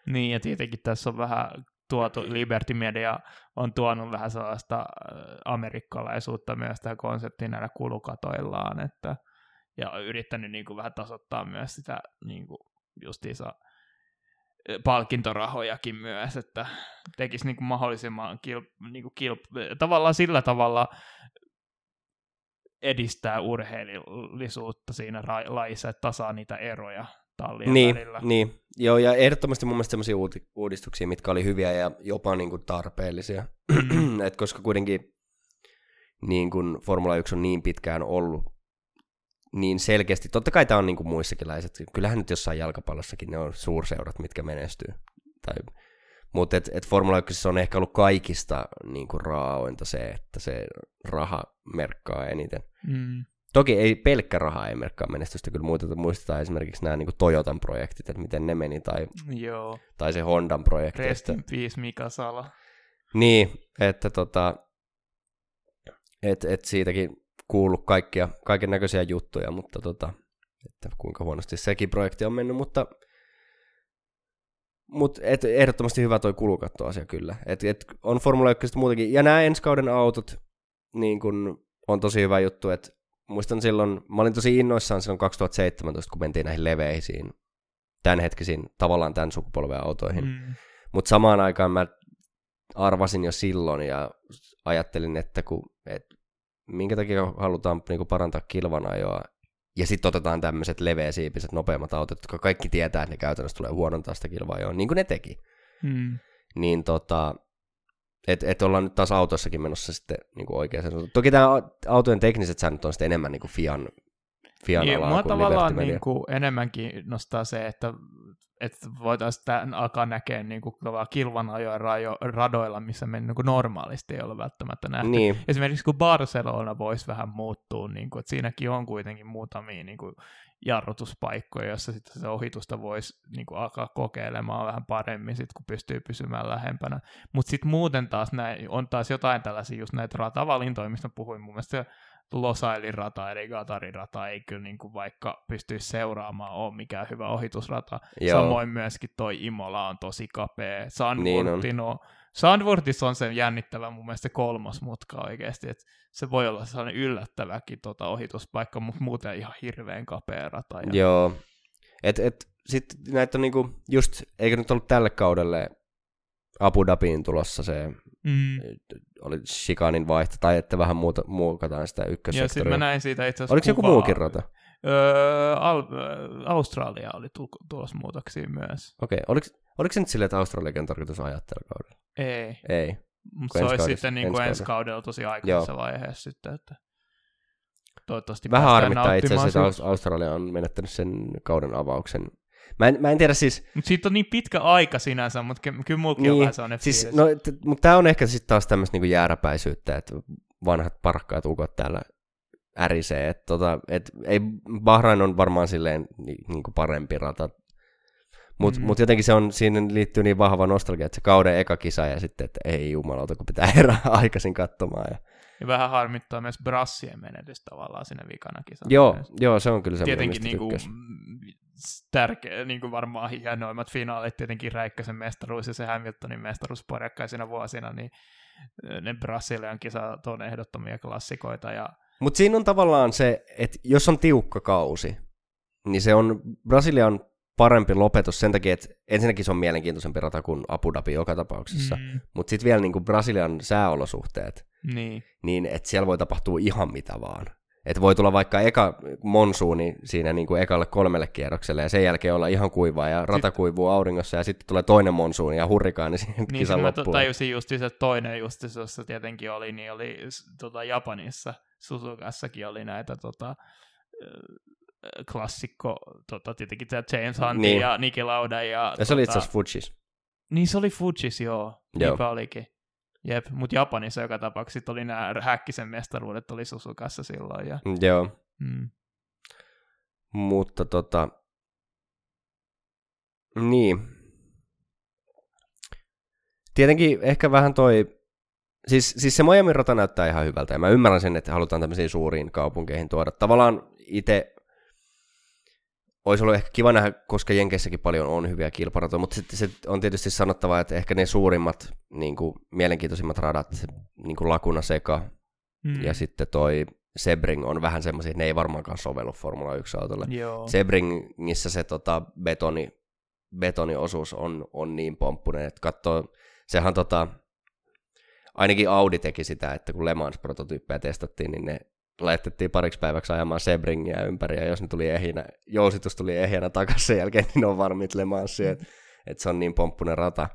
Speaker 2: Niin, ja tietenkin tässä on vähän tuotu, Liberty Media on tuonut vähän sellaista äh, amerikkalaisuutta myös tähän konseptiin näillä kulukatoillaan, että, ja yrittänyt niin kuin vähän tasoittaa myös sitä niin kuin justiinsa palkintorahojakin myös, että tekisi niin kuin mahdollisimman kilp, niin kuin kilp, tavallaan sillä tavalla edistää urheilullisuutta siinä ra- lajissa, että tasaa niitä eroja tallien
Speaker 1: niin,
Speaker 2: välillä.
Speaker 1: Niin, joo, ja ehdottomasti mun mielestä sellaisia uudistuksia, mitkä oli hyviä ja jopa niin kuin tarpeellisia, mm. Et koska kuitenkin niin kuin Formula 1 on niin pitkään ollut niin selkeästi, totta kai tämä on niin kuin muissakin laiset, kyllähän nyt jossain jalkapallossakin ne on suurseurat, mitkä menestyy, tai, mutta et, et Formula 1 on ehkä ollut kaikista niin kuin raaointa se, että se raha merkkaa eniten.
Speaker 2: Mm.
Speaker 1: Toki ei pelkkä raha ei merkkaa menestystä, kyllä muuta, muistetaan esimerkiksi nämä niin kuin Toyotan projektit, että miten ne meni, tai,
Speaker 2: Joo.
Speaker 1: tai se Hondan projekti.
Speaker 2: Rest in peace, Mika Sala.
Speaker 1: Niin, että tota, et, et siitäkin kuullut kaikkia, kaiken näköisiä juttuja, mutta tota, että kuinka huonosti sekin projekti on mennyt, mutta mut et, ehdottomasti hyvä toi kulukattoasia kyllä. Et, et on Formula 1 muutenkin, ja nämä ensi kauden autot niin kun on tosi hyvä juttu, että muistan silloin, mä olin tosi innoissaan silloin 2017, kun mentiin näihin leveisiin, tämänhetkisiin, tavallaan tämän sukupolven autoihin. Mm. Mutta samaan aikaan mä arvasin jo silloin ja ajattelin, että kun, et minkä takia halutaan niin kuin parantaa kilvanajoa, ja sitten otetaan tämmöiset leveäsiipiset, nopeammat autot, jotka kaikki tietää, että ne käytännössä tulee huonontaa sitä kilvanajoa, niin kuin ne teki.
Speaker 2: Hmm.
Speaker 1: Niin tota, että et ollaan nyt taas autossakin menossa sitten niin kuin oikeaan Toki tämä autojen tekniset säännöt on sitten enemmän niin kuin Fian, Fian niin, alaa
Speaker 2: mua
Speaker 1: kuin
Speaker 2: tavallaan niin kuin enemmänkin nostaa se, että että voitaisiin tämän alkaa näkeä niin kuin, kilvan ajoin radoilla, missä me niin kuin normaalisti ei ole välttämättä nähty.
Speaker 1: Niin.
Speaker 2: Esimerkiksi kun Barcelona voisi vähän muuttua, niin kuin, että siinäkin on kuitenkin muutamia niin kuin, jarrutuspaikkoja, joissa sitten se ohitusta voisi niin kuin, alkaa kokeilemaan vähän paremmin, sit, kun pystyy pysymään lähempänä. Mutta sitten muuten taas näin, on taas jotain tällaisia just näitä ratavalintoja, mistä puhuin mun mielestä Losailin rata, eli Gatarin rata, ei kyllä niin kuin vaikka pystyisi seuraamaan ole mikään hyvä ohitusrata. Joo. Samoin myöskin toi Imola on tosi kapea. Sandvortin niin on. Sandvortissa on se jännittävä mun mielestä se kolmas mutka oikeasti, että se voi olla sellainen yllättäväkin tota ohituspaikka, mutta muuten ihan hirveän kapea rata. Ja...
Speaker 1: Joo, et, et, sitten näitä on niinku, just, eikö nyt ollut tälle kaudelle Abu Dhabiin tulossa se
Speaker 2: mm.
Speaker 1: oli Shikanin vaihto, tai että vähän muuta, muokataan sitä ykkössektoria.
Speaker 2: Ja sitten mä näin siitä itse asiassa
Speaker 1: Oliko joku muukin rata?
Speaker 2: Öö, Al- Australia oli tulossa muutoksia myös.
Speaker 1: Okei, okay. oliko, oliko se nyt silleen, että Australiakin on tarkoitus ajaa tällä kaudella?
Speaker 2: Ei.
Speaker 1: Ei.
Speaker 2: Mutta se olisi sitten niin kuin ensi kaudella tosi aikaisessa vaiheessa sitten, että toivottavasti
Speaker 1: Vähän harmittaa itse asiassa, että Australia on menettänyt sen kauden avauksen Mä en, mä en tiedä siis...
Speaker 2: Mutta siitä on niin pitkä aika sinänsä, mutta ky- kyllä mullakin niin, on vähän sellainen
Speaker 1: siis,
Speaker 2: fiilis.
Speaker 1: no, t- mutta tämä on ehkä sitten taas tämmöistä niinku jääräpäisyyttä, että vanhat parkkaat ukot täällä ärisee. Et tota, et ei, Bahrain on varmaan silleen ni, niinku parempi rata. Mutta mm. mut jotenkin se on, siinä liittyy niin vahva nostalgia, että se kauden eka kisa ja sitten, että ei jumalauta, kun pitää herää aikaisin katsomaan. Ja...
Speaker 2: ja vähän harmittaa myös brassien menetys tavallaan sinne vikana kisassa.
Speaker 1: Joo, joo, se on kyllä semmoinen,
Speaker 2: Tietenkin niinku, tärkeä, niin kuin varmaan hienoimmat finaalit, tietenkin Räikkösen mestaruus ja se Hamiltonin mestaruus porekkaisina vuosina, niin ne Brasilian kisat on ehdottomia klassikoita. Ja...
Speaker 1: Mutta siinä on tavallaan se, että jos on tiukka kausi, niin se on, Brasilia on parempi lopetus sen takia, että ensinnäkin se on mielenkiintoisempi rata kuin Abu Dhabi joka tapauksessa, mm. mutta sitten vielä niin kuin Brasilian sääolosuhteet,
Speaker 2: niin,
Speaker 1: niin että siellä voi tapahtua ihan mitä vaan. Että voi tulla vaikka eka monsuuni siinä niin kuin ekalle kolmelle kierrokselle ja sen jälkeen olla ihan kuivaa ja rata kuivuu auringossa ja sitten tulee toinen monsuuni ja hurrikaani siihen
Speaker 2: niin,
Speaker 1: kisan
Speaker 2: loppuun.
Speaker 1: Niin
Speaker 2: tajusin just se toinen just, jossa tietenkin oli, niin oli tota, Japanissa, Suzukassakin oli näitä tota, klassikko, tota, tietenkin tämä James Hunt niin. ja Niki Lauda. Ja,
Speaker 1: ja se tota, oli itse asiassa Fujis.
Speaker 2: Niin se oli Fujis, joo.
Speaker 1: joo.
Speaker 2: Niinpä olikin. Jep, mutta Japanissa joka tapauksessa oli nämä häkkisen mestaruudet oli Susukassa silloin. Ja...
Speaker 1: Mm, joo.
Speaker 2: Mm.
Speaker 1: Mutta tota, niin. Tietenkin ehkä vähän toi, siis, siis se Miami rata näyttää ihan hyvältä, ja mä ymmärrän sen, että halutaan tämmöisiin suuriin kaupunkeihin tuoda. Tavallaan itse olisi ollut ehkä kiva nähdä, koska Jenkeissäkin paljon on hyviä kilparatoja, mutta sitten se on tietysti sanottava, että ehkä ne suurimmat, niin kuin, mielenkiintoisimmat radat, niin kuin Laguna Seca mm. ja sitten toi Sebring on vähän semmoisia, ne ei varmaankaan sovellu Formula 1-autolle.
Speaker 2: Joo.
Speaker 1: Sebringissä se tota, betoni, betoniosuus on, on niin pomppunen, että katsoo, sehän tota, ainakin Audi teki sitä, että kun Le Mans-prototyyppejä testattiin, niin ne laitettiin pariksi päiväksi ajamaan Sebringiä ympäri, ja jos ne tuli ehinä, jousitus tuli ehjänä takaisin sen jälkeen, niin ne on varmit Le Mansia, että et se on niin pomppunen rata.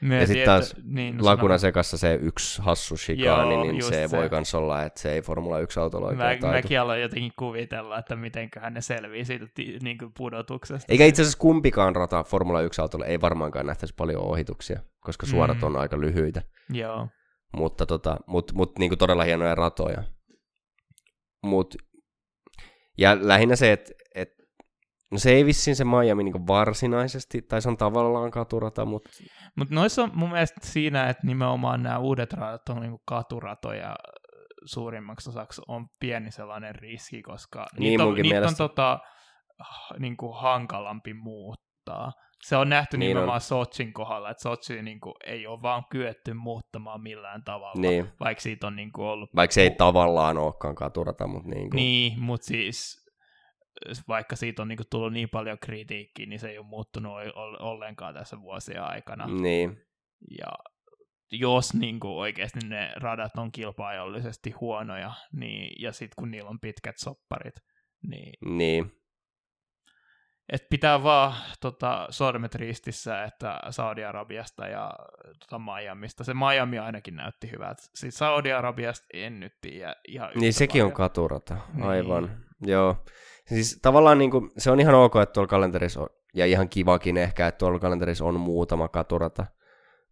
Speaker 2: Me
Speaker 1: ja sitten taas niin, no Laguna Sekassa se yksi hassu shikaani, Joo, niin se, se voi kans olla, että se ei Formula 1 autolla oikein
Speaker 2: Mä, Mäkin aloin jotenkin kuvitella, että mitenköhän ne selvii siitä niin kuin pudotuksesta.
Speaker 1: Eikä itse asiassa kumpikaan rata Formula 1 autolla ei varmaankaan nähtäisi paljon ohituksia, koska suorat mm. on aika lyhyitä.
Speaker 2: Joo.
Speaker 1: Mutta tota, mut, mut, niin kuin todella hienoja ratoja. Mut, ja lähinnä se, että et, no se ei vissiin se Miami niin varsinaisesti, tai se on tavallaan katurata, mutta...
Speaker 2: Mutta noissa on mun mielestä siinä, että nimenomaan nämä uudet radat on niin katuratoja suurimmaksi osaksi on pieni sellainen riski, koska niin, niitä on, niitä on tota, niin kuin hankalampi muuttaa. Se on nähty niin nimenomaan on. Sochin kohdalla, että Sochi niin kuin, ei ole vaan kyetty muuttamaan millään tavalla,
Speaker 1: niin.
Speaker 2: vaikka siitä on niin kuin, ollut...
Speaker 1: Vaikka se ei tavallaan olekaan katurata, mutta niin kuin...
Speaker 2: Niin, mutta siis vaikka siitä on niin kuin, tullut niin paljon kritiikkiä, niin se ei ole muuttunut ollenkaan tässä vuosien aikana.
Speaker 1: Niin.
Speaker 2: Ja jos niin kuin, oikeasti ne radat on kilpailullisesti huonoja, niin, ja sitten kun niillä on pitkät sopparit, niin,
Speaker 1: niin
Speaker 2: et pitää vaan tota, sormet ristissä, että Saudi-Arabiasta ja tota, Miamista. Se Miami ainakin näytti hyvältä. Sitten Saudi-Arabiasta en nyt tiedä ihan
Speaker 1: Niin sekin paljon. on katurata, aivan. Niin. Joo. Siis tavallaan niin kuin, se on ihan ok, että tuolla kalenterissa on, ja ihan kivakin ehkä, että tuolla kalenterissa on muutama katurata.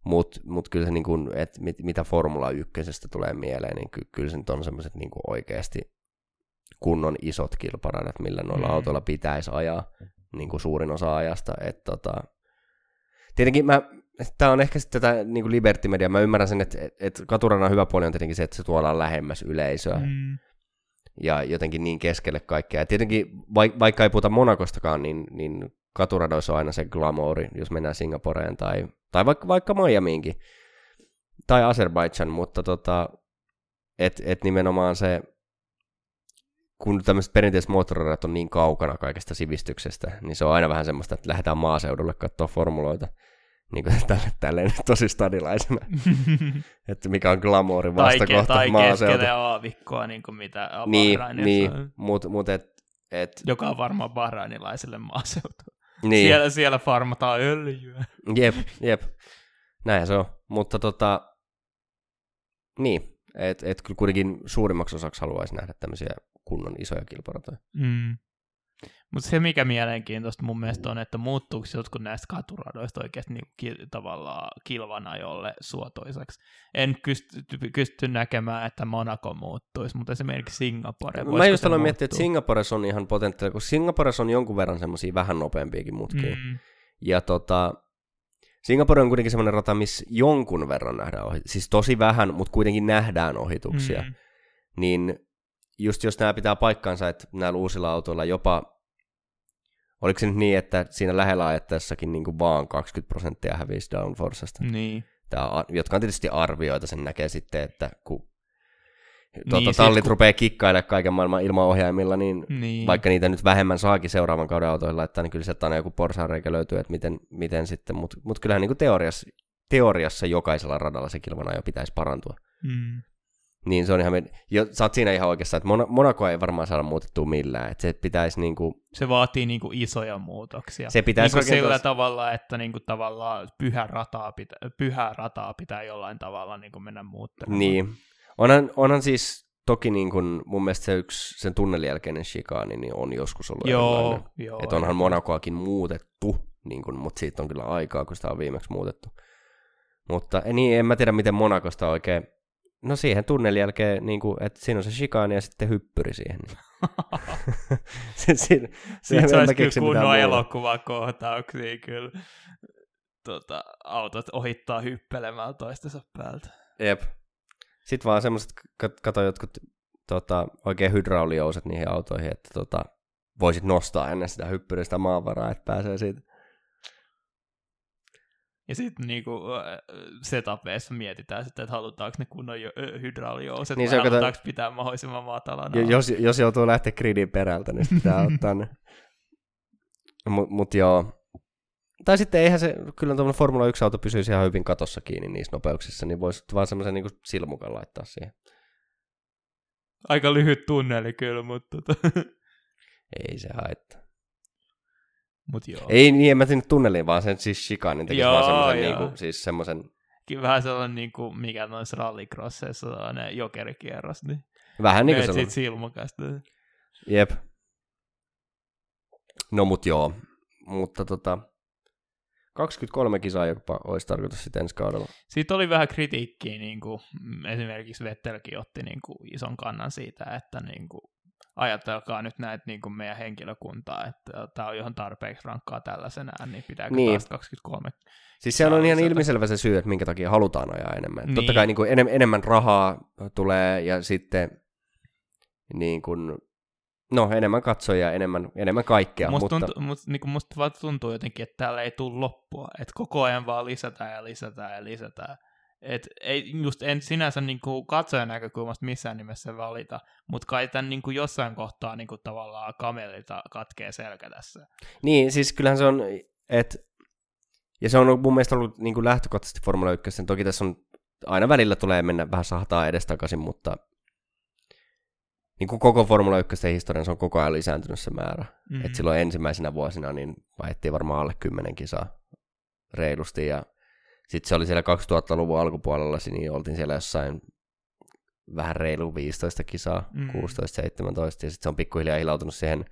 Speaker 1: Mutta mut kyllä se, niin kuin, että mit, mitä Formula 1 tulee mieleen, niin ky, kyllä se nyt on semmoiset niin oikeasti kunnon isot kilparadat, millä noilla mm. autoilla pitäisi ajaa niin kuin suurin osa ajasta. Et, tota, tietenkin mä, tämä on ehkä sitten tätä niin kuin Liberty Media, mä ymmärrän sen, että, että Katurana hyvä puoli on tietenkin se, että se tuodaan lähemmäs yleisöä. Mm. Ja jotenkin niin keskelle kaikkea. Ja tietenkin, vaikka ei puhuta Monakostakaan, niin, niin katuradoissa on aina se glamouri, jos mennään Singaporeen tai, tai vaikka, vaikka Miamiinkin. Tai Azerbaijan, mutta tota, et, et nimenomaan se, kun tämmöiset perinteiset moottoriradat on niin kaukana kaikesta sivistyksestä, niin se on aina vähän semmoista, että lähdetään maaseudulle katsoa formuloita. Niin kuin tälle, tälleen tosi stadilaisena. että mikä on glamourin vastakohta
Speaker 2: tai,
Speaker 1: maaseutu. Tai
Speaker 2: aavikkoa, niin kuin mitä
Speaker 1: Niin, niin mutta mut et, et...
Speaker 2: Joka on varmaan bahrainilaisille maaseutu.
Speaker 1: Niin.
Speaker 2: Siellä, siellä farmataan öljyä.
Speaker 1: Jep, jep. Näin se on. Mutta tota, niin, että et kyllä kuitenkin suurimmaksi osaksi haluaisi nähdä tämmöisiä kunnon isoja kilparatoja.
Speaker 2: Mm. Mutta se, mikä mielenkiintoista mun mielestä on, että muuttuuko jotkut näistä katuradoista oikeasti niin ki- tavallaan kilvanajolle suotoiseksi. En pysty, pysty näkemään, että Monaco muuttuisi, mutta esimerkiksi Singapore.
Speaker 1: Mä just aloin miettiä, että Singapores on ihan potentiaali, koska Singapores on jonkun verran semmoisia vähän nopeampiakin mutkia. Mm. Ja tota, Singapore on kuitenkin semmoinen rata, missä jonkun verran nähdään ohi. Siis tosi vähän, mutta kuitenkin nähdään ohituksia. Mm. Niin just jos nämä pitää paikkaansa, että näillä uusilla autoilla jopa Oliko se nyt niin, että siinä lähellä ajettaessakin niin kuin vaan 20 prosenttia hävisi downforcesta?
Speaker 2: Niin.
Speaker 1: Tämä, jotka on tietysti arvioita, sen näkee sitten, että kun tuota, niin, tallit kun... rupeaa kikkailemaan kaiken maailman ilmaohjaimilla, niin, niin, vaikka niitä nyt vähemmän saakin seuraavan kauden autoilla, että niin kyllä sieltä aina joku porsaanreikä löytyy, että miten, miten sitten, mutta mut kyllähän niin kuin teoriassa, teoriassa jokaisella radalla se kilvana jo pitäisi parantua.
Speaker 2: Mm.
Speaker 1: Niin se on ihan, jo, sä oot siinä ihan oikeassa, että Monaco ei varmaan saada muutettua millään, että se pitäisi niinku...
Speaker 2: Se vaatii niinku isoja muutoksia.
Speaker 1: Se pitäisi
Speaker 2: niinku sillä tavalla, että niinku tavallaan pyhä rataa, pitä, pyhää rataa pitää jollain tavalla niinku mennä muuttamaan.
Speaker 1: Niin. Onhan, onhan siis toki niin kuin, mun mielestä se yksi, sen tunnelin jälkeinen shikaani niin on joskus ollut
Speaker 2: joo, erilainen. Joo,
Speaker 1: että onhan Monacoakin muutettu, niin kuin, mutta siitä on kyllä aikaa, kun sitä on viimeksi muutettu. Mutta niin, en mä tiedä, miten Monakosta oikein No siihen tunnelin jälkeen, niin kuin, että siinä on se shikaani ja sitten hyppyri siihen.
Speaker 2: se, siinä, Sitten se olisi kyllä kunnon elokuvakohtauksia kyllä. Tota, autot ohittaa hyppelemällä toistensa päältä.
Speaker 1: Jep. Sitten vaan semmoiset, kato jotkut tota, oikein hydrauliouset niihin autoihin, että tota, voisit nostaa ennen sitä hyppyristä maavaraa, että pääsee siitä
Speaker 2: ja sitten niinku setupeissa mietitään sitten, että halutaanko ne kunnon hydrauliouset niin vai halutaanko kato... pitää mahdollisimman matalana.
Speaker 1: Jos, jos joutuu lähteä gridin perältä, niin pitää ottaa ne. Mut, mut joo. Tai sitten eihän se, kyllä tuommoinen Formula 1-auto pysyisi ihan hyvin katossa kiinni niissä nopeuksissa, niin voisi vaan semmoisen niinku silmukan laittaa siihen.
Speaker 2: Aika lyhyt tunneli kyllä, mutta... Tota.
Speaker 1: Ei se haittaa.
Speaker 2: Mut joo.
Speaker 1: Ei niin, en mä sinne tunneliin, vaan sen siis shikanin tekisi joo, vaan semmoisen, niinku, siis semmoisen...
Speaker 2: Vähän sellainen, niinku, mikä noissa rallycrosseissa sellainen jokerikierros, niin
Speaker 1: Vähän niin kuin sellainen.
Speaker 2: silmukasta.
Speaker 1: Jep. No mut joo, mutta tota, 23 kisaa jopa olisi tarkoitus sitten ensi kaudella.
Speaker 2: Siitä oli vähän kritiikkiä, niin kuin, esimerkiksi Vettelkin otti niin kuin, ison kannan siitä, että niin kuin, ajatelkaa nyt näitä niin kuin meidän henkilökuntaa, että tämä on johon tarpeeksi rankkaa tällaisenään, niin pitääkö niin. taas 23
Speaker 1: Siis se on ihan ilmiselvä se syy, että minkä takia halutaan ajaa enemmän. Niin. Totta kai niin kuin enem, enemmän rahaa tulee ja sitten niin kuin, no, enemmän katsojia, enemmän, enemmän kaikkea.
Speaker 2: Musta, mutta... tuntuu, must, niin kuin musta vaan tuntuu jotenkin, että täällä ei tule loppua. Että koko ajan vaan lisätään ja lisätään ja lisätään. Et ei, just en sinänsä niin kuin katsojan näkökulmasta missään nimessä valita, mutta kai tämän niin kuin jossain kohtaa niin kuin tavallaan kamelilta katkee selkä tässä.
Speaker 1: Niin, siis kyllähän se on, että ja se on mun mielestä ollut niin kuin lähtökohtaisesti Formula 1, toki tässä on aina välillä tulee mennä vähän sahtaa edestakaisin, mutta niin kuin koko Formula 1 historian se on koko ajan lisääntynyt se määrä. Mm-hmm. Et silloin ensimmäisenä vuosina niin vaihtiin varmaan alle kymmenen kisaa reilusti ja sitten se oli siellä 2000-luvun alkupuolella, niin oltiin siellä jossain vähän reilu 15 kisaa, mm. 16-17, ja sitten se on pikkuhiljaa hilautunut siihen.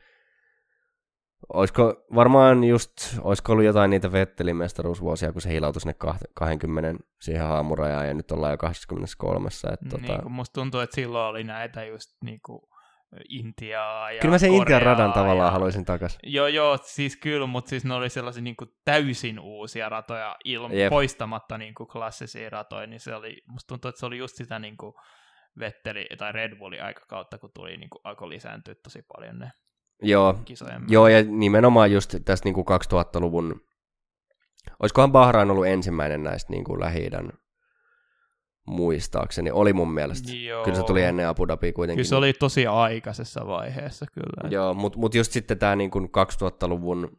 Speaker 1: Olisiko varmaan just, olisiko ollut jotain niitä Vettelin mestaruusvuosia, kun se hilautui sinne 20 siihen haamurajaan, ja nyt ollaan jo 23. Että
Speaker 2: niin, tota... musta tuntuu, että silloin oli näitä just niinku Intiaa ja
Speaker 1: Kyllä mä sen
Speaker 2: Koreaa
Speaker 1: Intian radan tavallaan ja... haluaisin takas.
Speaker 2: Joo, joo, siis kyllä, mutta siis ne oli sellaisia niin kuin täysin uusia ratoja ilman, yep. poistamatta niin kuin klassisia ratoja, niin se oli, musta tuntuu, että se oli just sitä niin kuin Vetteli tai Red Bullin aikakautta, kun tuli niin kuin, alkoi lisääntyä tosi paljon ne
Speaker 1: Joo, joo ja nimenomaan just tässä niin kuin 2000-luvun, olisikohan Bahrain ollut ensimmäinen näistä niin kuin lähi muistaakseni, oli mun mielestä. Joo. Kyllä se tuli ennen Abu Dhabi kuitenkin.
Speaker 2: Kyllä se oli tosi aikaisessa vaiheessa kyllä.
Speaker 1: Joo, mutta mut just sitten tämä niin 2000-luvun,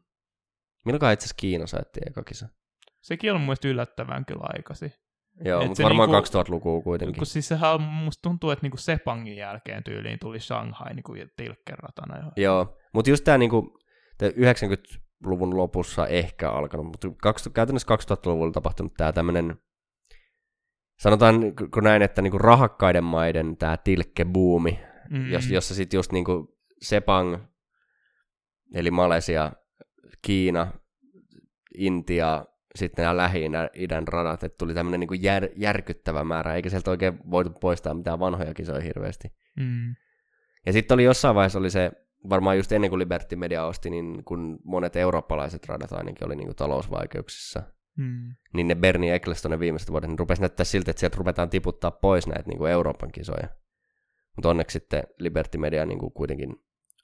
Speaker 1: milloin itse asiassa Kiina saatiin eka kisa?
Speaker 2: Sekin on mun mielestä yllättävän kyllä aikaisin.
Speaker 1: Joo, mutta varmaan niinku, 2000-lukua kuitenkin.
Speaker 2: Kun siis sehän musta tuntuu, että niinku Sepangin jälkeen tyyliin tuli Shanghai niinku tilkkeratana. Jo.
Speaker 1: Joo, mutta just tämä niinku, 90-luvun lopussa ehkä alkanut, mutta käytännössä 2000-luvulla tapahtunut tämä tämmöinen sanotaan kun näin, että niinku rahakkaiden maiden tämä tilkkebuumi, mm-hmm. jos, jossa sitten just niinku Sepang eli Malesia, Kiina, Intia, sitten nämä Lähi-idän radat, että tuli tämmöinen niin jär, järkyttävä määrä, eikä sieltä oikein voitu poistaa mitään vanhoja kisoja hirveästi.
Speaker 2: Mm.
Speaker 1: Ja sitten oli jossain vaiheessa oli se, varmaan just ennen kuin Liberty Media osti, niin kun monet eurooppalaiset radat ainakin oli niin kuin talousvaikeuksissa,
Speaker 2: Mm.
Speaker 1: niin ne Bernie Ecclestonen viimeiset vuodet, niin rupesi näyttää siltä, että sieltä ruvetaan tiputtaa pois näitä niin kuin Euroopan kisoja. Mutta onneksi sitten Liberty Media niin kuin kuitenkin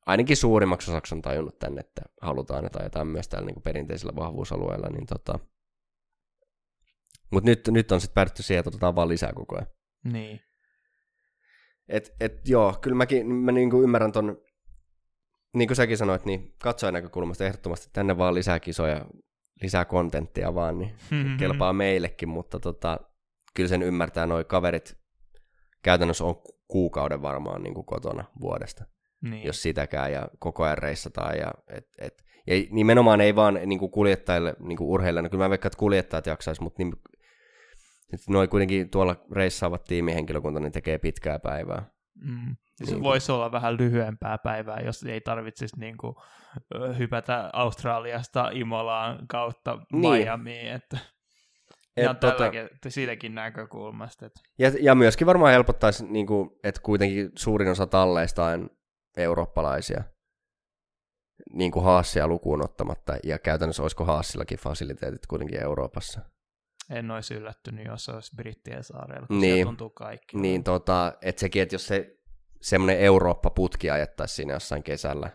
Speaker 1: ainakin suurimmaksi osaksi on tajunnut tänne, että halutaan, että ajetaan myös täällä niin kuin perinteisillä vahvuusalueilla. Niin tota... Mutta nyt, nyt on sitten päädytty siihen, että otetaan vaan lisää koko ajan.
Speaker 2: Niin.
Speaker 1: Et, et joo, kyllä mäkin mä niinku ymmärrän ton, niin kuin säkin sanoit, niin katsojan näkökulmasta ehdottomasti tänne vaan lisää kisoja, lisää kontenttia vaan, niin
Speaker 2: Mm-hmm.
Speaker 1: kelpaa meillekin, mutta tota, kyllä sen ymmärtää noi kaverit käytännössä on kuukauden varmaan niin kuin kotona vuodesta,
Speaker 2: Niin.
Speaker 1: jos sitäkään, ja koko ajan reissataan. Ja, et, et, ja nimenomaan ei vaan niin kuin kuljettajille, niin kuin urheilijoille, kyllä mä veikkaan, että kuljettajat jaksaisi, mutta niin, et noi kuitenkin tuolla reissaavat tiimihenkilökunta, niin tekee pitkää päivää.
Speaker 2: Mm. Se
Speaker 1: Niin.
Speaker 2: voisi olla vähän lyhyempää päivää, jos ei tarvitsisi niin kuin, hypätä Australiasta Imolaan kautta
Speaker 1: Niin.
Speaker 2: Miamiin. Että
Speaker 1: Et tota-
Speaker 2: tälläkin, siitäkin näkökulmasta. Että,
Speaker 1: Ja, ja myöskin varmaan helpottaisi, niin kuin, että kuitenkin suurin osa talleista on eurooppalaisia, niin kuin Haassia lukuun ottamatta, ja käytännössä olisiko Haassillakin fasiliteetit kuitenkin Euroopassa.
Speaker 2: En olisi yllättynyt, jos se olisi Brittien saarella, kun
Speaker 1: Niin.
Speaker 2: tuntuu kaikki.
Speaker 1: Niin tota, että sekin, että jos se semmoinen Eurooppa-putki ajettaisiin siinä jossain kesällä,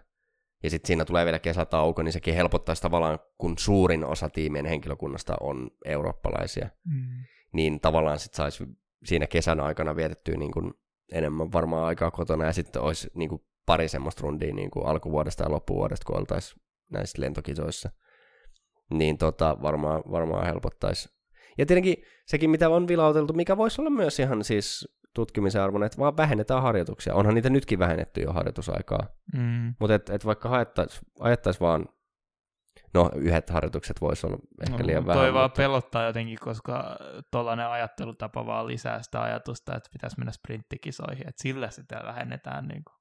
Speaker 1: ja sitten siinä tulee vielä kesätauko, niin sekin helpottaisi tavallaan, kun suurin osa tiimien henkilökunnasta on eurooppalaisia,
Speaker 2: Mm.
Speaker 1: niin tavallaan sitten saisi siinä kesän aikana vietettyä niin kuin enemmän varmaan aikaa kotona, ja sitten olisi niin kuin pari semmoista rundia niin kuin alkuvuodesta ja loppuvuodesta, kun oltaisiin näissä lentokisoissa. Niin tota, varmaan, varmaan helpottaisi. Ja tietenkin sekin, mitä on vilauteltu, mikä voisi olla myös ihan siis tutkimisen arvoinen, että vaan vähennetään harjoituksia. Onhan niitä nytkin vähennetty jo harjoitusaikaa.
Speaker 2: Mm.
Speaker 1: Mutta et, et vaikka haettaisiin ajettais vaan, no yhdet harjoitukset voisi olla ehkä
Speaker 2: No,
Speaker 1: liian
Speaker 2: toi
Speaker 1: vähän.
Speaker 2: vaan
Speaker 1: mutta-
Speaker 2: pelottaa jotenkin, koska tuollainen ajattelutapa vaan lisää sitä ajatusta, että pitäisi mennä sprinttikisoihin, että sillä sitä vähennetään, niin kuin,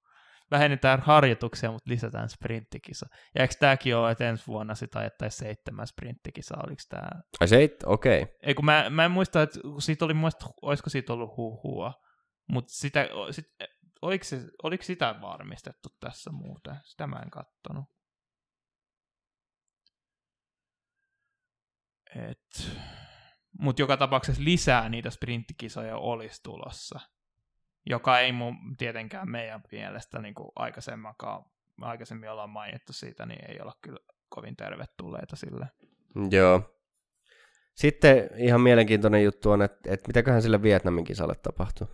Speaker 2: vähennetään harjoituksia, mutta lisätään sprinttikisa. Ja eikö tämäkin ole, että ensi vuonna sitä ajettaisiin seitsemän sprinttikisaa, oliko tämä?
Speaker 1: Ai se ei, okei. Okay.
Speaker 2: Ei kun mä, mä en muista, että siitä oli, muista, olisiko siitä ollut huhua, mutta sitä, sit, oliko, se, oliko sitä varmistettu tässä muuten? Sitä mä en kattonut. Et, mutta joka tapauksessa lisää niitä sprinttikisoja olisi tulossa, joka ei mun tietenkään meidän mielestä niin kuin aikaisemmankaan, aikaisemmin ollaan mainittu siitä, niin ei olla kyllä kovin tervetulleita sille.
Speaker 1: Joo. Sitten ihan mielenkiintoinen juttu on, että, että mitäköhän sille Vietnamin kisalle tapahtui.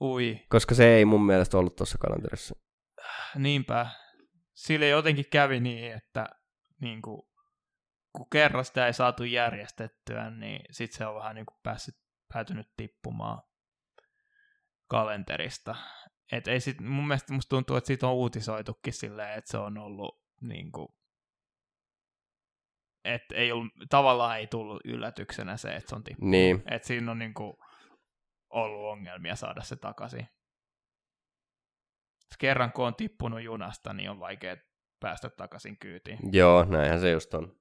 Speaker 2: Ui,
Speaker 1: Koska se ei mun mielestä ollut tuossa kalenterissa.
Speaker 2: Niinpä. Sille jotenkin kävi niin, että niin kuin, kun kerran sitä ei saatu järjestettyä, niin sitten se on vähän niin kuin päässyt, päätynyt tippumaan kalenterista. Et ei sit, mun mielestä musta tuntuu, että siitä on uutisoitukin silleen, että se on ollut niin kuin, että ei ollut, tavallaan ei tullut yllätyksenä se, että se on tippunut.
Speaker 1: Niin.
Speaker 2: Et siinä on niin kuin, ollut ongelmia saada se takaisin. Kerran kun on tippunut junasta, niin on vaikea päästä takaisin kyytiin.
Speaker 1: Joo, näinhän se just on.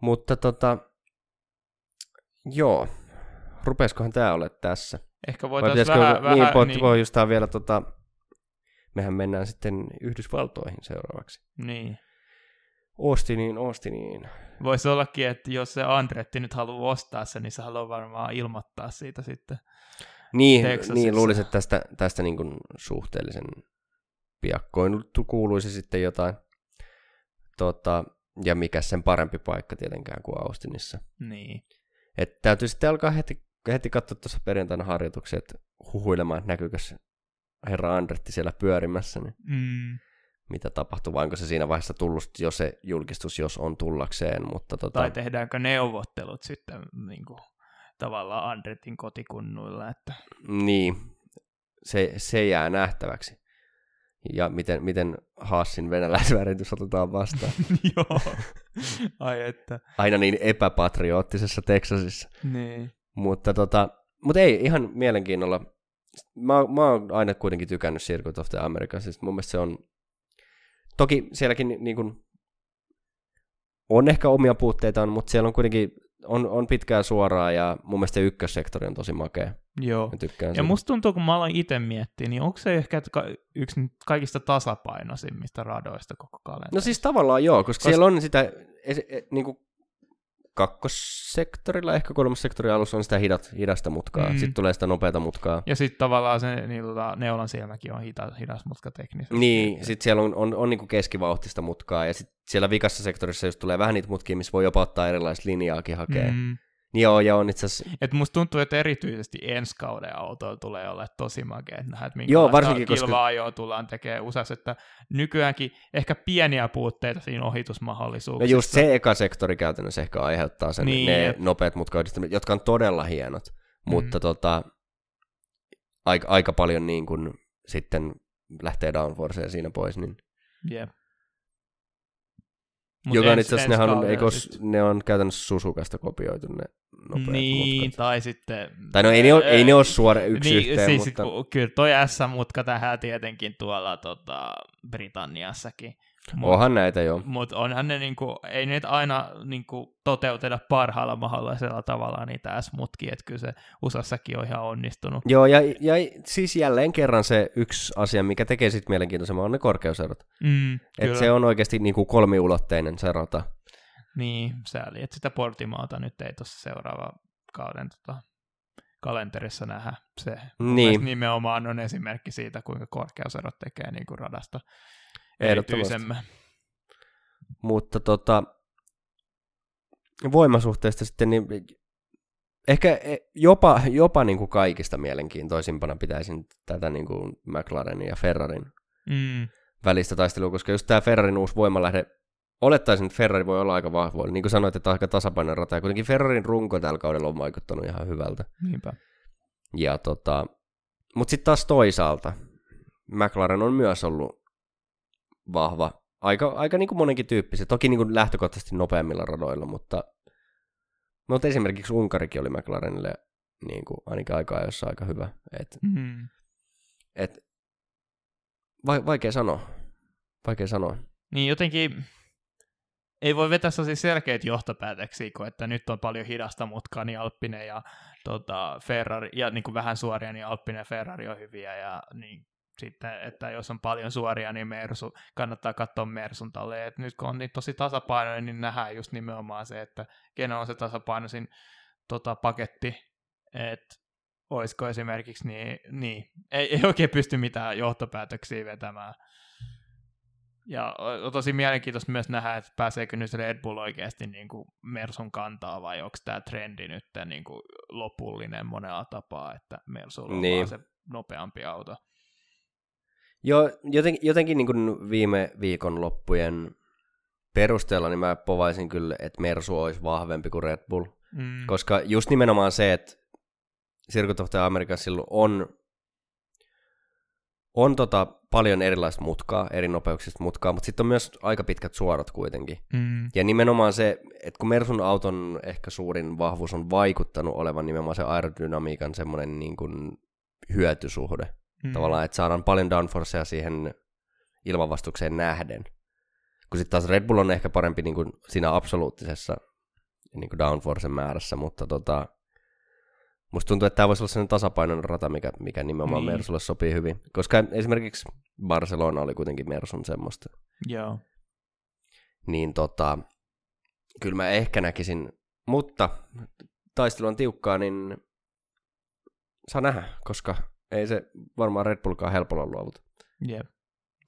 Speaker 1: Mutta tota, joo, rupeskohan tää ole tässä?
Speaker 2: Ehkä voitaisiin
Speaker 1: pitäisikö,
Speaker 2: vähän...
Speaker 1: niin,
Speaker 2: vähän
Speaker 1: niin. pohjustaa vielä tota, mehän mennään sitten Yhdysvaltoihin seuraavaksi.
Speaker 2: niin.
Speaker 1: Austiniin, Austiniin.
Speaker 2: Voisi ollakin, että jos se Andretti nyt haluaa ostaa sen, niin se haluaa varmaan ilmoittaa siitä sitten.
Speaker 1: Niin,
Speaker 2: Texasissa.
Speaker 1: niin luulisin, että tästä, tästä niin kuin suhteellisen piakkoin kuuluisi sitten jotain. Tota, ja mikä sen parempi paikka tietenkään kuin Austinissa.
Speaker 2: Niin.
Speaker 1: Et täytyy sitten alkaa heti, heti katsoa tuossa perjantaina harjoituksia, että huhuilemaan, että näkyykö se herra Andretti siellä pyörimässä, niin
Speaker 2: Mm.
Speaker 1: mitä tapahtuu, vai onko se siinä vaiheessa tullut jo se julkistus, jos on tullakseen, mutta tota,
Speaker 2: Tai tehdäänkö neuvottelut sitten niin kuin, tavallaan Andretin kotikunnuilla, että
Speaker 1: niin, se, se jää nähtäväksi. Ja miten, miten Haassin venäläisväritys otetaan vastaan.
Speaker 2: joo, ai että,
Speaker 1: Aina niin epäpatrioottisessa Texasissa.
Speaker 2: niin.
Speaker 1: Mutta tota, mut ei, ihan mielenkiinnolla mä, mä oon aina kuitenkin tykännyt Circuit of the Americas, siis mun mielestä se on, toki sielläkin niin kuin, on ehkä omia puutteitaan, mutta siellä on kuitenkin on, on pitkää suoraa ja mun mielestä se ykkössektori on tosi makea.
Speaker 2: Joo.
Speaker 1: Mä tykkään
Speaker 2: Ja
Speaker 1: siitä.
Speaker 2: musta tuntuu, kun mä aloin itse miettiä, niin onko se ehkä yksi kaikista tasapainoisimmista radoista koko kalenteri?
Speaker 1: No siis tavallaan joo, koska,
Speaker 2: Koska-
Speaker 1: koska... siellä on sitä, e, niin kuin kakkossektorilla, ehkä kolmossektorin alussa on sitä hidat, hidasta mutkaa,
Speaker 2: Mm.
Speaker 1: sitten tulee sitä nopeata mutkaa.
Speaker 2: Ja sitten tavallaan se niin, tota, neulan silmäkin on hita, hidas mutka teknisesti.
Speaker 1: Niin, sitten siellä on, on, on niin keskivauhtista mutkaa, ja sitten siellä vikassa sektorissa just tulee vähän niitä mutkia, missä voi jopa ottaa erilaista linjaakin hakea. Mm. Joo, ja on itse asiassa,
Speaker 2: Et musta tuntuu, että erityisesti ensi kauden autoilla tulee olla tosi makea, että nähdään, että
Speaker 1: Joo, varsinkin, koska-
Speaker 2: kilva-ajoa tullaan tekemään USAssa, että nykyäänkin ehkä pieniä puutteita siinä
Speaker 1: no
Speaker 2: ohitusmahdollisuuksissa.
Speaker 1: just se eka sektori käytännössä ehkä aiheuttaa sen,
Speaker 2: Niin,
Speaker 1: ne
Speaker 2: jep.
Speaker 1: nopeat mutkayhdistelmät, jotka on todella hienot, mutta
Speaker 2: Mm.
Speaker 1: tota, aika, aika paljon niin kuin sitten lähtee downforceen siinä pois, niin
Speaker 2: Jep.
Speaker 1: Joka on itse asiassa, nehän on, eikö,
Speaker 2: sit-
Speaker 1: ne on käytännössä Susukasta kopioitu ne nopeat
Speaker 2: Niin,
Speaker 1: mutkat.
Speaker 2: tai sitten...
Speaker 1: Tai no ei ne, ole, ei ne ole suora yksi
Speaker 2: niin,
Speaker 1: yhteen,
Speaker 2: siis,
Speaker 1: mutta
Speaker 2: Kyllä toi S-mutka tähän tietenkin tuolla tota, Britanniassakin. Mut,
Speaker 1: onhan näitä jo.
Speaker 2: Mutta onhan ne, niinku, ei nyt aina niinku, toteuteta parhaalla mahdollisella tavalla niitä S-mutkia, että kyllä se USAssakin on ihan onnistunut.
Speaker 1: Joo, ja, ja siis jälleen kerran se yksi asia, mikä tekee sitten mielenkiintoisemman, on ne korkeuserot.
Speaker 2: Mm,
Speaker 1: Et se on oikeasti niin kuin kolmiulotteinen se rata.
Speaker 2: Niin, sääli, että sitä Portimaata nyt ei tuossa seuraava kauden tota, kalenterissa nähdä. Se
Speaker 1: Niin.
Speaker 2: nimenomaan on esimerkki siitä, kuinka korkeuserot tekee niin kuin radasta. Erityisemmän.
Speaker 1: Mutta tota, voimasuhteesta sitten, niin ehkä e- jopa, jopa niin kuin kaikista mielenkiintoisimpana pitäisin tätä niin kuin McLarenin ja Ferrarin
Speaker 2: Mm,
Speaker 1: välistä taistelua, koska just tämä Ferrarin uusi voimalähde, olettaisin, että Ferrari voi olla aika vahvoilla. Niin kuin sanoit, että aika tasapainoinen rata, ja kuitenkin Ferrarin runko tällä kaudella on vaikuttanut ihan hyvältä.
Speaker 2: niinpä.
Speaker 1: Ja tota, mutta sitten taas toisaalta, McLaren on myös ollut vahva, aika, aika niin kuin monenkin tyyppisen, toki niin kuin lähtökohtaisesti nopeammilla radoilla, mutta, mutta esimerkiksi Unkarikin oli McLarenille niin kuin ainakin aika ajoissa aika hyvä. Et,
Speaker 2: Mm.
Speaker 1: et, vai, vaikea sanoa. Vaikea sanoa.
Speaker 2: Niin jotenkin ei voi vetää sellaisia selkeitä johtopäätöksiä, kun että nyt on paljon hidasta mutkaa, niin Alppinen ja tota, Ferrari, ja niin kuin vähän suoria, niin Alppinen ja Ferrari on hyviä, ja niin sitten, että jos on paljon suoria, niin Mersu, kannattaa katsoa Mersun talle, että nyt kun on niin tosi tasapainoinen, niin nähdään just nimenomaan se, että kenen on se tasapainoisin tota, paketti, että olisiko esimerkiksi niin, niin ei, ei oikein pysty mitään johtopäätöksiä vetämään. Ja on tosi mielenkiintoista myös nähdä, että pääseekö nyt Red Bull oikeasti niin kuin Mersun kantaa vai onko tämä trendi nyt niin kuin lopullinen monella tapaa, että Mersulla on
Speaker 1: Niin.
Speaker 2: vaan se nopeampi auto.
Speaker 1: Joo, jotenkin, jotenkin niin kuin viime viikon loppujen perusteella niin mä povaisin kyllä, että Mersu olisi vahvempi kuin Red Bull.
Speaker 2: Mm.
Speaker 1: Koska just nimenomaan se, että Circuit of the Americasilla on, on tota paljon erilaista mutkaa, eri nopeuksista mutkaa, mutta sitten on myös aika pitkät suorat kuitenkin.
Speaker 2: Mm.
Speaker 1: Ja nimenomaan se, että kun Mersun auton ehkä suurin vahvuus on vaikuttanut olevan nimenomaan se aerodynamiikan semmoinen niin kuin hyötysuhde.
Speaker 2: Mm.
Speaker 1: Tavallaan, että saadaan paljon downforcea siihen ilmanvastukseen nähden. Kun sitten taas Red Bull on ehkä parempi niin kuin siinä absoluuttisessa niin kuin downforcen määrässä, mutta tota, musta tuntuu, että tämä voisi olla sellainen tasapainoinen rata, mikä, mikä nimenomaan
Speaker 2: niin.
Speaker 1: Mersulle sopii hyvin. Koska esimerkiksi Barcelona oli kuitenkin Mersun semmoista.
Speaker 2: Joo.
Speaker 1: Niin tota, kyllä mä ehkä näkisin, mutta taistelu on tiukkaa, niin saa nähdä, koska ei se varmaan Red Bullkaan helpolla luovuta.
Speaker 2: Jep.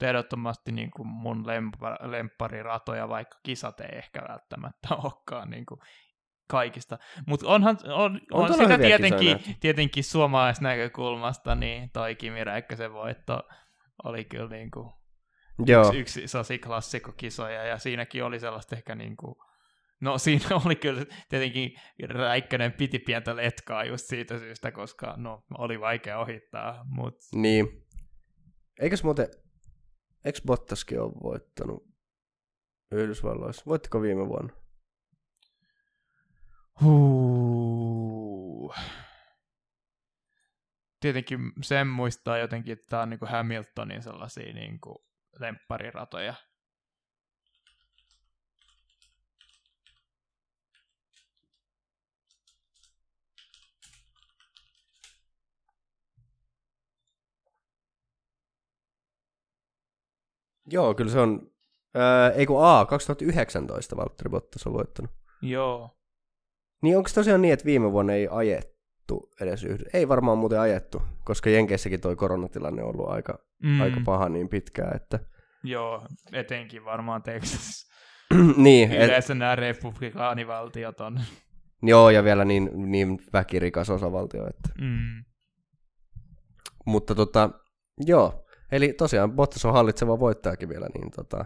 Speaker 2: Ehdottomasti niin kuin mun lempa- lemppariratoja, vaikka kisat ei ehkä välttämättä olekaan niin kuin kaikista. Mutta onhan on, on,
Speaker 1: On
Speaker 2: sitä tietenkin,
Speaker 1: kisoja
Speaker 2: tietenkin suomalaisnäkökulmasta, niin toi Kimi Räikkösen voitto oli kyllä niin kuin
Speaker 1: Joo,
Speaker 2: yksi, yksi sellaisia klassikkokisoja, ja siinäkin oli sellaista ehkä niin kuin, no siinä oli kyllä tietenkin Räikkönen piti pientä letkaa just siitä syystä, koska no oli vaikea ohittaa, mutta
Speaker 1: niin. Eikös muuten, eikö Bottaskin ole voittanut Yhdysvalloissa? Voittiko viime vuonna?
Speaker 2: Huu. tietenkin sen muistaa jotenkin, että tämä on niin kuin Hamiltonin sellaisia niin kuin lemppariratoja.
Speaker 1: Joo, kyllä se on, ää, ei kun A, 2019 Valtteri Bottas on voittanut.
Speaker 2: Joo.
Speaker 1: Niin onko tosiaan niin, että viime vuonna ei ajettu edes yhdessä? Ei varmaan muuten ajettu, koska Jenkeissäkin toi koronatilanne on ollut aika, mm. aika paha niin pitkään, että...
Speaker 2: Joo, etenkin varmaan Texas.
Speaker 1: niin.
Speaker 2: Yleensä et... nämä republikaanivaltiot on.
Speaker 1: Joo, ja vielä niin, niin väkirikas osavaltio, että...
Speaker 2: Mm.
Speaker 1: Mutta tota, joo, eli tosiaan Bottas on hallitseva voittajakin vielä, niin tota,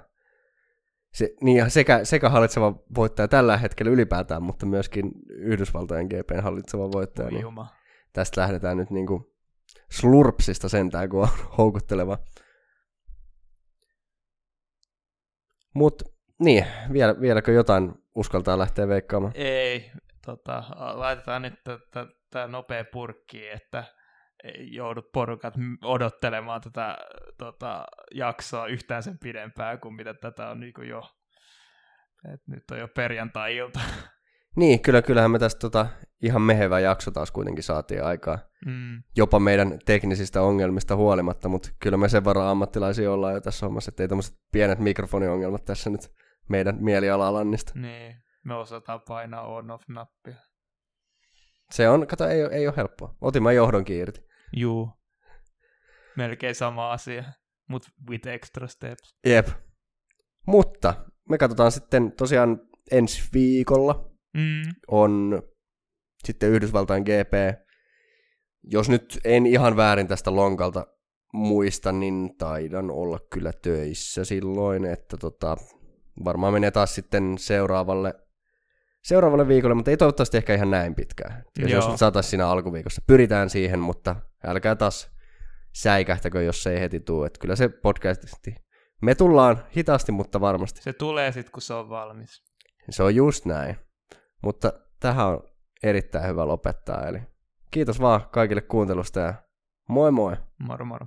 Speaker 1: se, niin sekä, sekä hallitseva voittaja tällä hetkellä ylipäätään, mutta myöskin Yhdysvaltojen GPn hallitseva voittaja. Niin tästä lähdetään nyt niinku slurpsista sentään, kun on houkutteleva. Mutta niin, vielä, vieläkö jotain uskaltaa lähteä veikkaamaan?
Speaker 2: Ei, tota, laitetaan nyt tämä nopea purkki, että joudut porukat odottelemaan tätä tota, jaksoa yhtään sen pidempään kuin mitä tätä on niin jo, et nyt on jo perjantai-ilta.
Speaker 1: Niin, kyllä, kyllähän me tästä tota, ihan mehevä jakso taas kuitenkin saatiin aikaa.
Speaker 2: Mm.
Speaker 1: Jopa meidän teknisistä ongelmista huolimatta, mutta kyllä me sen verran ammattilaisia ollaan jo tässä hommassa, että ei tämmöiset pienet mikrofoniongelmat tässä nyt meidän mielialalannista.
Speaker 2: Niin, me osataan painaa on-off-nappia.
Speaker 1: Se on, kato, ei, ei ole helppoa. Otin mä johdonkin irti.
Speaker 2: Juu. Melkein sama asia, mutta with extra steps.
Speaker 1: Jep. Mutta me katsotaan sitten tosiaan ensi viikolla
Speaker 2: mm.
Speaker 1: on sitten Yhdysvaltain GP. Jos nyt en ihan väärin tästä lonkalta muista, niin taidan olla kyllä töissä silloin, että tota, varmaan menee taas sitten seuraavalle seuraavalle viikolle, mutta ei toivottavasti ehkä ihan näin pitkään. Jos, jos saataisiin siinä alkuviikossa. Pyritään siihen, mutta älkää taas säikähtäkö, jos se ei heti tule. Että kyllä se podcastisti. Me tullaan hitaasti, mutta varmasti.
Speaker 2: Se tulee sitten, kun se on valmis.
Speaker 1: Se on just näin. Mutta tähän on erittäin hyvä lopettaa. Eli kiitos vaan kaikille kuuntelusta ja moi moi.
Speaker 2: Moro moro.